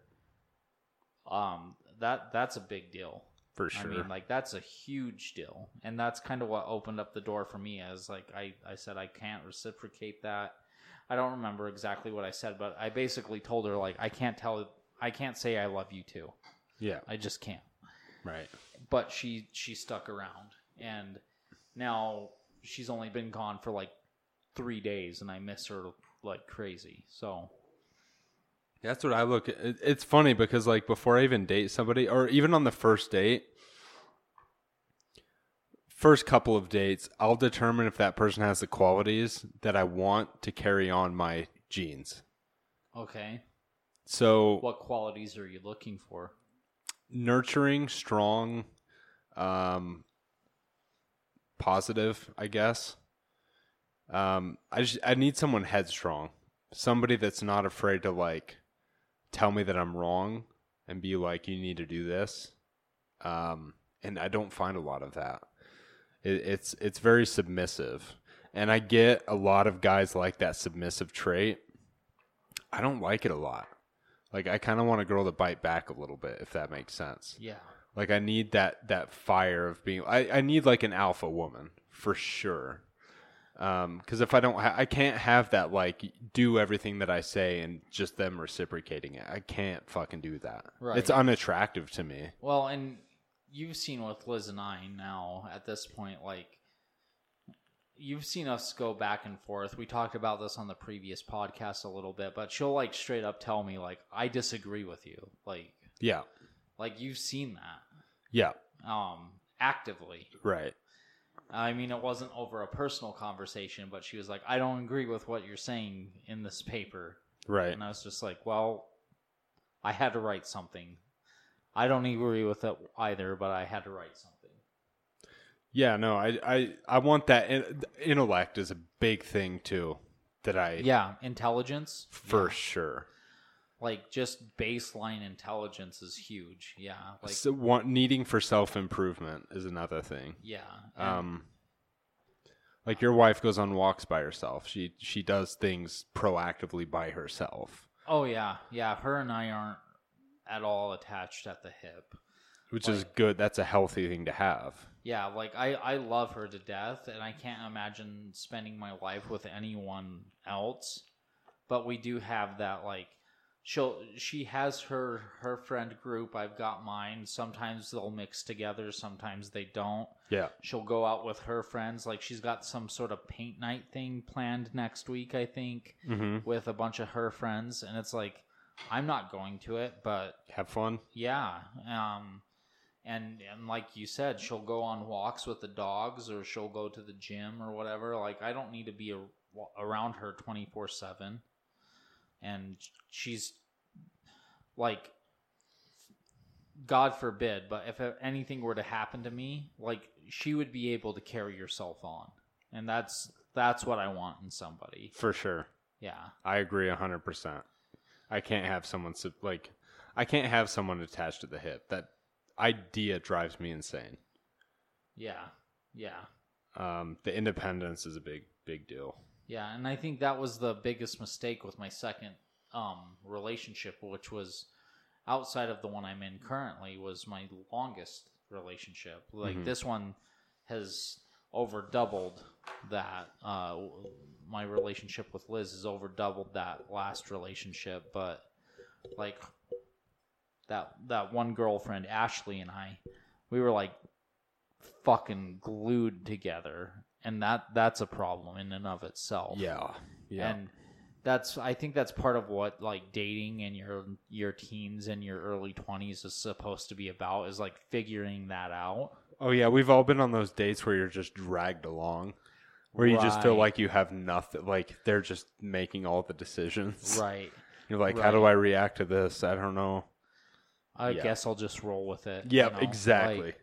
[SPEAKER 1] um that that's a big deal
[SPEAKER 2] for sure. I mean,
[SPEAKER 1] like that's a huge deal, and that's kind of what opened up the door for me. As like I, I said, I can't reciprocate that. I don't remember exactly what I said, but I basically told her like I can't tell, I can't say I love you too.
[SPEAKER 2] Yeah,
[SPEAKER 1] I just can't.
[SPEAKER 2] Right.
[SPEAKER 1] But she she stuck around, and now she's only been gone for like three days, and I miss her like crazy. So
[SPEAKER 2] that's what I look. At. It's funny because like before I even date somebody, or even on the first date, first couple of dates, I'll determine if that person has the qualities that I want to carry on my genes.
[SPEAKER 1] Okay.
[SPEAKER 2] So,
[SPEAKER 1] what qualities are you looking for?
[SPEAKER 2] Nurturing, strong, um, positive, I guess. Um, I just I need someone headstrong, somebody that's not afraid to like tell me that I'm wrong and be like, you need to do this. Um, and I don't find a lot of that. It, it's it's very submissive, and I get a lot of guys like that submissive trait. I don't like it a lot. Like I kind of want a girl to bite back a little bit, if that makes sense.
[SPEAKER 1] Yeah.
[SPEAKER 2] Like I need that that fire of being. I I need like an alpha woman for sure because um, if I don't, ha- I can't have that like do everything that I say and just them reciprocating it. I can't fucking do that. Right. It's unattractive to me.
[SPEAKER 1] Well, and you've seen with Liz and I now at this point, like you've seen us go back and forth. We talked about this on the previous podcast a little bit, but she'll like straight up tell me like I disagree with you. Like
[SPEAKER 2] yeah,
[SPEAKER 1] like you've seen that.
[SPEAKER 2] Yeah.
[SPEAKER 1] Um, actively.
[SPEAKER 2] Right.
[SPEAKER 1] I mean, it wasn't over a personal conversation, but she was like, I don't agree with what you're saying in this paper.
[SPEAKER 2] Right.
[SPEAKER 1] And I was just like, well, I had to write something. I don't agree with it either, but I had to write something.
[SPEAKER 2] Yeah, no, I, I, I want that. intellect is a big thing, too, that I.
[SPEAKER 1] Yeah, intelligence.
[SPEAKER 2] For yeah. sure
[SPEAKER 1] like just baseline intelligence is huge. Yeah, like so want,
[SPEAKER 2] needing for self improvement is another thing.
[SPEAKER 1] Yeah.
[SPEAKER 2] Um, like your wife goes on walks by herself. She she does things proactively by herself.
[SPEAKER 1] Oh yeah, yeah. Her and I aren't at all attached at the hip,
[SPEAKER 2] which like, is good. That's a healthy thing to have.
[SPEAKER 1] Yeah, like I I love her to death, and I can't imagine spending my life with anyone else. But we do have that like she'll she has her her friend group i've got mine sometimes they'll mix together sometimes they don't
[SPEAKER 2] yeah
[SPEAKER 1] she'll go out with her friends like she's got some sort of paint night thing planned next week i think mm-hmm. with a bunch of her friends and it's like i'm not going to it but
[SPEAKER 2] have fun
[SPEAKER 1] yeah um and and like you said she'll go on walks with the dogs or she'll go to the gym or whatever like i don't need to be a, around her 24 7 and she's like god forbid but if anything were to happen to me like she would be able to carry herself on and that's that's what i want in somebody
[SPEAKER 2] for sure
[SPEAKER 1] yeah
[SPEAKER 2] i agree 100% i can't have someone like i can't have someone attached to the hip that idea drives me insane
[SPEAKER 1] yeah yeah
[SPEAKER 2] um the independence is a big big deal
[SPEAKER 1] yeah, and I think that was the biggest mistake with my second um, relationship, which was outside of the one I'm in currently, was my longest relationship. Like mm-hmm. this one has over doubled that. Uh, my relationship with Liz has over doubled that last relationship, but like that that one girlfriend Ashley and I, we were like fucking glued together and that that's a problem in and of itself.
[SPEAKER 2] Yeah, yeah.
[SPEAKER 1] And that's I think that's part of what like dating and your your teens and your early twenties is supposed to be about is like figuring that out.
[SPEAKER 2] Oh yeah, we've all been on those dates where you're just dragged along, where right. you just feel like you have nothing. Like they're just making all the decisions.
[SPEAKER 1] Right.
[SPEAKER 2] You're like, right. how do I react to this? I don't know.
[SPEAKER 1] I yeah. guess I'll just roll with it.
[SPEAKER 2] Yeah. you know? exactly. Like,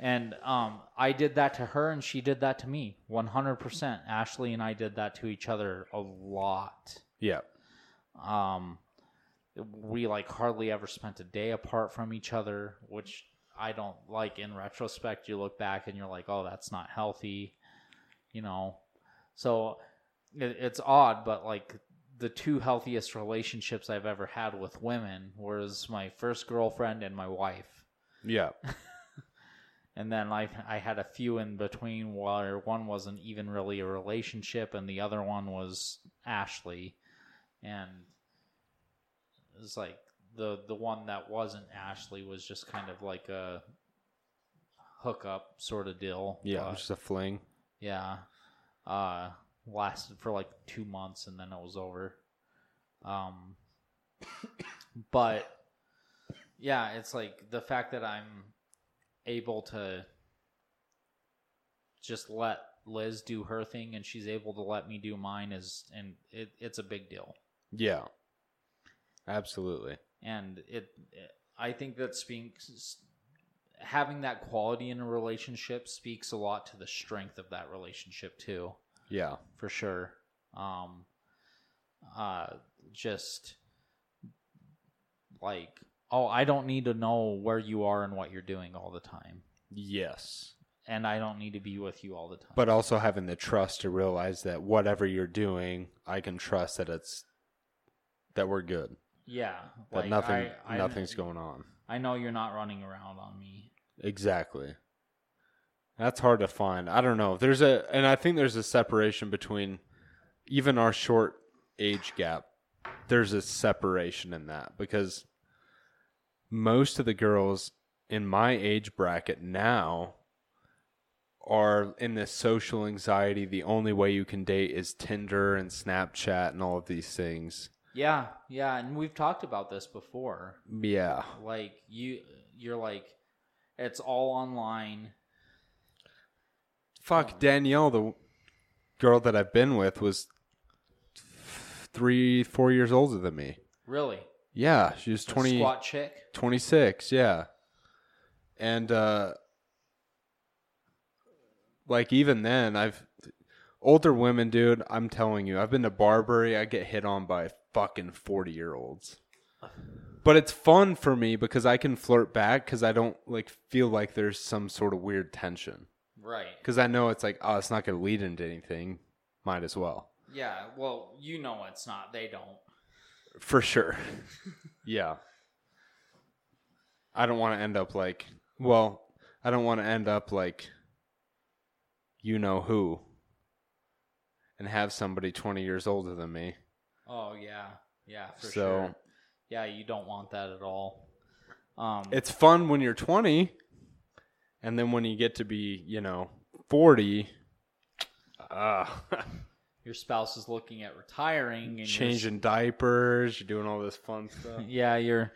[SPEAKER 1] and um, I did that to her, and she did that to me 100%. Ashley and I did that to each other a lot.
[SPEAKER 2] Yeah. Um,
[SPEAKER 1] we like hardly ever spent a day apart from each other, which I don't like in retrospect. You look back and you're like, oh, that's not healthy, you know? So it, it's odd, but like the two healthiest relationships I've ever had with women was my first girlfriend and my wife.
[SPEAKER 2] Yeah.
[SPEAKER 1] and then I I had a few in between where one wasn't even really a relationship and the other one was Ashley, and it was like the the one that wasn't Ashley was just kind of like a hookup sort of deal.
[SPEAKER 2] Yeah, it was just a fling.
[SPEAKER 1] Yeah, uh, lasted for like two months and then it was over. Um, but yeah, it's like the fact that I'm able to just let Liz do her thing and she's able to let me do mine is and it, it's a big deal.
[SPEAKER 2] Yeah. Absolutely.
[SPEAKER 1] And it, it I think that speaks having that quality in a relationship speaks a lot to the strength of that relationship too.
[SPEAKER 2] Yeah.
[SPEAKER 1] For sure. Um uh just like oh, I don't need to know where you are and what you're doing all the time.
[SPEAKER 2] Yes.
[SPEAKER 1] And I don't need to be with you all the time.
[SPEAKER 2] But also having the trust to realize that whatever you're doing, I can trust that it's that we're good.
[SPEAKER 1] Yeah.
[SPEAKER 2] That like nothing I, I, nothing's going on.
[SPEAKER 1] I know you're not running around on me.
[SPEAKER 2] Exactly. That's hard to find. I don't know. There's a and I think there's a separation between even our short age gap. There's a separation in that because most of the girls in my age bracket now are in this social anxiety. The only way you can date is Tinder and Snapchat and all of these things.
[SPEAKER 1] Yeah, yeah, and we've talked about this before.
[SPEAKER 2] Yeah.
[SPEAKER 1] Like you you're like it's all online.
[SPEAKER 2] Fuck um, Danielle, the girl that I've been with was 3 4 years older than
[SPEAKER 1] me. Really?
[SPEAKER 2] Yeah, she was
[SPEAKER 1] 20 squat chick.
[SPEAKER 2] 26, yeah. And uh like even then I've older women, dude, I'm telling you, I've been to Barbary, I get hit on by fucking 40-year-olds. But it's fun for me because I can flirt back cuz I don't like feel like there's some sort of weird tension.
[SPEAKER 1] Right.
[SPEAKER 2] Cuz I know it's like, oh, it's not going to lead into anything. Might as well.
[SPEAKER 1] Yeah, well, you know it's not. They don't
[SPEAKER 2] for sure. yeah. I don't want to end up like, well, I don't want to end up like you know who and have somebody 20 years older than me.
[SPEAKER 1] Oh, yeah. Yeah, for so, sure. Yeah, you don't want that at all. Um,
[SPEAKER 2] it's fun when you're 20, and then when you get to be, you know, 40,
[SPEAKER 1] uh, your spouse is looking at retiring
[SPEAKER 2] and changing you're, diapers, you're doing all this fun stuff.
[SPEAKER 1] yeah, your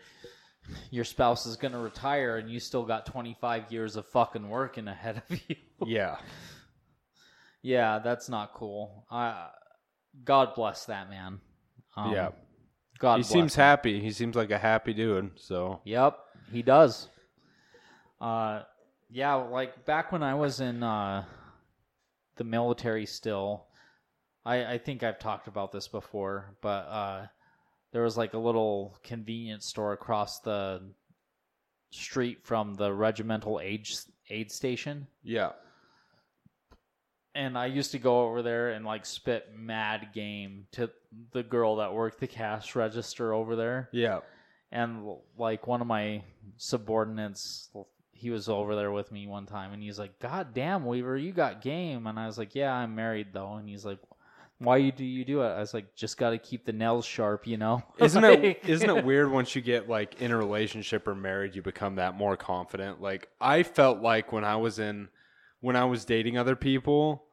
[SPEAKER 1] your spouse is going to retire and you still got 25 years of fucking working ahead of you.
[SPEAKER 2] yeah.
[SPEAKER 1] Yeah, that's not cool. I God bless that man.
[SPEAKER 2] Um, yeah. God He seems him. happy. He seems like a happy dude, so.
[SPEAKER 1] Yep, he does. Uh yeah, like back when I was in uh the military still, I, I think I've talked about this before, but uh, there was like a little convenience store across the street from the regimental aid aid station.
[SPEAKER 2] Yeah.
[SPEAKER 1] And I used to go over there and like spit mad game to the girl that worked the cash register over there.
[SPEAKER 2] Yeah.
[SPEAKER 1] And like one of my subordinates, he was over there with me one time and he's like, God damn, Weaver, you got game. And I was like, Yeah, I'm married though. And he's like, why you do you do it? I was like, just got to keep the nails sharp, you know.
[SPEAKER 2] Isn't it isn't it weird once you get like in a relationship or married, you become that more confident? Like I felt like when I was in when I was dating other people,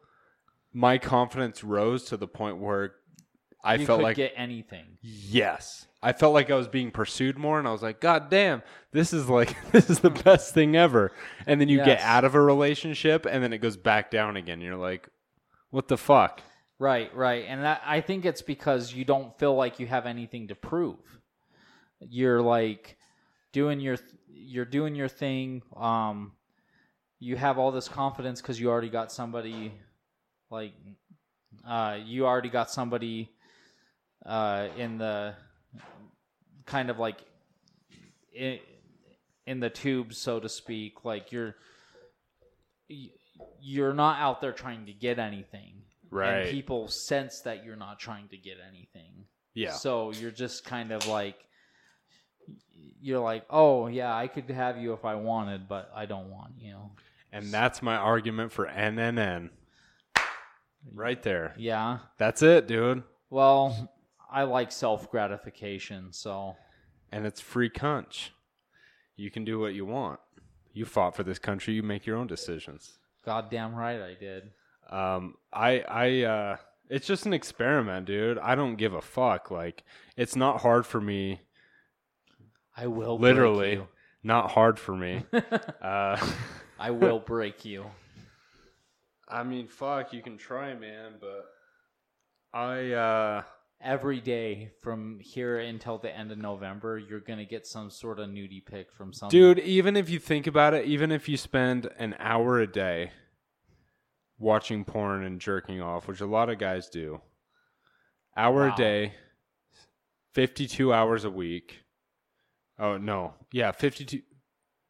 [SPEAKER 2] my confidence rose to the point where I you felt like
[SPEAKER 1] get anything.
[SPEAKER 2] Yes, I felt like I was being pursued more, and I was like, God damn, this is like this is the best thing ever. And then you yes. get out of a relationship, and then it goes back down again. You're like, what the fuck?
[SPEAKER 1] Right, right. And that, I think it's because you don't feel like you have anything to prove. You're like doing your you're doing your thing. Um, you have all this confidence cuz you already got somebody like uh, you already got somebody uh, in the kind of like in, in the tubes, so to speak like you're you're not out there trying to get anything
[SPEAKER 2] Right. And
[SPEAKER 1] people sense that you're not trying to get anything.
[SPEAKER 2] Yeah.
[SPEAKER 1] So you're just kind of like you're like, "Oh, yeah, I could have you if I wanted, but I don't want you."
[SPEAKER 2] And so. that's my argument for NNN. Right there.
[SPEAKER 1] Yeah.
[SPEAKER 2] That's it, dude.
[SPEAKER 1] Well, I like self gratification, so.
[SPEAKER 2] And it's free cunch. You can do what you want. You fought for this country. You make your own decisions.
[SPEAKER 1] Goddamn right, I did.
[SPEAKER 2] Um, I I uh, it's just an experiment, dude. I don't give a fuck. Like it's not hard for me.
[SPEAKER 1] I will
[SPEAKER 2] literally not hard for me.
[SPEAKER 1] uh, I will break you.
[SPEAKER 2] I mean, fuck, you can try, man, but I uh
[SPEAKER 1] every day from here until the end of November, you're gonna get some sort of nudie pic from some
[SPEAKER 2] dude. Even if you think about it, even if you spend an hour a day watching porn and jerking off, which a lot of guys do. Hour wow. a day, 52 hours a week. Oh no. Yeah, 52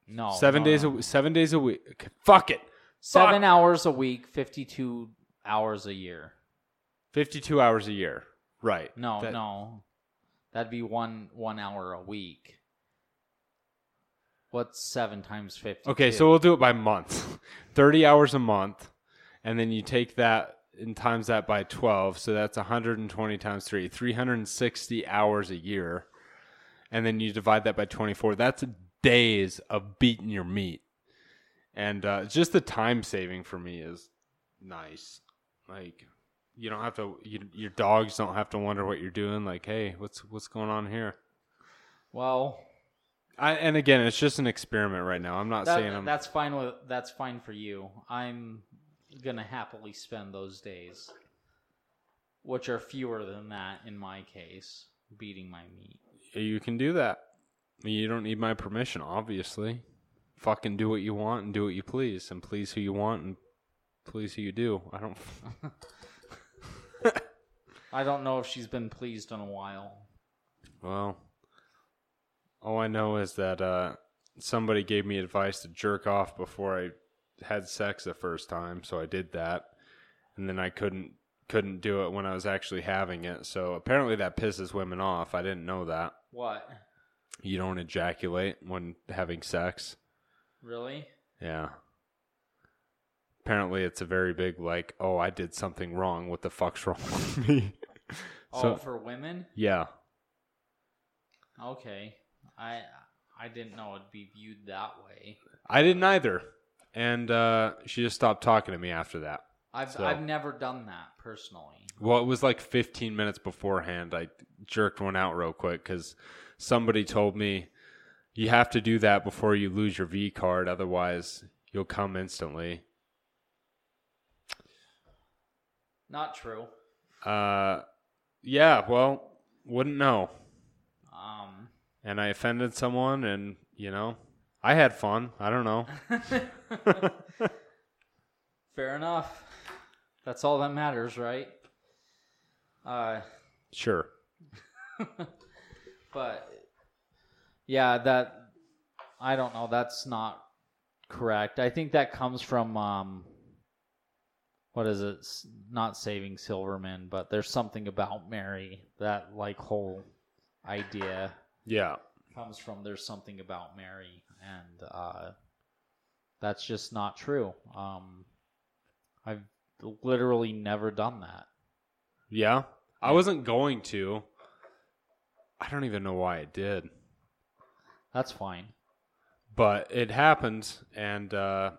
[SPEAKER 2] No. 7
[SPEAKER 1] no,
[SPEAKER 2] days no. a 7 days a week. Okay, fuck it. Fuck.
[SPEAKER 1] 7 hours a week, 52 hours a year.
[SPEAKER 2] 52 hours a year. Right.
[SPEAKER 1] No, that, no. That'd be 1 1 hour a week. What's 7 times 50?
[SPEAKER 2] Okay, so we'll do it by month. 30 hours a month and then you take that and times that by 12 so that's 120 times 3 360 hours a year and then you divide that by 24 that's days of beating your meat and uh, just the time saving for me is nice like you don't have to you, your dogs don't have to wonder what you're doing like hey what's what's going on here
[SPEAKER 1] well
[SPEAKER 2] I, and again, it's just an experiment right now. I'm not that, saying
[SPEAKER 1] I'm, that's fine. With, that's fine for you. I'm gonna happily spend those days, which are fewer than that in my case, beating my meat.
[SPEAKER 2] You can do that. You don't need my permission, obviously. Fucking do what you want and do what you please, and please who you want and please who you do. I don't.
[SPEAKER 1] I don't know if she's been pleased in a while.
[SPEAKER 2] Well, all I know is that uh, somebody gave me advice to jerk off before I had sex the first time, so I did that, and then I couldn't couldn't do it when I was actually having it. So apparently that pisses women off. I didn't know that.
[SPEAKER 1] What?
[SPEAKER 2] You don't ejaculate when having sex.
[SPEAKER 1] Really?
[SPEAKER 2] Yeah. Apparently it's a very big like, oh, I did something wrong. What the fuck's wrong with me? oh,
[SPEAKER 1] so, for women?
[SPEAKER 2] Yeah.
[SPEAKER 1] Okay. I I didn't know it'd be viewed that way.
[SPEAKER 2] I didn't either and uh, she just stopped talking to me after that.
[SPEAKER 1] I've so. I've never done that personally.
[SPEAKER 2] Well, it was like 15 minutes beforehand. I jerked one out real quick because somebody told me you have to do that before you lose your V card, otherwise you'll come instantly.
[SPEAKER 1] Not true. Uh,
[SPEAKER 2] yeah. Well, wouldn't know.
[SPEAKER 1] Um,
[SPEAKER 2] and I offended someone, and you know, I had fun. I don't know.
[SPEAKER 1] Fair enough. That's all that matters, right? Uh,
[SPEAKER 2] sure.
[SPEAKER 1] but yeah, that I don't know. That's not correct. I think that comes from um, what is it? not saving Silverman, but there's something about Mary that like whole idea.
[SPEAKER 2] Yeah,
[SPEAKER 1] comes from there's something about Mary and uh, that's just not true. Um, I've literally never done that.
[SPEAKER 2] Yeah, I wasn't going to. I don't even know why it did.
[SPEAKER 1] That's fine.
[SPEAKER 2] But it happened, and uh,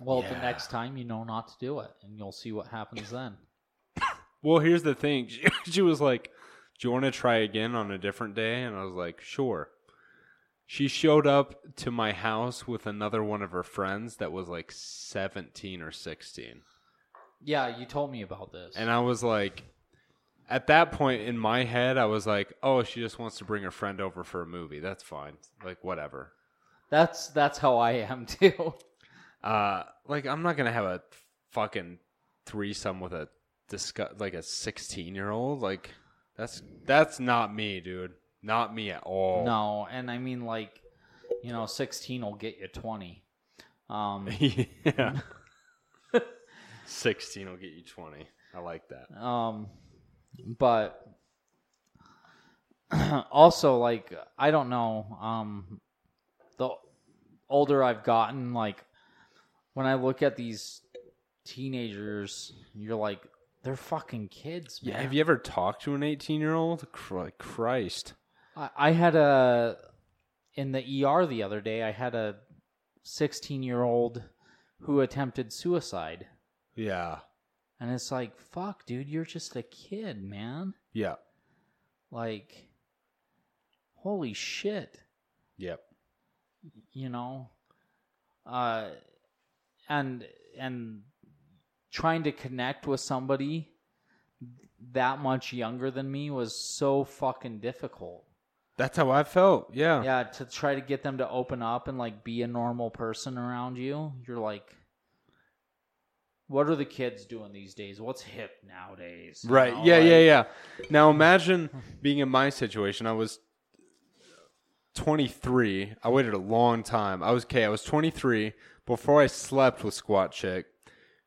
[SPEAKER 1] well, yeah. the next time you know not to do it, and you'll see what happens then.
[SPEAKER 2] well, here's the thing. she was like, "Do you want to try again on a different day?" And I was like, "Sure." She showed up to my house with another one of her friends that was like 17 or 16.
[SPEAKER 1] Yeah, you told me about this.
[SPEAKER 2] And I was like, at that point in my head, I was like, oh, she just wants to bring her friend over for a movie. That's fine. Like, whatever.
[SPEAKER 1] That's that's how I am too.
[SPEAKER 2] Uh, like I'm not gonna have a fucking threesome with a discuss like a 16 year old. Like that's that's not me, dude. Not me at all.
[SPEAKER 1] No, and I mean like, you know, sixteen will get you twenty. Um, yeah.
[SPEAKER 2] sixteen will get you twenty. I like that.
[SPEAKER 1] Um, but also like I don't know. Um, the older I've gotten, like when I look at these teenagers, you're like, they're fucking kids,
[SPEAKER 2] man. Yeah, have you ever talked to an 18 year old? Christ.
[SPEAKER 1] I, had a in the ER the other day. I had a 16 year old who attempted suicide.
[SPEAKER 2] Yeah.
[SPEAKER 1] And it's like, fuck, dude, you're just a kid, man.
[SPEAKER 2] Yeah.
[SPEAKER 1] Like, holy shit.
[SPEAKER 2] Yep.
[SPEAKER 1] You know, uh, and and trying to connect with somebody that much younger than me was so fucking difficult.
[SPEAKER 2] That's how I felt. Yeah.
[SPEAKER 1] Yeah, to try to get them to open up and like be a normal person around you. You're like what are the kids doing these days? What's hip nowadays?
[SPEAKER 2] Right. Know? Yeah, like... yeah, yeah. Now imagine being in my situation. I was 23. I waited a long time. I was okay. I was 23 before I slept with squat chick.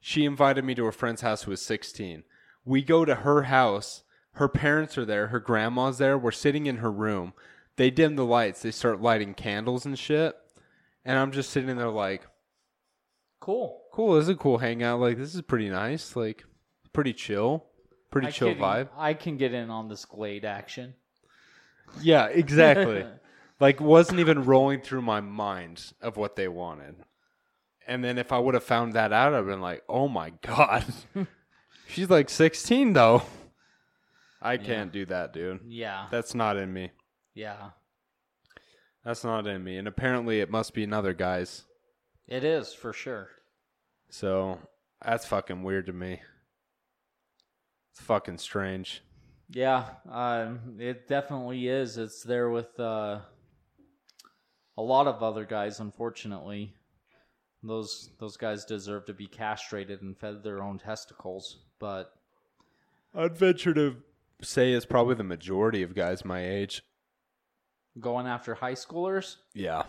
[SPEAKER 2] She invited me to her friend's house who was 16. We go to her house her parents are there. Her grandma's there. We're sitting in her room. They dim the lights. They start lighting candles and shit. And I'm just sitting there like,
[SPEAKER 1] Cool.
[SPEAKER 2] cool. This is a cool hangout. Like, this is pretty nice. Like, pretty chill. Pretty I chill can, vibe.
[SPEAKER 1] I can get in on this glade action.
[SPEAKER 2] Yeah, exactly. like, wasn't even rolling through my mind of what they wanted. And then if I would have found that out, I'd been like, oh my God. She's like 16, though. I yeah. can't do that, dude.
[SPEAKER 1] Yeah.
[SPEAKER 2] That's not in me.
[SPEAKER 1] Yeah.
[SPEAKER 2] That's not in me. And apparently it must be another guy's.
[SPEAKER 1] It is for sure.
[SPEAKER 2] So that's fucking weird to me. It's fucking strange.
[SPEAKER 1] Yeah, um, it definitely is. It's there with uh, a lot of other guys, unfortunately. Those those guys deserve to be castrated and fed their own testicles, but
[SPEAKER 2] I'd venture to say is probably the majority of guys my age.
[SPEAKER 1] Going after high schoolers?
[SPEAKER 2] Yeah.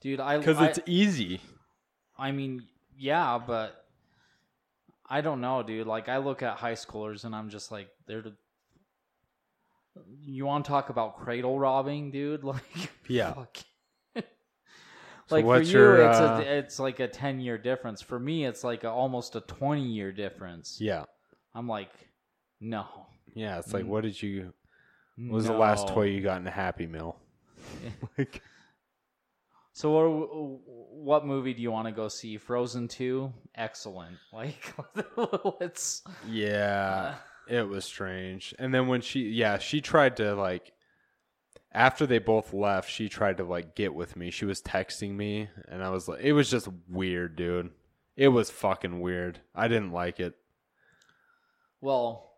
[SPEAKER 1] Dude, I
[SPEAKER 2] Cuz it's easy.
[SPEAKER 1] I mean, yeah, but I don't know, dude. Like I look at high schoolers and I'm just like they're you want to talk about cradle robbing, dude? Like
[SPEAKER 2] Yeah. like so
[SPEAKER 1] for you, your, uh... it's a, uh, it's like a ten year difference. For me, it's like a, almost a twenty year difference.
[SPEAKER 2] Yeah,
[SPEAKER 1] I'm like, no.
[SPEAKER 2] Yeah, it's like, mm. what did you? What was no. the last toy you got in a Happy Meal? like,
[SPEAKER 1] so what, what movie do you want to go see? Frozen Two, excellent. Like,
[SPEAKER 2] it's yeah, uh, it was strange. And then when she, yeah, she tried to like. After they both left, she tried to like get with me. She was texting me, and I was like, it was just weird, dude. It was fucking weird. I didn't like it.
[SPEAKER 1] Well,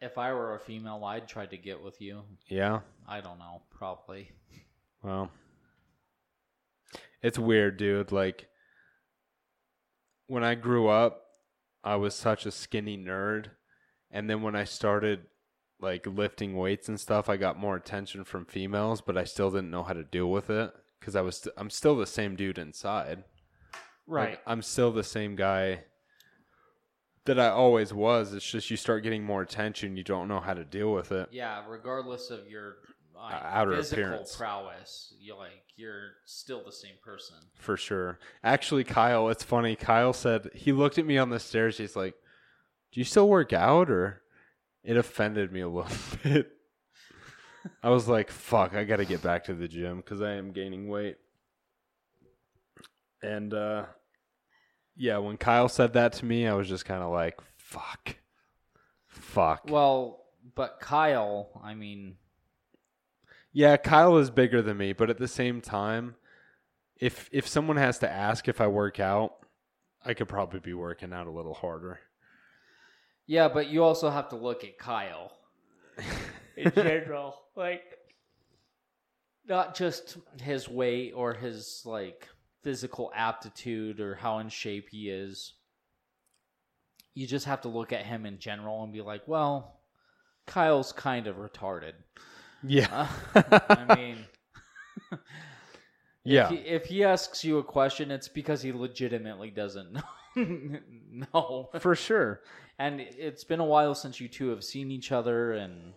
[SPEAKER 1] if I were a female, I'd try to get with you.
[SPEAKER 2] Yeah.
[SPEAKER 1] I don't know, probably.
[SPEAKER 2] Well, it's weird, dude. Like, when I grew up, I was such a skinny nerd. And then when I started like lifting weights and stuff, I got more attention from females, but I still didn't know how to deal with it because I was i st- I'm still the same dude inside.
[SPEAKER 1] Right. Like,
[SPEAKER 2] I'm still the same guy that I always was. It's just you start getting more attention, you don't know how to deal with it.
[SPEAKER 1] Yeah, regardless of your uh, outer physical appearance. prowess, you like you're still the same person
[SPEAKER 2] for sure. Actually, Kyle, it's funny. Kyle said he looked at me on the stairs. He's like, "Do you still work out?" Or it offended me a little bit. I was like, "Fuck, I got to get back to the gym because I am gaining weight." And uh, yeah, when Kyle said that to me, I was just kind of like, fuck. Fuck.
[SPEAKER 1] Well, but Kyle, I mean,
[SPEAKER 2] yeah, Kyle is bigger than me, but at the same time, if if someone has to ask if I work out, I could probably be working out a little harder.
[SPEAKER 1] Yeah, but you also have to look at Kyle in general, like not just his weight or his like physical aptitude or how in shape he is. You just have to look at him in general and be like, well, Kyle's kind of retarded.
[SPEAKER 2] Yeah. Uh, I mean, yeah. If he,
[SPEAKER 1] if he, asks you a question, it's because he legitimately doesn't know. no.
[SPEAKER 2] For sure.
[SPEAKER 1] And it's been a while since you two have seen each other, and.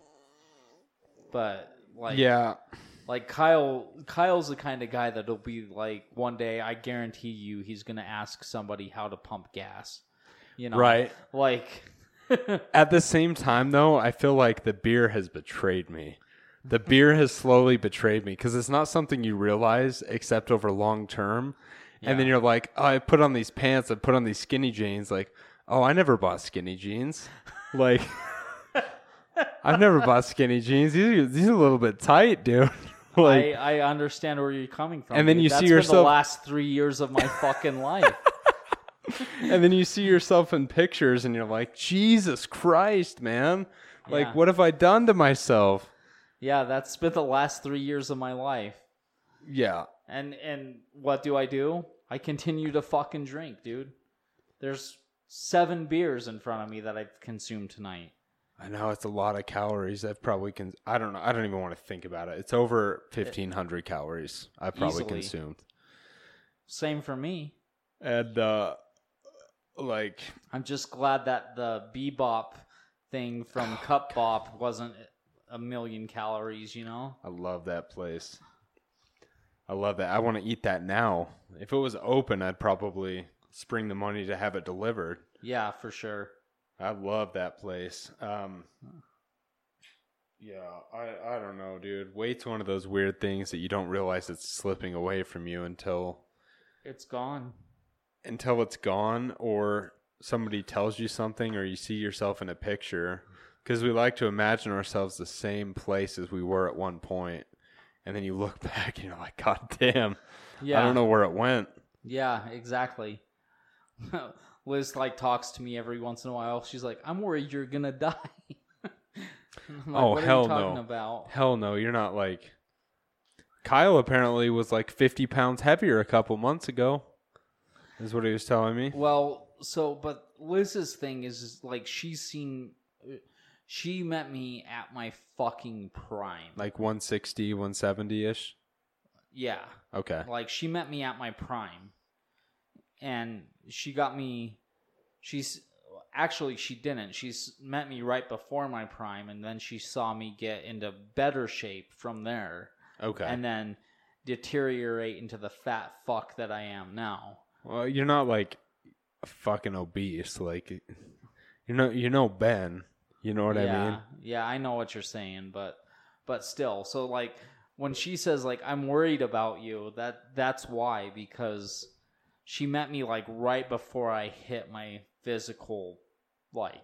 [SPEAKER 1] But,
[SPEAKER 2] like. Yeah.
[SPEAKER 1] Like Kyle, Kyle's the kind of guy that'll be like one day. I guarantee you, he's gonna ask somebody how to pump gas. You know, right? Like.
[SPEAKER 2] At the same time, though, I feel like the beer has betrayed me. The beer has slowly betrayed me because it's not something you realize except over long term. Yeah. And then you're like, oh, I put on these pants, I put on these skinny jeans. Like, oh, I never bought skinny jeans. like, I've never bought skinny jeans. These are, these are a little bit tight, dude.
[SPEAKER 1] like, I, I understand where you're coming from.
[SPEAKER 2] And then you That's see yourself the
[SPEAKER 1] last three years of my fucking life.
[SPEAKER 2] and then you see yourself in pictures, and you're like, Jesus Christ, man! Like, yeah. what have I done to myself?
[SPEAKER 1] Yeah, that's been the last three years of my life.
[SPEAKER 2] Yeah.
[SPEAKER 1] And and what do I do? I continue to fucking drink, dude. There's seven beers in front of me that I've consumed tonight.
[SPEAKER 2] I know it's a lot of calories. I've probably can. I don't know. I don't even want to think about it. It's over fifteen hundred calories I probably Easily. consumed.
[SPEAKER 1] Same for me.
[SPEAKER 2] And uh like
[SPEAKER 1] I'm just glad that the bebop thing from oh, Cupbop wasn't a million calories, you know?
[SPEAKER 2] I love that place. I love that. I want to eat that now. If it was open, I'd probably spring the money to have it delivered.
[SPEAKER 1] Yeah, for sure.
[SPEAKER 2] I love that place. Um, yeah, I I don't know, dude. Weight's one of those weird things that you don't realize it's slipping away from you until
[SPEAKER 1] it's gone.
[SPEAKER 2] Until it's gone, or somebody tells you something, or you see yourself in a picture. Because we like to imagine ourselves the same place as we were at one point, and then you look back and you're like, "God damn, yeah. I don't know where it went."
[SPEAKER 1] Yeah, exactly. Liz like talks to me every once in a while. She's like, "I'm worried you're gonna die."
[SPEAKER 2] like, oh hell no!
[SPEAKER 1] About?
[SPEAKER 2] Hell no! You're not like Kyle. Apparently, was like 50 pounds heavier a couple months ago. Is what he was telling me.
[SPEAKER 1] Well, so but Liz's thing is, is like she's seen. Uh, she met me at my fucking prime.
[SPEAKER 2] Like 160, 170 ish?
[SPEAKER 1] Yeah.
[SPEAKER 2] Okay.
[SPEAKER 1] Like she met me at my prime and she got me. She's actually she didn't. She's met me right before my prime, and then she saw me get into better shape from there.
[SPEAKER 2] Okay,
[SPEAKER 1] and then deteriorate into the fat fuck that I am now.
[SPEAKER 2] Well, you're not like fucking obese. Like you know, you know Ben. You know what yeah, I mean?
[SPEAKER 1] Yeah, I know what you're saying, but but still. So like when she says like I'm worried about you, that that's why because she met me like right before I hit my physical like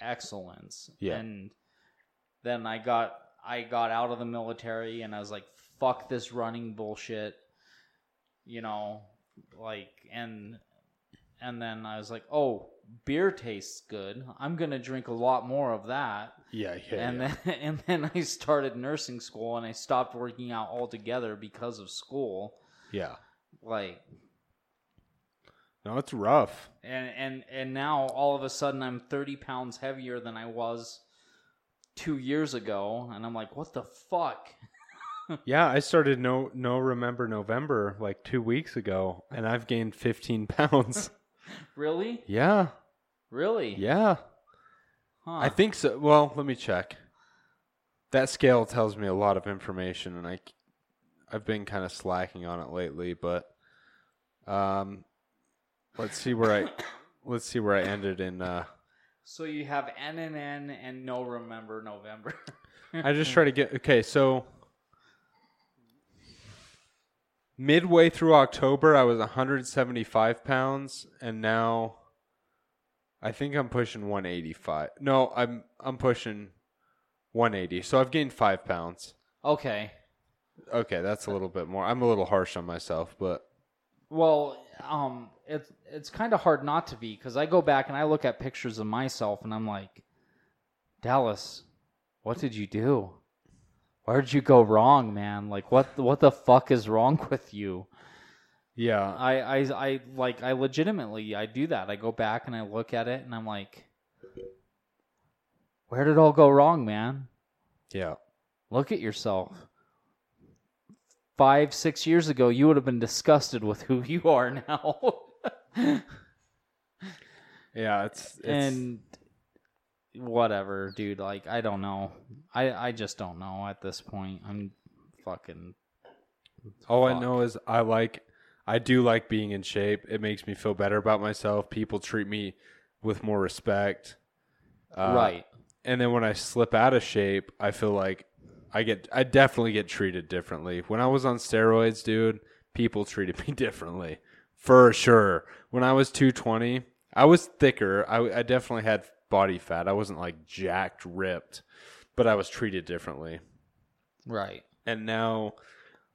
[SPEAKER 1] excellence. Yeah. And then I got I got out of the military and I was like, fuck this running bullshit. You know, like and and then I was like, oh, beer tastes good. I'm gonna drink a lot more of that.
[SPEAKER 2] Yeah, yeah. And
[SPEAKER 1] yeah. then and then I started nursing school and I stopped working out altogether because of school.
[SPEAKER 2] Yeah.
[SPEAKER 1] Like
[SPEAKER 2] no, it's rough.
[SPEAKER 1] And and and now all of a sudden I'm 30 pounds heavier than I was 2 years ago and I'm like, "What the fuck?"
[SPEAKER 2] yeah, I started no no remember November like 2 weeks ago and I've gained 15 pounds.
[SPEAKER 1] really?
[SPEAKER 2] Yeah.
[SPEAKER 1] Really?
[SPEAKER 2] Yeah. Huh. I think so. Well, let me check. That scale tells me a lot of information and I I've been kind of slacking on it lately, but um Let's see where I let's see where I ended in uh
[SPEAKER 1] So you have N and N and no remember November.
[SPEAKER 2] I just try to get okay, so midway through October I was 175 pounds and now I think I'm pushing 185. No, I'm I'm pushing 180. So I've gained 5 pounds.
[SPEAKER 1] Okay.
[SPEAKER 2] Okay, that's a little bit more. I'm a little harsh on myself, but
[SPEAKER 1] Well, um it's it's kind of hard not to be because I go back and I look at pictures of myself and I'm like, Dallas, what did you do? Where did you go wrong, man? Like what what the fuck is wrong with you?
[SPEAKER 2] Yeah,
[SPEAKER 1] I I I like I legitimately I do that. I go back and I look at it and I'm like, where did it all go wrong, man?
[SPEAKER 2] Yeah,
[SPEAKER 1] look at yourself five, six years ago, you would have been disgusted with who you are now
[SPEAKER 2] yeah, it's,
[SPEAKER 1] it's and whatever, dude. Like I don't know. I I just don't know at this point. I'm fucking.
[SPEAKER 2] All fuck. I know is I like I do like being in shape. It makes me feel better about myself. People treat me with more respect. Uh, right. And then when I slip out of shape, I feel like I get I definitely get treated differently. When I was on steroids, dude, people treated me differently for sure. When I was 220, I was thicker. I, I definitely had body fat. I wasn't like jacked, ripped, but I was treated differently.
[SPEAKER 1] Right.
[SPEAKER 2] And now,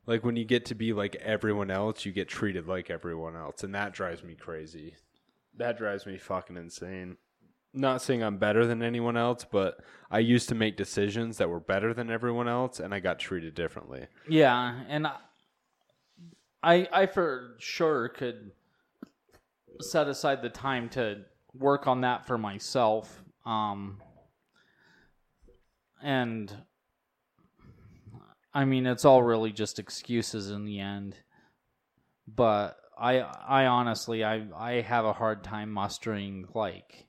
[SPEAKER 2] like when you get to be like everyone else, you get treated like everyone else, and that drives me crazy. That drives me fucking insane. Not saying I'm better than anyone else, but I used to make decisions that were better than everyone else, and I got treated differently.
[SPEAKER 1] Yeah, and I- I I for sure could set aside the time to work on that for myself. Um, and I mean, it's all really just excuses in the end. But I I honestly I I have a hard time mustering like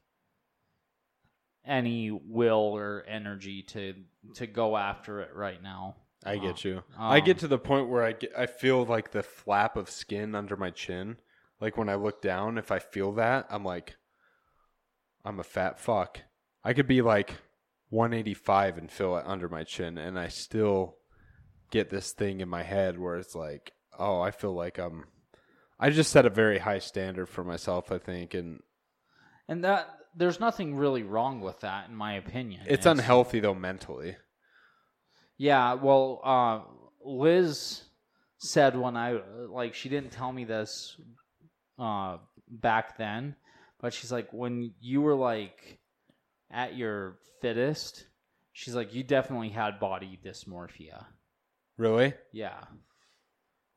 [SPEAKER 1] any will or energy to to go after it right now.
[SPEAKER 2] I get oh, you. Um, I get um, to the point where I get, I feel like the flap of skin under my chin. Like when I look down, if I feel that, I'm like, I'm a fat fuck. I could be like 185 and feel it under my chin, and I still get this thing in my head where it's like, oh, I feel like I'm. I just set a very high standard for myself, I think, and
[SPEAKER 1] and that there's nothing really wrong with that, in my opinion.
[SPEAKER 2] It's, it's unhealthy though mentally.
[SPEAKER 1] Yeah, well, uh, Liz said when I like she didn't tell me this uh, back then, but she's like when you were like at your fittest, she's like you definitely had body dysmorphia.
[SPEAKER 2] Really?
[SPEAKER 1] Yeah.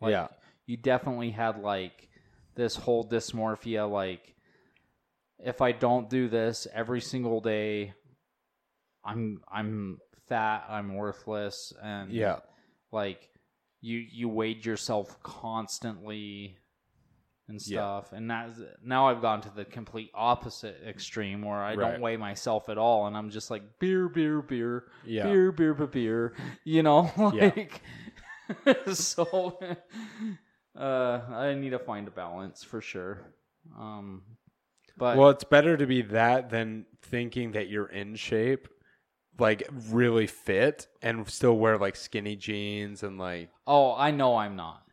[SPEAKER 1] Like,
[SPEAKER 2] yeah.
[SPEAKER 1] You definitely had like this whole dysmorphia like if I don't do this every single day I'm I'm fat, I'm worthless, and
[SPEAKER 2] yeah,
[SPEAKER 1] like you you weighed yourself constantly and stuff. Yeah. And that now I've gone to the complete opposite extreme where I right. don't weigh myself at all, and I'm just like beer, beer, beer, yeah. beer, beer, beer, beer. You know, like so. Uh, I need to find a balance for sure. Um,
[SPEAKER 2] but well, it's better to be that than thinking that you're in shape like really fit and still wear like skinny jeans and like
[SPEAKER 1] Oh, I know I'm not.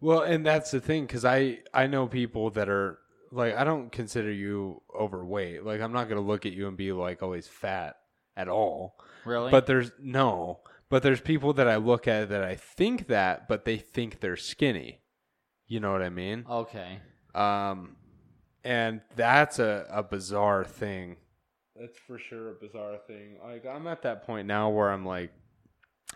[SPEAKER 2] well and that's the thing cuz I I know people that are like I don't consider you overweight. Like I'm not going to look at you and be like always fat at all. Really? But there's no, but there's people that I look at that I think that but they think they're skinny. You know what I mean? okay. Um, and that's a, a bizarre thing that's for sure a bizarre thing. Like I'm at that point now where I'm like,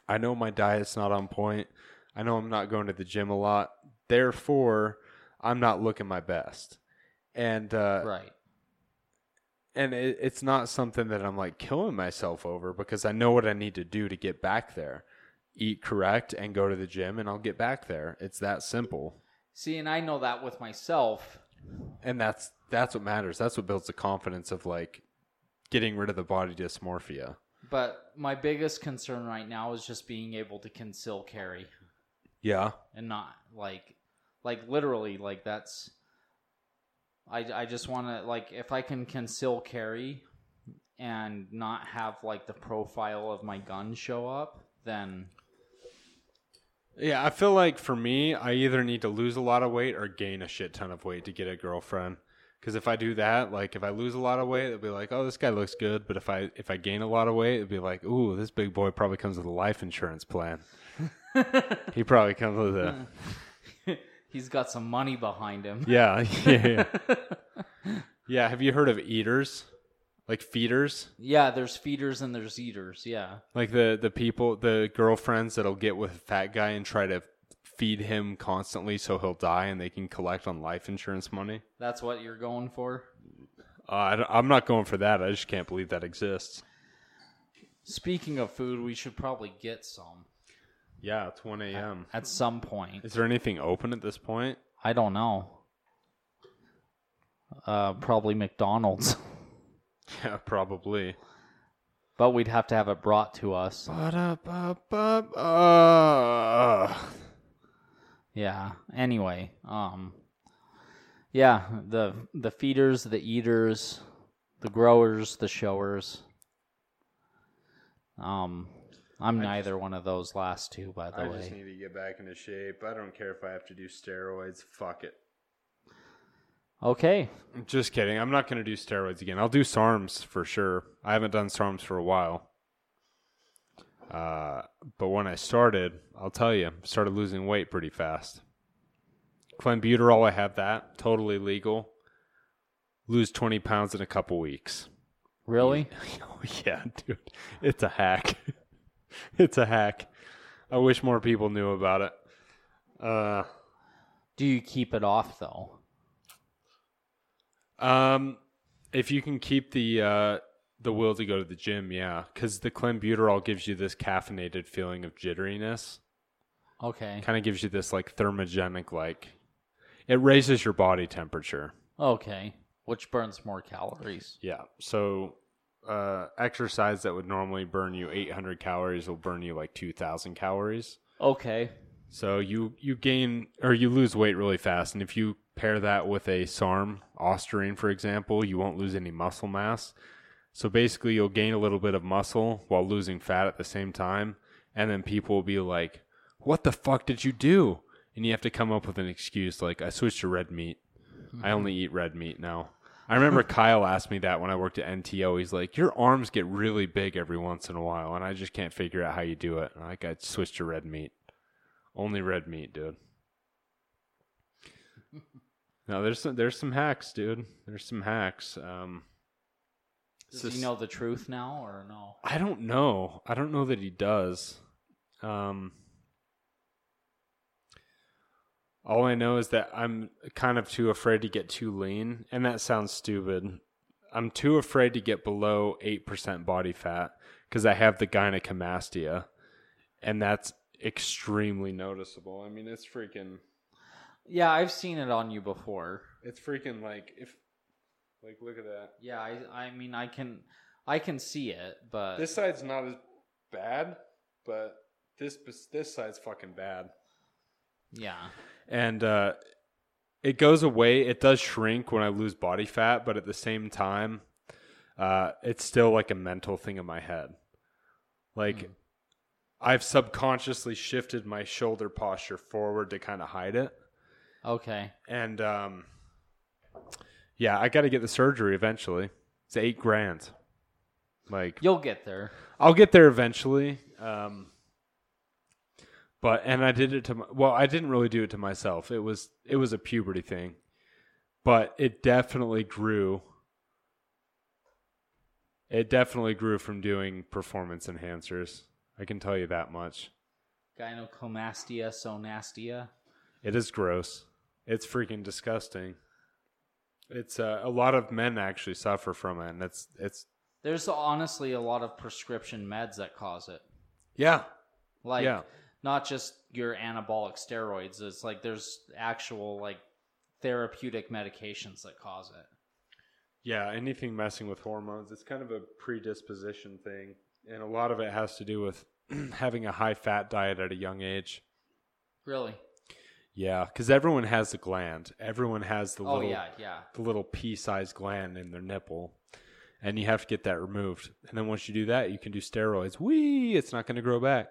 [SPEAKER 2] I know my diet's not on point. I know I'm not going to the gym a lot. Therefore, I'm not looking my best. And uh, right. And it, it's not something that I'm like killing myself over because I know what I need to do to get back there. Eat correct and go to the gym, and I'll get back there. It's that simple.
[SPEAKER 1] See, and I know that with myself.
[SPEAKER 2] And that's that's what matters. That's what builds the confidence of like getting rid of the body dysmorphia.
[SPEAKER 1] But my biggest concern right now is just being able to conceal carry. Yeah. And not like like literally like that's I I just want to like if I can conceal carry and not have like the profile of my gun show up, then
[SPEAKER 2] yeah, I feel like for me, I either need to lose a lot of weight or gain a shit ton of weight to get a girlfriend. Because if I do that, like if I lose a lot of weight, it'll be like, oh, this guy looks good. But if I if I gain a lot of weight, it'll be like, ooh, this big boy probably comes with a life insurance plan. he probably comes with a.
[SPEAKER 1] He's got some money behind him.
[SPEAKER 2] Yeah,
[SPEAKER 1] yeah,
[SPEAKER 2] yeah. yeah. Have you heard of eaters? Like feeders?
[SPEAKER 1] Yeah, there's feeders and there's eaters. Yeah.
[SPEAKER 2] Like the the people, the girlfriends that'll get with a fat guy and try to feed him constantly so he'll die and they can collect on life insurance money.
[SPEAKER 1] That's what you're going for?
[SPEAKER 2] Uh, I, am not going for that. I just can't believe that exists.
[SPEAKER 1] Speaking of food, we should probably get some.
[SPEAKER 2] Yeah, it's 1 a.m.
[SPEAKER 1] At, at some point.
[SPEAKER 2] Is there anything open at this point?
[SPEAKER 1] I don't know. Uh, probably McDonald's.
[SPEAKER 2] yeah, probably.
[SPEAKER 1] But we'd have to have it brought to us. Yeah. Anyway, um, yeah, the the feeders, the eaters, the growers, the showers. Um, I'm I neither just, one of those last two, by the I way. I just
[SPEAKER 2] need to get back into shape. I don't care if I have to do steroids. Fuck it. Okay. Just kidding. I'm not going to do steroids again. I'll do SARMs for sure. I haven't done SARMs for a while. Uh, but when I started, I'll tell you, started losing weight pretty fast. Clenbuterol, I have that, totally legal. Lose 20 pounds in a couple weeks.
[SPEAKER 1] Really?
[SPEAKER 2] Oh, yeah, dude. It's a hack. it's a hack. I wish more people knew about it.
[SPEAKER 1] Uh, Do you keep it off though?
[SPEAKER 2] Um, if you can keep the uh, the will to go to the gym, yeah, because the clenbuterol gives you this caffeinated feeling of jitteriness. Okay. Kind of gives you this like thermogenic like. It raises your body temperature.
[SPEAKER 1] Okay, which burns more calories.
[SPEAKER 2] Yeah. So, uh, exercise that would normally burn you 800 calories will burn you like 2,000 calories. Okay. So you you gain or you lose weight really fast, and if you pair that with a SARM, Ostarine, for example, you won't lose any muscle mass so basically, you'll gain a little bit of muscle while losing fat at the same time. And then people will be like, What the fuck did you do? And you have to come up with an excuse like, I switched to red meat. Mm-hmm. I only eat red meat now. I remember Kyle asked me that when I worked at NTO. He's like, Your arms get really big every once in a while. And I just can't figure out how you do it. And like, I switched to red meat. Only red meat, dude. no, there's some, there's some hacks, dude. There's some hacks. Um,
[SPEAKER 1] does just, he know the truth now or no?
[SPEAKER 2] I don't know. I don't know that he does. Um, all I know is that I'm kind of too afraid to get too lean, and that sounds stupid. I'm too afraid to get below 8% body fat because I have the gynecomastia, and that's extremely noticeable. I mean, it's freaking.
[SPEAKER 1] Yeah, I've seen it on you before.
[SPEAKER 2] It's freaking like if like, look at that.
[SPEAKER 1] Yeah, I, I mean, I can, I can see it, but
[SPEAKER 2] This side's not as bad, but this this side's fucking bad. yeah, and uh, it goes away. It does shrink when I lose body fat, but at the same time, uh, it's still like a mental thing in my head. Like Mm. I've subconsciously shifted my shoulder posture forward to kind of hide it, okay, and um, yeah, I got to get the surgery eventually. It's eight grand.
[SPEAKER 1] Like you'll get there.
[SPEAKER 2] I'll get there eventually. Um, but and I did it to my, well, I didn't really do it to myself. It was it was a puberty thing, but it definitely grew. It definitely grew from doing performance enhancers. I can tell you that much.
[SPEAKER 1] Gynecomastia sonastia.
[SPEAKER 2] It is gross. It's freaking disgusting. It's uh, a lot of men actually suffer from it, and it's it's.
[SPEAKER 1] There's honestly a lot of prescription meds that cause it. Yeah. Like yeah. not just your anabolic steroids. It's like there's actual like therapeutic medications that cause it.
[SPEAKER 2] Yeah, anything messing with hormones, it's kind of a predisposition thing, and a lot of it has to do with having a high fat diet at a young age. Really? Yeah, because everyone has the gland. Everyone has the oh, little, yeah, yeah. the little pea-sized gland in their nipple, and you have to get that removed. And then once you do that, you can do steroids. Wee, it's not going to grow back.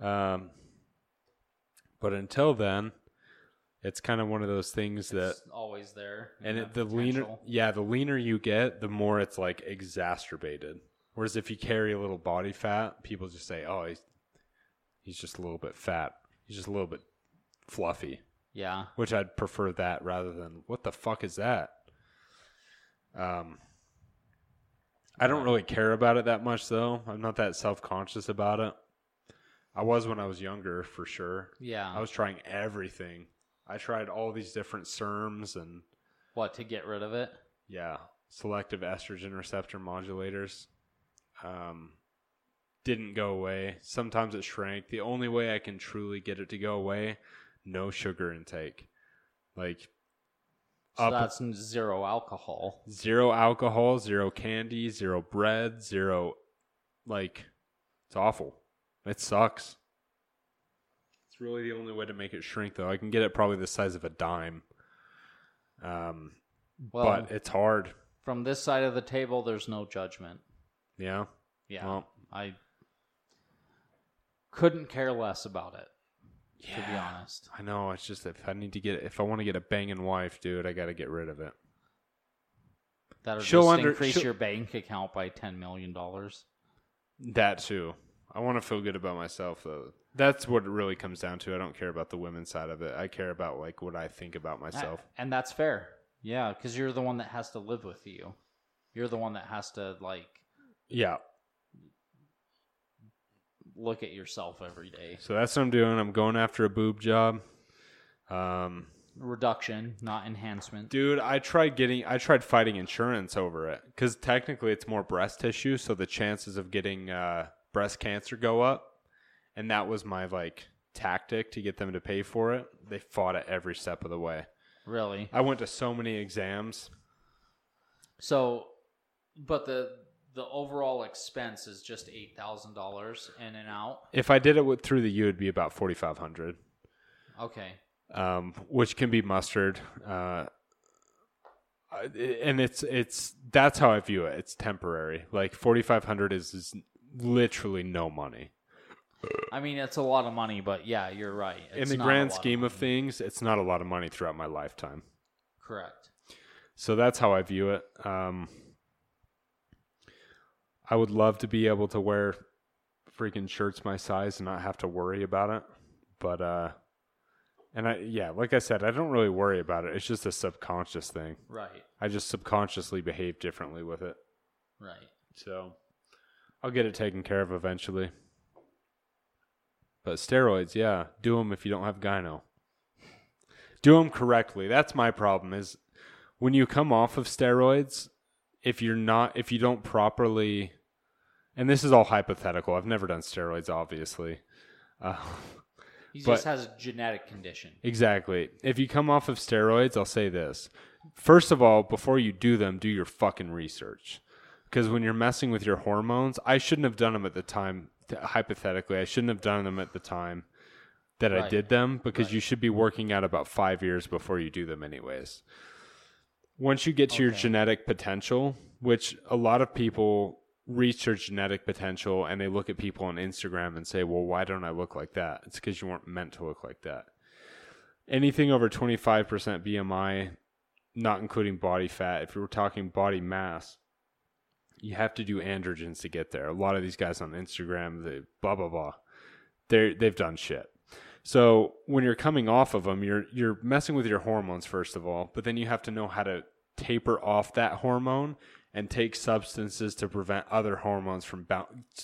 [SPEAKER 2] Um, but until then, it's kind of one of those things it's
[SPEAKER 1] that always there. And it, the potential.
[SPEAKER 2] leaner, yeah, the leaner you get, the more it's like exacerbated. Whereas if you carry a little body fat, people just say, "Oh, he's, he's just a little bit fat. He's just a little bit fluffy. Yeah. Which I'd prefer that rather than what the fuck is that? Um I don't really care about it that much though. I'm not that self-conscious about it. I was when I was younger for sure. Yeah. I was trying everything. I tried all these different SERMs and
[SPEAKER 1] what to get rid of it?
[SPEAKER 2] Yeah. Selective estrogen receptor modulators. Um didn't go away. Sometimes it shrank. The only way I can truly get it to go away no sugar intake. Like
[SPEAKER 1] so that's zero alcohol.
[SPEAKER 2] Zero alcohol, zero candy, zero bread, zero like it's awful. It sucks. It's really the only way to make it shrink though. I can get it probably the size of a dime. Um well, but it's hard.
[SPEAKER 1] From this side of the table there's no judgment. Yeah. Yeah. Well, I couldn't care less about it.
[SPEAKER 2] Yeah, to be honest. I know. It's just if I need to get if I want to get a banging wife, dude, I got to get rid of it.
[SPEAKER 1] That'll she'll just under, increase she'll, your bank account by ten million dollars.
[SPEAKER 2] That too. I want to feel good about myself though. That's what it really comes down to. I don't care about the women's side of it. I care about like what I think about myself.
[SPEAKER 1] and that's fair. Yeah, because you're the one that has to live with you. You're the one that has to like. Yeah look at yourself every day.
[SPEAKER 2] So that's what I'm doing. I'm going after a boob job.
[SPEAKER 1] Um, Reduction, not enhancement.
[SPEAKER 2] Dude, I tried getting, I tried fighting insurance over it because technically it's more breast tissue, so the chances of getting uh, breast cancer go up. And that was my like tactic to get them to pay for it. They fought it every step of the way. Really? I went to so many exams.
[SPEAKER 1] So, but the the overall expense is just eight thousand dollars in and out.
[SPEAKER 2] If I did it with, through the U, it'd be about forty five hundred. Okay. Um, which can be mustered. Uh, and it's it's that's how I view it. It's temporary. Like forty five hundred is is literally no money.
[SPEAKER 1] I mean, it's a lot of money, but yeah, you're right.
[SPEAKER 2] It's in the grand scheme of, of things, it's not a lot of money throughout my lifetime. Correct. So that's how I view it. Um, I would love to be able to wear freaking shirts my size and not have to worry about it. But uh and I yeah, like I said, I don't really worry about it. It's just a subconscious thing. Right. I just subconsciously behave differently with it. Right. So I'll get it taken care of eventually. But steroids, yeah, do them if you don't have gyno. Do them correctly. That's my problem is when you come off of steroids, if you're not if you don't properly and this is all hypothetical. I've never done steroids, obviously. Uh,
[SPEAKER 1] he just has a genetic condition.
[SPEAKER 2] Exactly. If you come off of steroids, I'll say this. First of all, before you do them, do your fucking research. Because when you're messing with your hormones, I shouldn't have done them at the time. Hypothetically, I shouldn't have done them at the time that right. I did them because right. you should be working out about five years before you do them, anyways. Once you get to okay. your genetic potential, which a lot of people reach their genetic potential and they look at people on Instagram and say, well, why don't I look like that? It's because you weren't meant to look like that. Anything over 25% BMI, not including body fat, if you were talking body mass, you have to do androgens to get there. A lot of these guys on Instagram, they blah blah blah. They they've done shit. So when you're coming off of them, you're you're messing with your hormones first of all, but then you have to know how to taper off that hormone and take substances to prevent other hormones from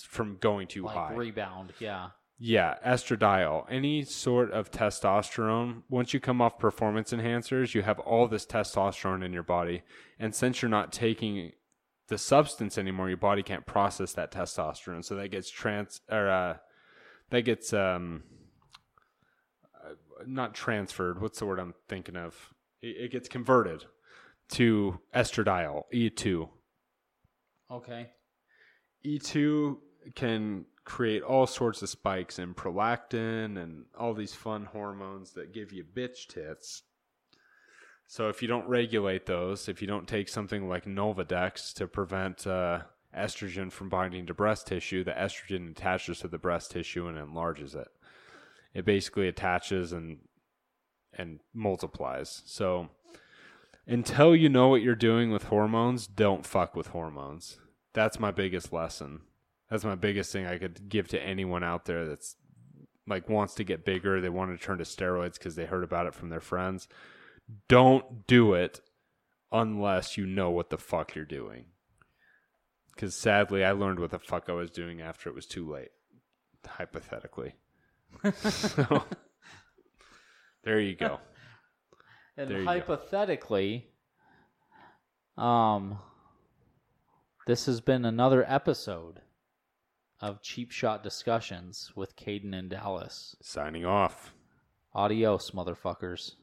[SPEAKER 2] from going too like high. Rebound, yeah. Yeah, estradiol, any sort of testosterone. Once you come off performance enhancers, you have all this testosterone in your body, and since you're not taking the substance anymore, your body can't process that testosterone, so that gets trans or uh, that gets um, uh, not transferred. What's the word I'm thinking of? It, it gets converted to estradiol, E2, Okay. E2 can create all sorts of spikes in prolactin and all these fun hormones that give you bitch tits. So if you don't regulate those, if you don't take something like Nolvadex to prevent uh, estrogen from binding to breast tissue, the estrogen attaches to the breast tissue and enlarges it. It basically attaches and and multiplies. So until you know what you're doing with hormones, don't fuck with hormones. That's my biggest lesson. That's my biggest thing I could give to anyone out there that's like wants to get bigger, they want to turn to steroids cuz they heard about it from their friends. Don't do it unless you know what the fuck you're doing. Cuz sadly, I learned what the fuck I was doing after it was too late, hypothetically. so there you go.
[SPEAKER 1] And There hypothetically, um, this has been another episode of Cheap Shot Discussions with Caden and Dallas.
[SPEAKER 2] Signing off.
[SPEAKER 1] Adios, motherfuckers.